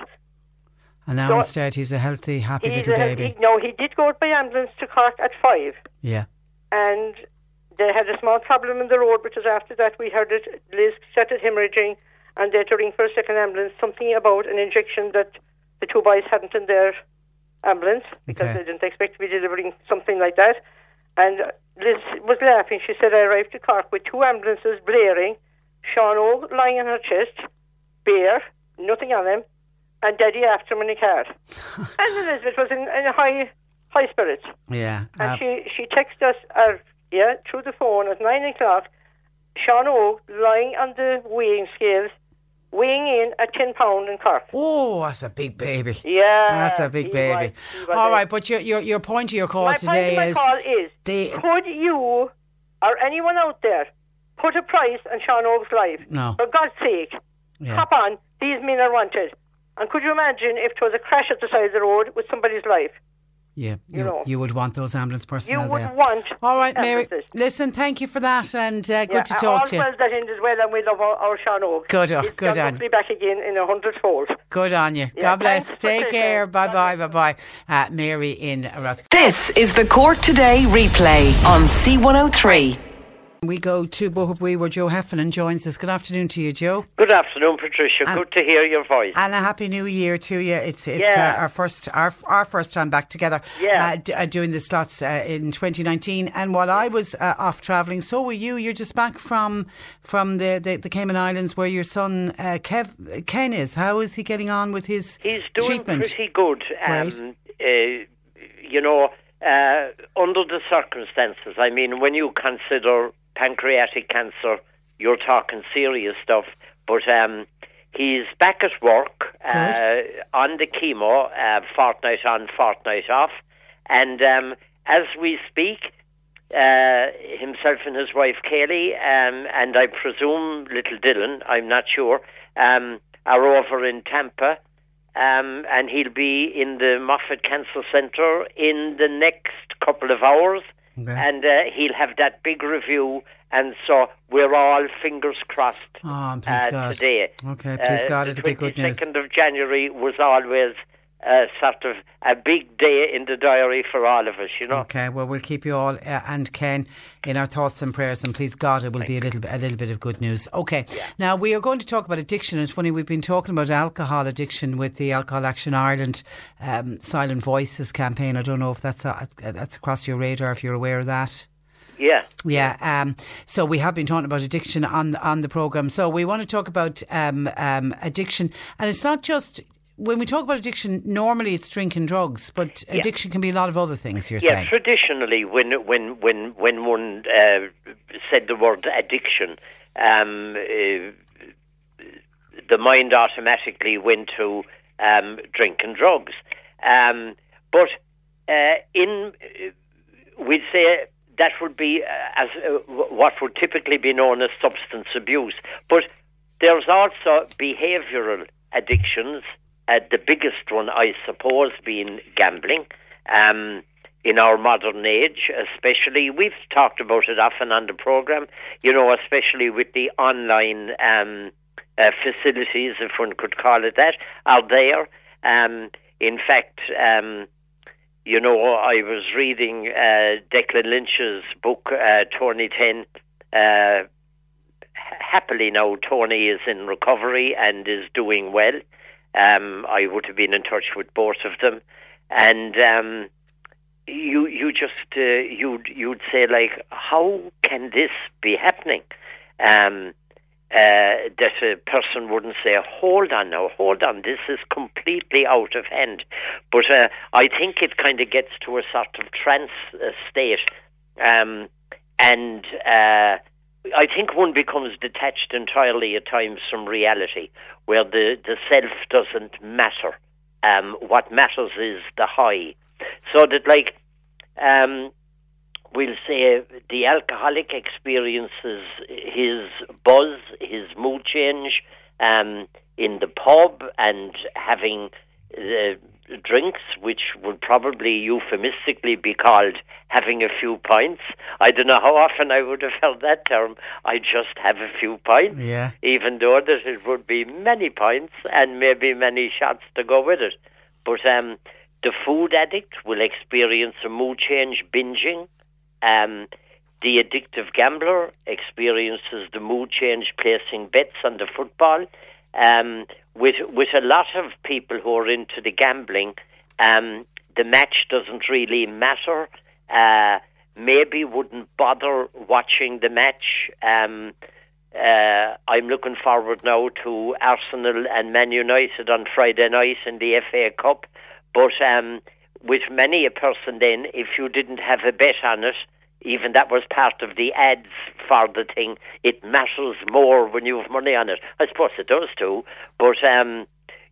And now So- instead, he's a healthy, happy little a, baby. he, no, he did go by ambulance to Cork at five, yeah. and they had a small problem in the road because after that we heard it. Liz started hemorrhaging, and they had to ring for a second ambulance. Something about an injection that the two boys hadn't in their ambulance because Okay. they didn't expect to be delivering something like that. And Liz was laughing. She said, "I arrived to Cork with two ambulances blaring, Sean Og lying on her chest, bare, nothing on him, and Daddy after him in a car." and Elizabeth was in, in high high spirits. Yeah. And uh, she she texted us, uh, yeah, through the phone at nine o'clock. Sean Og lying on the weighing scales, weighing in at ten pound in Cork. Oh, that's a big baby. Yeah, That's a big baby. was- was All right, but your, your your point to your call my today point is of my call is: the could you or anyone out there put a price on Sean Og's life? No. For God's sake, Yeah. hop on. These men are wanted. And could you imagine if it was a crash at the side of the road with somebody's life? Yeah, you you, know. you would want those ambulance personnel you would there. want. All right, Mary. ambulances. Listen, thank you for that, and uh, good Yeah, to all talk to you. All well that ends well, and we love our, our Sean Og. Good, oh, He's good gone on. to be back again in a hundredfold. Good on you. Yeah, God bless. Take care. Bye bye. Bye bye. Uh, Mary in Rath- This is the Cork Today replay on C103. We go to Boherbue where Joe Heffernan joins us. Good afternoon to you, Joe. Good afternoon, Patricia. And- Good to hear your voice. And a happy new year to you. It's it's Yeah. uh, our first our our first time back together. Yeah. Uh, d- uh, doing the slots uh, in 2019. And while I was uh, off travelling, so were you. You're just back from from the, the, the Cayman Islands where your son uh, Kev Ken is. How is he getting on with his He's doing treatment? pretty good. Right. Um, uh, you know, uh, under the circumstances, I mean, when you consider pancreatic cancer, you're talking serious stuff. But um, he's back at work uh, on the chemo, uh, fortnight on, fortnight off. And um, as we speak, uh, himself and his wife Kaylee, um, and I presume little Dylan, I'm not sure, um, are over in Tampa. Um, and he'll be in the Moffitt Cancer Centre in the next couple of hours. And uh, he'll have that big review. And so we're all fingers crossed Oh, please uh, God. today. Okay, please Uh, God, it'll be good news. 22nd of January was always uh, sort of a big day in the diary for all of us, you know. Okay, well, we'll keep you all uh, and Ken in our thoughts and prayers, and please God, it will be a little bit, a little bit of good news. Okay, now we are going to talk about addiction. It's funny we've been talking about alcohol addiction with the Alcohol Action Ireland um, Silent Voices campaign. I don't know if that's uh that's across your radar, if you're aware of that. Yeah. Yeah. Um, so we have been talking about addiction on on the program. So we want to talk about um, um, addiction, and it's not just. When we talk about addiction, normally it's drinking drugs, but Yeah. addiction can be a lot of other things. You're yeah, saying, traditionally, when when when when one uh, said the word addiction, um, uh, the mind automatically went to um, drink and drugs. Um, but uh, in uh, we'd say that would be uh, as uh, what would typically be known as substance abuse. But there's also behavioural addictions. Uh, the biggest one, I suppose, being gambling. Um, in our modern age, especially, we've talked about it often on the program. You know, especially with the online um, uh, facilities, if one could call it that, are there. Um, in fact, um, you know, I was reading uh, Declan Lynch's book, uh, Tony 10. Uh, happily now, Tony is in recovery and is doing well. Um, I would have been in touch with both of them. And um, you you just uh, you'd you'd say like, how can this be happening? Um, uh, that a person wouldn't say, hold on now, hold on, this is completely out of hand. But uh, I think it kind of gets to a sort of trance uh, state. Um, and uh, I think one becomes detached entirely at times from reality, where the, the self doesn't matter. Um, what matters is the high. So that, like, um, we'll say the alcoholic experiences his buzz, his mood change um, in the pub, and having the drinks, which would probably euphemistically be called having a few pints. I don't know how often I would have heard that term. I just have a few pints, Yeah. even though that it would be many pints and maybe many shots to go with it. But um, the food addict will experience a mood change, binging. Um, the addictive gambler experiences the mood change, placing bets on the football. Um, with with a lot of people who are into the gambling, um, the match doesn't really matter. Uh, maybe wouldn't bother watching the match. Um, uh, I'm looking forward now to Arsenal and Man United on Friday night in the FA Cup. But um, with many a person, then, if you didn't have a bet on it, even that was part of the ads for the thing, it matters more when you have money on it. I suppose it does too. But um,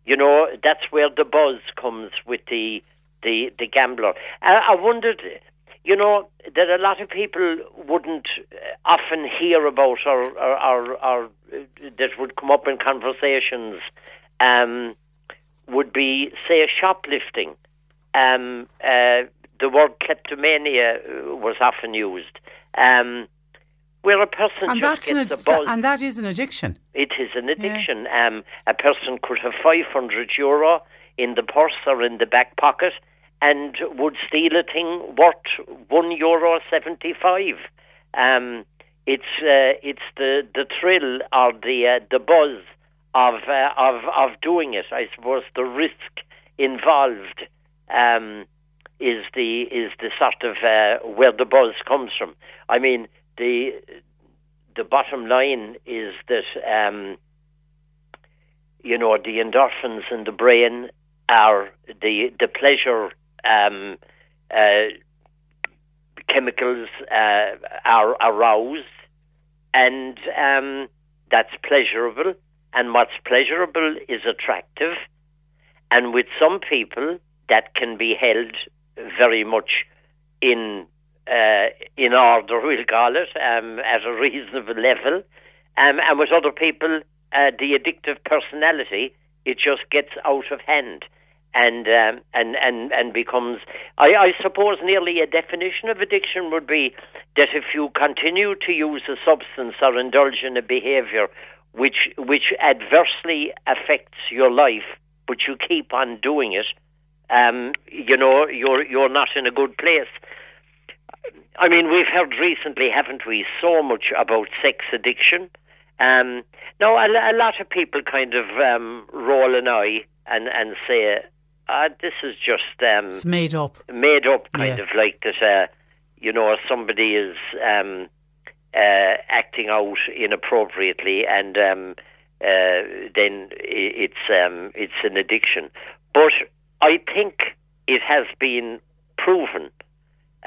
you know, that's where the buzz comes with the the the gambler. I, I wondered, you know, that a lot of people wouldn't uh, often hear about or or, or, or uh, that would come up in conversations. Um, would be say shoplifting. Um, uh, the word kleptomania uh, was often used. Um, where a person And just an, gets a buzz. and that is an addiction. It is an addiction. Um, a person could have 500 euro in the purse or in the back pocket and would steal a thing worth one euro 75. Um, it's uh, it's the, the thrill or the uh, the buzz of uh, of of doing it. I suppose the risk involved um, is the is the sort of uh, where the buzz comes from. I mean the the bottom line is that um, you know the endorphins in the brain are the the pleasure um, uh, chemicals uh, are aroused, and um, that's pleasurable. And what's pleasurable is attractive, and with some people that can be held very much in uh, in order, we'll call it, um, at a reasonable level. Um, and with other people, uh, the addictive personality, it just gets out of hand and um, and and and becomes. I, I suppose nearly a definition of addiction would be that if you continue to use a substance or indulge in a behaviour which which adversely affects your life, but you keep on doing it, um, you know you're you're not in a good place. I mean, we've heard recently, haven't we, so much about sex addiction. Um, no, a, a lot of people kind of um, roll an eye and, and say, uh, this is just um, It's made up. made up, kind Yeah. of like that. Uh, you know, somebody is um, uh, acting out inappropriately, and um, uh, then it's um, it's an addiction. But I think it has been proven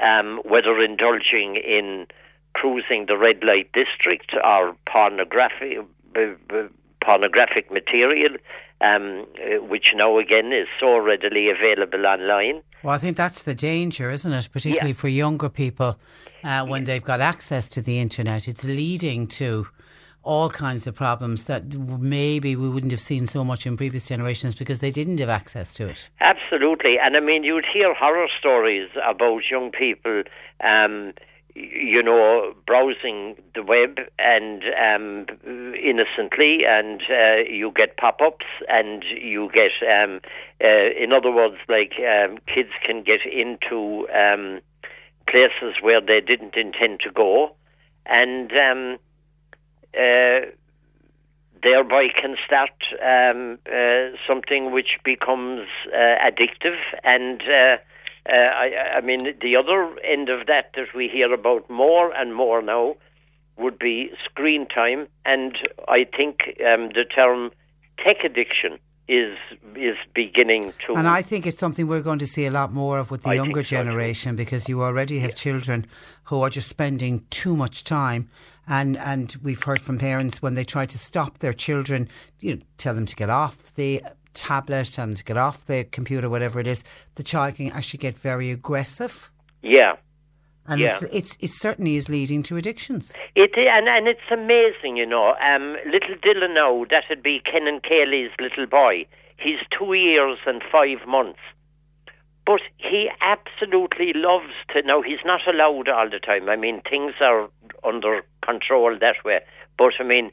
um, whether indulging in cruising the red light district or pornography, b- b- pornographic material, um, which now again is so readily available online. Well, I think that's the danger, isn't it? Particularly for younger people uh, when they've got access to the internet. It's leading to all kinds of problems that maybe we wouldn't have seen so much in previous generations because they didn't have access to it. Absolutely, and I mean, you'd hear horror stories about young people, um, you know, browsing the web and um, innocently, and uh, you get pop-ups, and you get, um, uh, in other words, like um, kids can get into um, places where they didn't intend to go, and um, uh, thereby can start um, uh, something which becomes uh, addictive. And uh, uh, I, I mean, the other end of that that we hear about more and more now would be screen time. And I think um, the term tech addiction is is beginning to. And I think it's something we're going to see a lot more of with the I younger so, too. generation because you already have children who are just spending too much time. And, and we've heard from parents when they try to stop their children, you know, tell them to get off the tablet, tell them to get off the computer, whatever it is, the child can actually get very aggressive. yeah. And Yeah. it's, it's, it certainly is leading to addictions. It and and it's amazing, you know. Um, little Dylan now, that'd be Ken and Kaylee's little boy. He's two years and five months, but he absolutely loves to. Now he's not allowed all the time. I mean, things are under control that way. But I mean,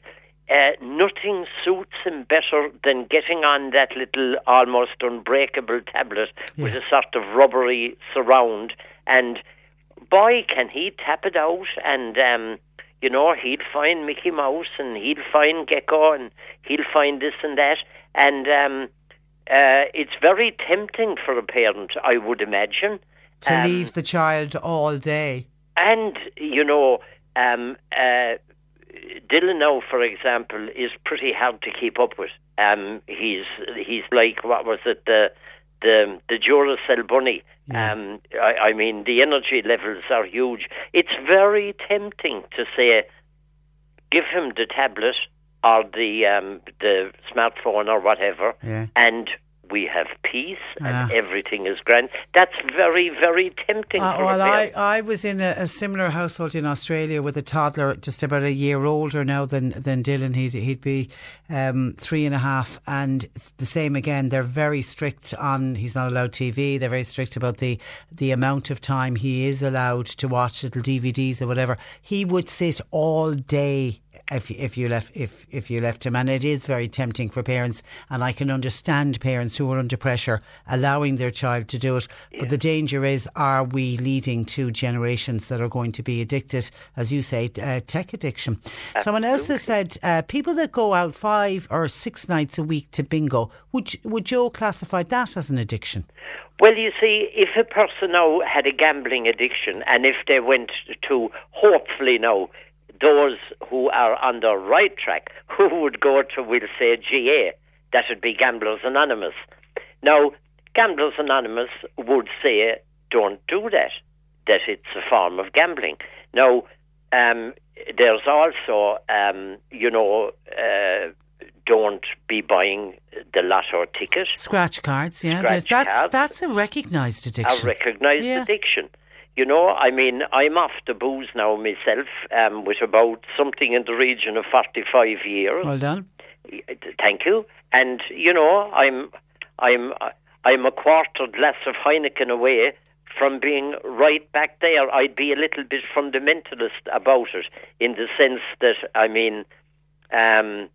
uh, nothing suits him better than getting on that little almost unbreakable tablet with a sort of rubbery surround. And boy, can he tap it out and. Um, you know, he'd find Mickey Mouse and he'd find Gekko and he'll find this and that. And um, uh, it's very tempting for a parent, I would imagine. To Um, leave the child all day. and, you know, um, uh, Dylan now, for example, is pretty hard to keep up with. Um, he's he's like what was it the the the Duracell bunny. Um, I, I mean, the energy levels are huge. It's very tempting to say, give him the tablet or the um, the smartphone or whatever, Yeah. and we have peace and Ah. everything is grand. That's very very tempting. Uh, well, I. I was in a, a similar household in Australia with a toddler just about a year older now than, than Dylan. He'd, he'd be um, three and a half. And the same again, they're very strict on, he's not allowed TV. They're very strict about the, the amount of time he is allowed to watch little DVDs or whatever. He would sit all day if if you left if if you left him, and it is very tempting for parents, and I can understand parents who are under pressure allowing their child to do it. But the danger is, are we leading to generations that are going to be addicted, as you say, uh, tech addiction? Someone else has said uh, people that go out five or six nights a week to bingo. Would would Joe classify that as an addiction? Well, you see, if a person now had a gambling addiction and if they went to, hopefully now, those who are on the right track, who would go to, we'll say, GA, that would be Gamblers Anonymous. Now, Gamblers Anonymous would say, don't do that, that it's a form of gambling. Now, um, there's also, um, you know, uh, don't be buying the lotto ticket. Scratch cards, yeah. Scratch that's cards. that's a recognised addiction. A recognised Yeah. addiction. You know, I mean, I'm off the booze now myself, um, with about something in the region of 45 years. Well done. Thank you. And you know, I'm, I'm, I'm a quarter glass of Heineken away from being right back there. I'd be a little bit fundamentalist about it, in the sense that I mean, um,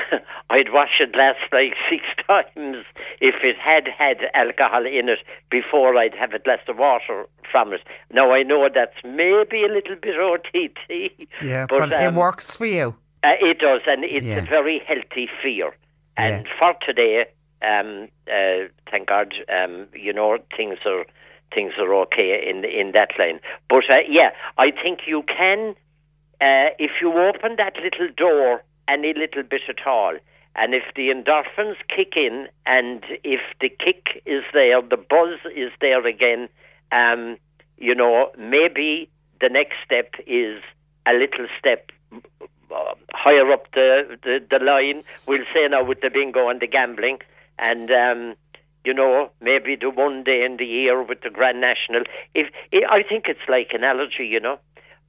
I'd wash it glass like six times if it had had alcohol in it before I'd have a glass of water from it. Now I know that's maybe a little bit OTT. Yeah, but, it um, works for you. uh, it does, and it's Yeah. a very healthy fear. And for today, um, uh, thank God, um, you know things are things are okay in in that line. But uh, yeah, I think you can uh, if you open that little door any little bit at all. And if the endorphins kick in, and if the kick is there, the buzz is there again, um, you know, maybe the next step is a little step uh, higher up the, the, the line, we'll say now with the bingo and the gambling, and um, you know maybe the one day in the year with the Grand National. If I think it's like an allergy, you know.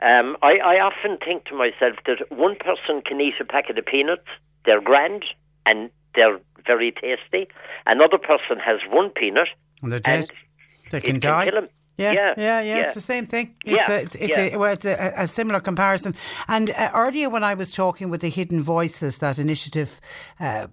Um, I, I often think to myself that one person can eat a packet of peanuts, they're grand and they're very tasty. Another person has one peanut And they're dead. They it can can die. Yeah, Yeah, yeah, yeah, yeah. It's the same thing. It's Yeah, a, it's, it's, yeah. a, well, it's a, a similar comparison. And uh, earlier, when I was talking with the Hidden Voices, that initiative. Uh,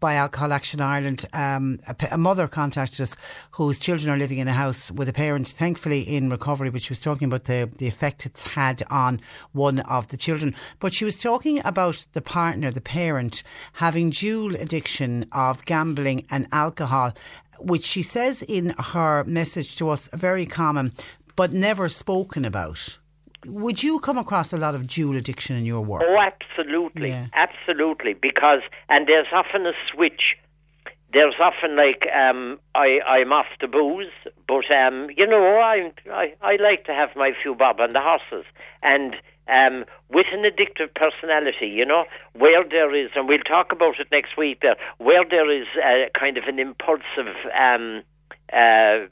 by Alcohol Action Ireland, um, a, a mother contacted us whose children are living in a house with a parent, thankfully in recovery, but she was talking about the, the effect it's had on one of the children. But she was talking about the partner, the parent, having dual addiction of gambling and alcohol, which she says in her message to us very common, but never spoken about. Would you come across a lot of dual addiction in your work? Oh, absolutely, Yeah. absolutely. Because and there's often a switch. There's often like um, I I'm off the booze, but um, you know I I I like to have my few bob on the horses, and um, with an addictive personality, you know, where there is, and we'll talk about it next week. There, where there is a kind of an impulsive. Um, uh,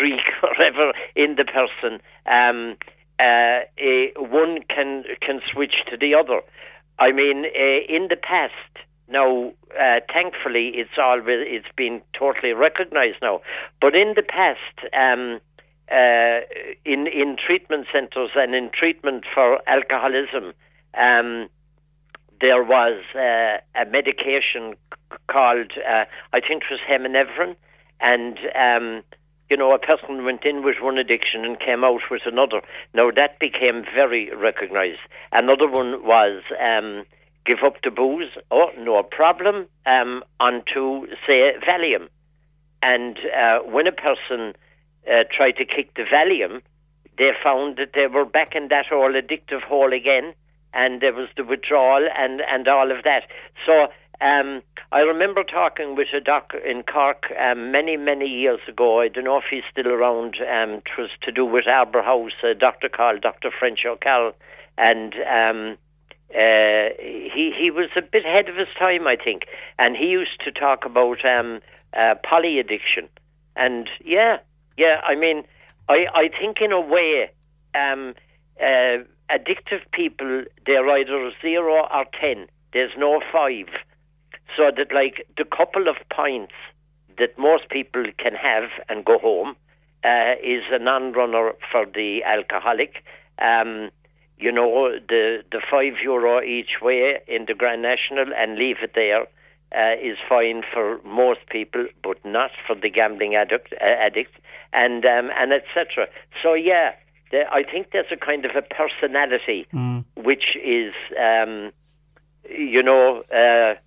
streak or whatever in the person, um, uh, eh, one can can switch to the other. I mean, uh, in the past, Now, uh, thankfully, it's all it's been totally recognised now. But in the past, um, uh, in in treatment centres and in treatment for alcoholism, um, there was uh, a medication called uh, I think it was heminevrin, and um, you know, a person went in with one addiction and came out with another. Now that became very recognised. Another one was um, give up the booze. Oh, no problem. Um, onto say Valium, and uh, when a person uh, tried to kick the Valium, they found that they were back in that whole addictive hole again, and there was the withdrawal and and all of that. So um, I remember talking with a doctor in Cork um, many, many years ago. I don't know if he's still around. Um, it was to do with Arbour House, a doctor called Dr. French O'Carroll. And um, uh, he, he was a bit ahead of his time, I think. And he used to talk about um, uh, poly addiction. And yeah, yeah, I mean, I, I think in a way, um, uh, addictive people, they're either zero or ten. There's no five so that like the couple of pints that most people can have and go home uh, is a non-runner for the alcoholic. Um, you know, the the five euro each way in the Grand National and leave it there uh, is fine for most people, but not for the gambling addict, uh, addict and um, and etc. So yeah, the, I think there's a kind of a personality mm. which is, um, you know. Uh,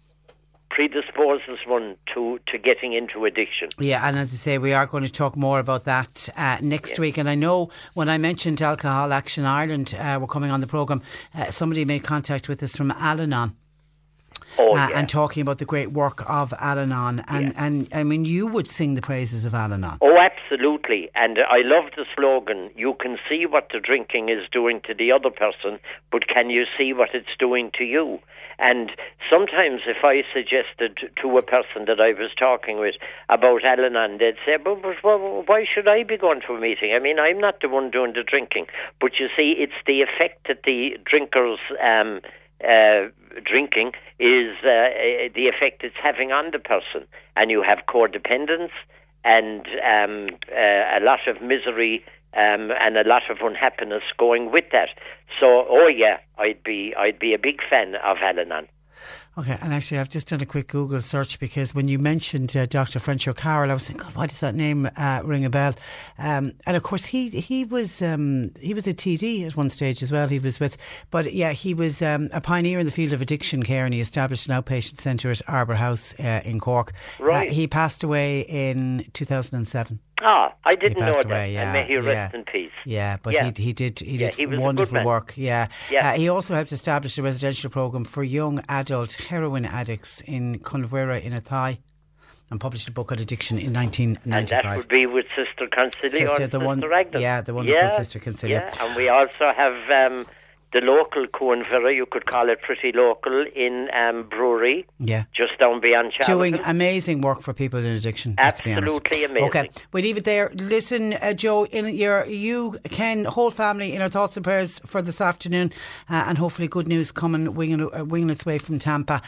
predisposes one to, to getting into addiction. Yeah, and as I say, we are going to talk more about that uh, next week. And I know when I mentioned Alcohol Action Ireland uh, were coming on the programme, uh, somebody made contact with us from Al Anon. Oh, uh, yeah. and talking about the great work of Al Anon. And, yeah. and I mean, you would sing the praises of Al Anon. Oh, absolutely. And I love the slogan you can see what the drinking is doing to the other person, but can you see what it's doing to you? And sometimes, if I suggested to a person that I was talking with about Al Anon, they'd say, but, but why should I be going to a meeting? I mean, I'm not the one doing the drinking. But you see, it's the effect that the drinkers. Um, uh, drinking is uh, the effect it's having on the person. And you have codependence and um, uh, a lot of misery um, and a lot of unhappiness going with that. So, oh yeah, I'd be I'd be a big fan of Al-Anon. Okay, and actually, I've just done a quick Google search because when you mentioned uh, Dr. French O'Carroll, I was thinking, God, why does that name uh, ring a bell? Um, and of course, he he was um, he was a TD at one stage as well. He was with, but yeah, he was um, a pioneer in the field of addiction care, and he established an outpatient centre at Arbour House uh, in Cork. Right. he passed away in two thousand and seven. Ah, I didn't know that. Yeah, and may he rest yeah. in peace. Yeah, but Yeah. he he did he did he was a good wonderful work. Yeah, Yeah. Uh, he also helped establish a residential program for young adult heroin addicts in Cuan Mhuire in Athy, and published a book on addiction in 1995. And that would be with Sister Consilia Sister, the Sister one- Agnes. yeah, the wonderful Sister Consilia. Yeah, and we also have um, the local Cuan Mhuire, you could call it pretty local, in um, Bruree, Yeah. just down beyond Charlton. Doing amazing work for people in addiction. let's be honest. Absolutely amazing. Okay, we leave it there. Listen, uh, Joe, in your you, Ken, whole family in our thoughts and prayers for this afternoon, uh, and hopefully good news coming winging, uh, winging its way from Tampa.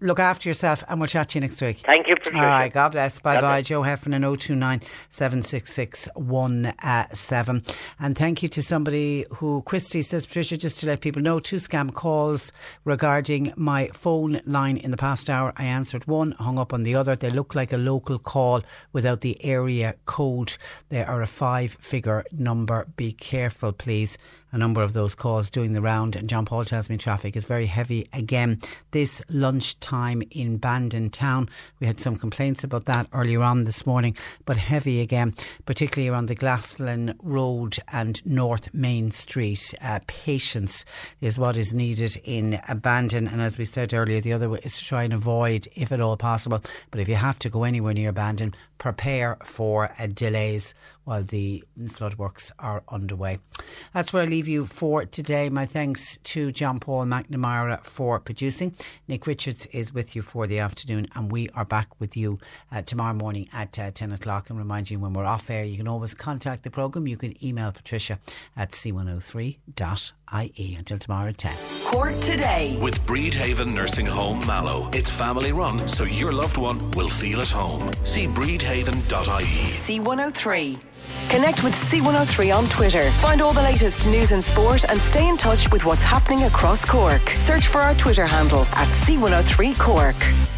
Uh, look after yourself, and we'll chat to you next week. Thank you, Patricia. All right, God bless. Bye God bye. bless. Joe Heffernan, 029 766 17. And thank you to somebody who, Christy says, Patricia, just to let people know, two scam calls regarding my phone line in the past hour. I answered one, hung up on the other. They look like a local call without the area code. They are a five figure number. Be careful, please. A number of those calls doing the round, and John Paul tells me traffic is very heavy again this lunchtime in Bandon town. We had some complaints about that earlier on this morning, but heavy again, particularly around the Glassland Road and North Main Street. Uh, patience is what is needed in Bandon, and as we said earlier, the other way is to try and avoid, if at all possible. But if you have to go anywhere near Bandon, prepare for uh, delays while the flood works are underway. That's where I leave you for today. My thanks to John Paul McNamara for producing. Nick Richards is with you for the afternoon, and we are back with you uh, tomorrow morning at uh, 10 o'clock. And remind you when we're off air, you can always contact the programme. You can email Patricia at c103.ie. Until tomorrow at 10. Cork today. With Bridhaven Nursing Home Mallow. It's family run, so your loved one will feel at home. See bridhaven.ie. C103. Connect with C103 on Twitter. Find all the latest news and sport and stay in touch with what's happening across Cork. Search for our Twitter handle at C103 Cork.